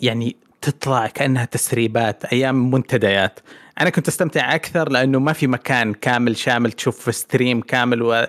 A: يعني تطلع كأنها تسريبات أيام منتديات. أنا كنت أستمتع أكثر لأنه ما في مكان كامل شامل تشوف stream كامل و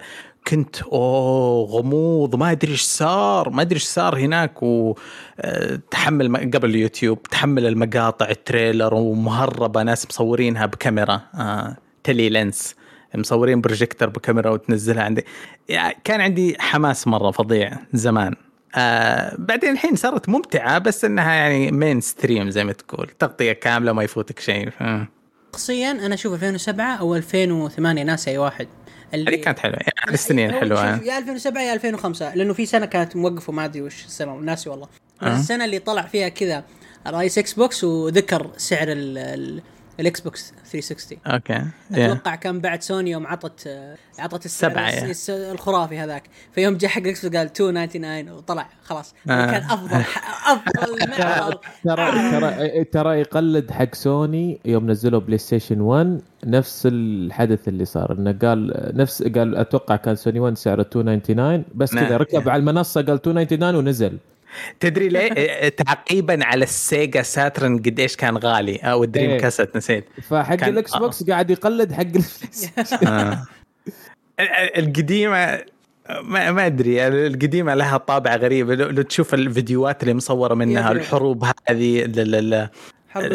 A: كنت أوه غموض ما أدري إيش صار ما أدري إيش صار هناك وتحمل آه، قبل اليوتيوب تحمل المقاطع ال trailer ومهربة ناس مصورينها بكاميرا آه tele lens مصورين بروجيكتور بكاميرا وتنزلها عندي. يعني كان عندي حماس مرة فظيع زمان. آه بعدين الحين صارت ممتعة بس إنها يعني mainstream زي ما تقول تغطية كاملة ما يفوتك شيء.
B: شخصيا أنا أشوف 2007 أو 2008 ناسي أي واحد.
A: اللي كانت حلوة. يعني السنين حلوة.
B: يا 2007 يا 2005 لأنه في سنة كانت موقفة ما أدري وش السنة ناسي والله. أه. السنة اللي طلع فيها كذا رئيس إكس بوكس وذكر سعر الاكس بوكس 360
A: أوكي.
B: أتوقع كان بعد سوني يوم عطت عطت
A: السعر
B: الخرافي هذاك. فيوم جاء حق الاكس قال 299 وطلع خلاص. آه. كان أفضل أفضل
D: ترى ترى ترى يقلد حق سوني يوم نزلوا بلاي ستيشن 1 نفس الحدث اللي صار. إنه قال نفس قال أتوقع كان سوني 1 سعره 299 بس كذا نعم. ركب على المنصة قال 299 ونزل.
A: تدري ليه؟ إيه، تعقيبا على ال Sega Saturn قديش كان غالي. أو ال Dream إيه. cast نسيت.
D: فحق الإكس بوكس آه. قاعد يقلد حق
A: آه. القديمة ما ما أدري. القديمة لها طابع غريب. لو تشوف الفيديوهات اللي مصورة منها الحروب هذه حرب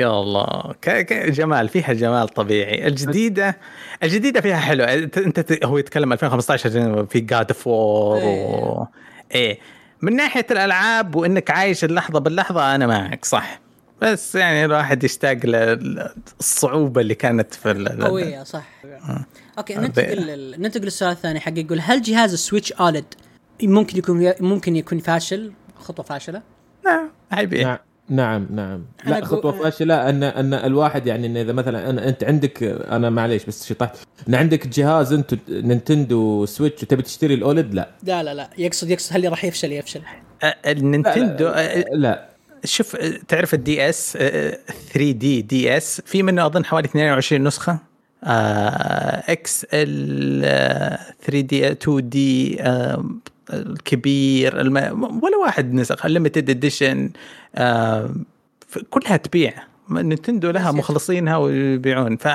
A: يا الله. جمال فيها جمال طبيعي. الجديدة الجديدة فيها حلو انت هو يتكلم 2015 في God of War إيه. من ناحية الألعاب وإنك عايش اللحظة باللحظة أنا معك صح. بس يعني الواحد يشتاق للصعوبة اللي كانت في
B: قوية صح. آه. أوكي ننتقل ننتقل للسؤال الثاني حق يقول هل جهاز ال Switch OLED ممكن يكون ممكن يكون فاشل؟ خطوة فاشلة؟
A: نعم عيب.
D: نعم. نعم نعم. لا خطوة فاشله أن أن الواحد يعني إن إذا مثلا أنا أنت عندك أنا معليش بس شطحت. إن عندك جهاز أنت نينتندو Switch وتبي تشتري ال OLED لا.
B: لا لا لا. يقصد يقصد هل راح يفشل؟ يفشل.
A: النينتندو
D: لا, لا.
A: شوف تعرف ال DS 3D DS في منه أظن حوالي 22 نسخة. XL 3D 2D الكبير الم... ولا واحد نسخ limited edition آه كلها تبيع. نينتندو لها مخلصينها ويبيعون. ف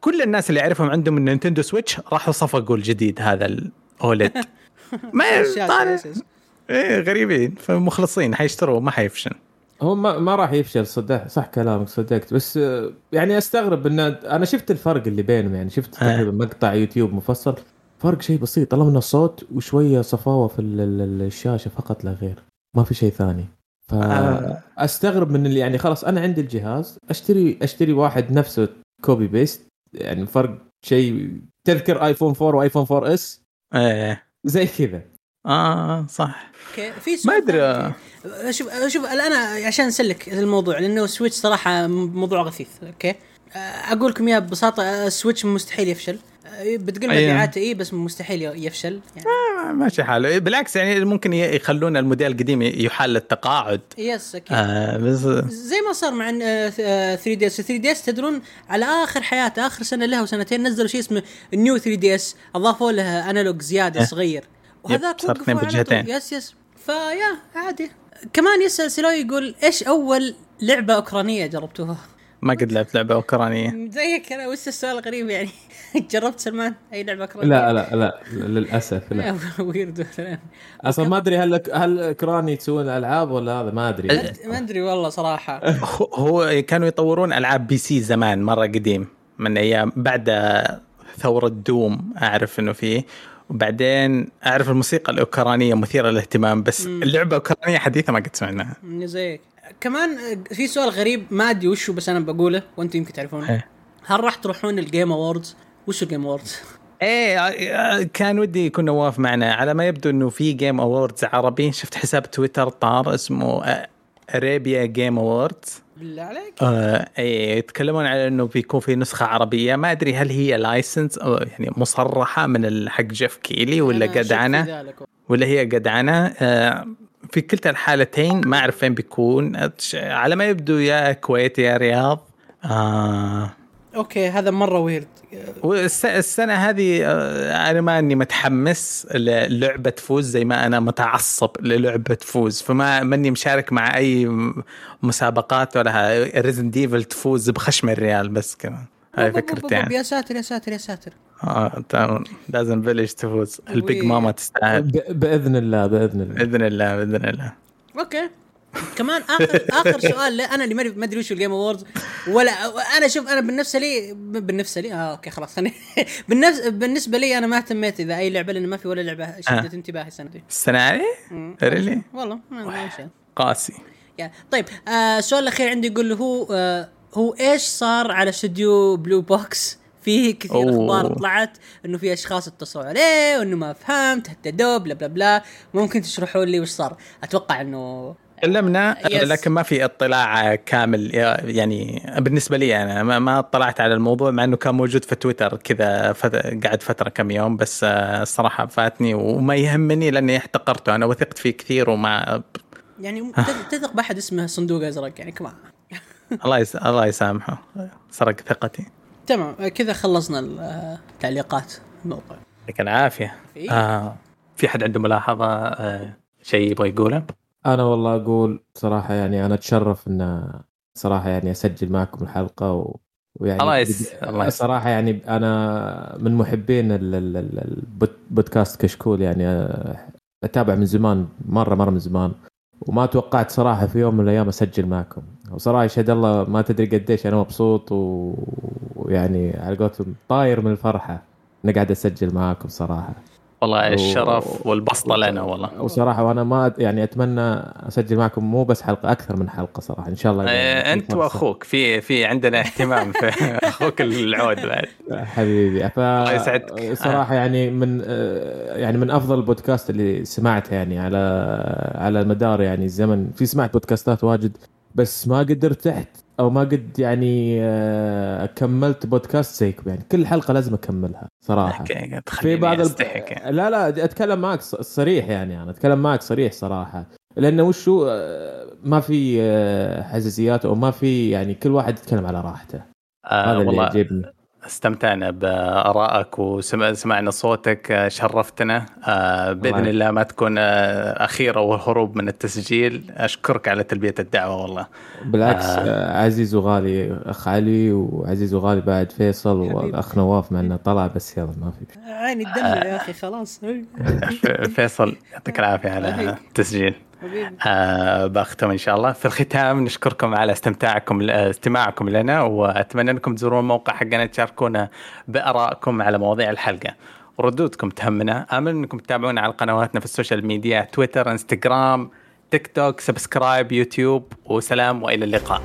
A: كل الناس اللي اعرفهم عندهم النينتندو Switch راحوا صفقوا الجديد هذا ال OLED ما إيه غريبين. فمخلصين حيشتروه ما حيفشل.
D: هو ما, ما راح يفشل صدق. صح كلامك صدقت. بس يعني أستغرب إن أنا شفت الفرق اللي بينهم يعني شفت تقريبا مقطع يوتيوب مفصل. فرق شيء بسيط طالما إنه صوت وشوية صفاوة في الشاشة فقط لا غير ما في شيء ثاني.
A: آه.
D: فاستغرب من اللي يعني خلاص أنا عندي الجهاز اشتري أشتري واحد نفسه copy paste يعني فرق شيء تذكر آيفون 4 وايفون 4S؟
A: إيه.
D: زي كذا.
A: آه صح.
B: أوكي في
A: ما أدري.
B: ثاني. شوف شوف أنا عشان اسلك الموضوع لأنه Switch صراحة موضوع غثيث okay؟ أقول لكم إياه ببساطة ال Switch مستحيل يفشل. بتقول
A: أيوه.
B: مبيعاته إيه بس مستحيل يفشل يعني
A: آه، ماشي حاله بالعكس يعني ممكن يخلون الموديل القديم يحال للتقاعد
B: yes أكيد
A: آه بس
B: زي ما صار مع 3 DS 3 DS تدرون على آخر حياته آخر سنة له وسنتين نزلوا شيء اسمه ال New 3 DS أضافوا له analog زيادة
A: إيه.
B: صغير وهذاك
A: صار اثنين.
B: طول. yes yes فيا عادي كمان يسأل سلوي يقول إيش أول لعبة أوكرانية جربتوها؟
A: ما قد لعبت لعبة أوكرانية.
B: زيك أنا وش السؤال غريب يعني؟ جربت سلمان؟ أي لعبة أوكرانية؟
D: لا لا لا للأسف لا.
B: weird
D: أصلا ما أدري هل هل أوكراني يسوون ألعاب ولا هذا؟ ما أدري.
B: ما أدري والله صراحة.
A: هو- كانوا يطورون ألعاب PC زمان مرة قديم من أيام بعد ثورة Doom أعرف إنه فيه وبعدين أعرف الموسيقى الأوكرانية مثيرة للاهتمام بس اللعبة أوكرانية حديثة ما قد سمعناها.
B: إني زيك. كمان في سؤال غريب ما أدري وشو بس أنا بقوله وأنتم يمكن تعرفونه
A: إيه.
B: هل راح تروحون ال Game Awards؟ وشو ال Game
A: Awards؟ إيه آه، كان ودي يكون نواف معنا على ما يبدو إنه في Game Awards عربي شفت حساب تويتر طار اسمه Arabia Game Awards
B: بالله عليك
A: آه إيه يتكلمون على إنه بيكون في نسخة عربية ما أدري هل هي license أو يعني مصرحة من حق جيف كيلي ولا
B: ذلك.
A: ولا هي قدعنة آه في كلتا الحالتين ما أعرف فين بيكون. على ما يبدو يا كويت يا رياض. آه.
B: okay هذا مرة weird
A: والسنة هذه آه، أنا ما أني متحمس للعبة تفوز زي ما أنا متعصب للعبة تفوز. فما ماني مشارك مع م- مسابقات ولا Resident Evil تفوز بخشم الريال بس كمان هاي فكرتي يعني.
B: يا ساتر يا ساتر يا ساتر.
A: لازم Village تفوز. ال
B: big.
A: mama تستاهل.
D: ب- بإذن الله بإذن الله.
A: بإذن الله بإذن الله.
B: okay. كمان اخر آخر سؤال لي أنا اللي ما ادري وش ال Game Awards ولا أنا شوف أنا بالنسبة لي بالنسبة لي آه okay خلاص. خليني بالنفس بالنسبة لي أنا ما اهتميت إذا أي لعبة لأن ما في ولا لعبة شدت انتباهي السنة دي.
A: السنة هذه؟
B: مم.
A: really
B: والله ما
A: قاسي.
B: يا طيب آه السؤال الأخير عندي يقول هو آه هو إيش صار على استوديو Blue Box؟ فيه كثير
A: أوه.
B: أخبار طلعت إنه في أشخاص اتصلوا عليه وإنه ما فهمت هددوه بلا بلا بلا. ممكن تشرحوا لي وش صار؟ أتوقع إنه
A: تكلمنا
B: Yes.
A: لكن ما في اطلاع كامل يعني بالنسبة لي أنا ما- اطلعت على الموضوع مع إنه كان موجود في تويتر كذا قعد فترة كم يوم بس آه، الصراحة فاتني وما يهمني لأني احتقرته. أنا وثقت فيه كثير وما
B: يعني تث- تثق بأحد اسمه صندوق أزرق يعني كمان
A: الله يس... الله يسامحه. سرق ثقتي.
B: تمام كذا خلصنا التعليقات. الموقع
A: يعطيك العافية.
B: في
A: آه في حد عنده ملاحظة؟ آه شيء يبغى يقوله؟
D: أنا والله أقول صراحة يعني أنا أتشرف إن صراحة يعني أسجل معكم الحلقة و... ويعني
A: الله يس- الله يس-
D: صراحة يعني أنا من محبين ال- ال- ال- البودكاست كشكول يعني آه، أتابع من زمان مرة مرة من زمان. وما توقعت صراحة في يوم من الأيام أسجل معكم. وصراحة يشهد الله ما تدري قديش أنا مبسوط و- ويعني على قولتهم طاير من الفرحة إني قاعد أسجل معاكم صراحة.
A: والله الشرف والبسطة لنا والله.
D: وصراحة وأنا ما يعني أتمنى أسجل معكم مو بس حلقة أكثر من حلقة صراحة إن شاء الله
A: آه،
D: أنت.
A: وأخوك في في عندنا اهتمام في أخوك العود بعد.
D: حبيبي ف. صراحة يعني من آه، يعني من أفضل البودكاست اللي سمعتها يعني على على مدار يعني الزمن. في سمعت بودكاستات واجد بس ما قد ارتحت أو ما قد يعني آه، كملت بودكاست زيكم يعني. كل حلقة لازم أكملها
A: صراحة.
D: في بعض الب...
A: الب...
D: لا لا أتكلم معك صريح يعني أنا أتكلم معك صريح صراحة. لأنه وشو آه، ما في آه، حساسيات أو ما في يعني كل واحد يتكلم على راحته.
A: آه
D: هذا اللي
A: والله
D: يعجبني.
A: استمتعنا بآرائك وسمعنا صوتك شرفتنا آه بإذن
D: الله.
A: ما تكون آه أخيرة والهروب من التسجيل أشكرك على تلبية الدعوة والله
D: بالعكس
A: آه.
D: آه. عزيز وغالي اخ علي وعزيز وغالي بعد فيصل. والاخ نواف مع إنه طلع بس يلا ما في
B: عيني الدمع يا أخي خلاص
A: فيصل يعطيك العافية على. التسجيل آه بختم إن شاء الله. في الختام نشكركم على استمتاعكم استماعكم لنا وأتمنى أنكم تزورون الموقع حقنا تشاركونا بأرائكم على مواضيع الحلقة. وردودكم تهمنا. آمل أنكم تتابعونا على قنواتنا في ال social media تويتر إنستغرام تيك توك سبسكرايب يوتيوب وسلام وإلى اللقاء.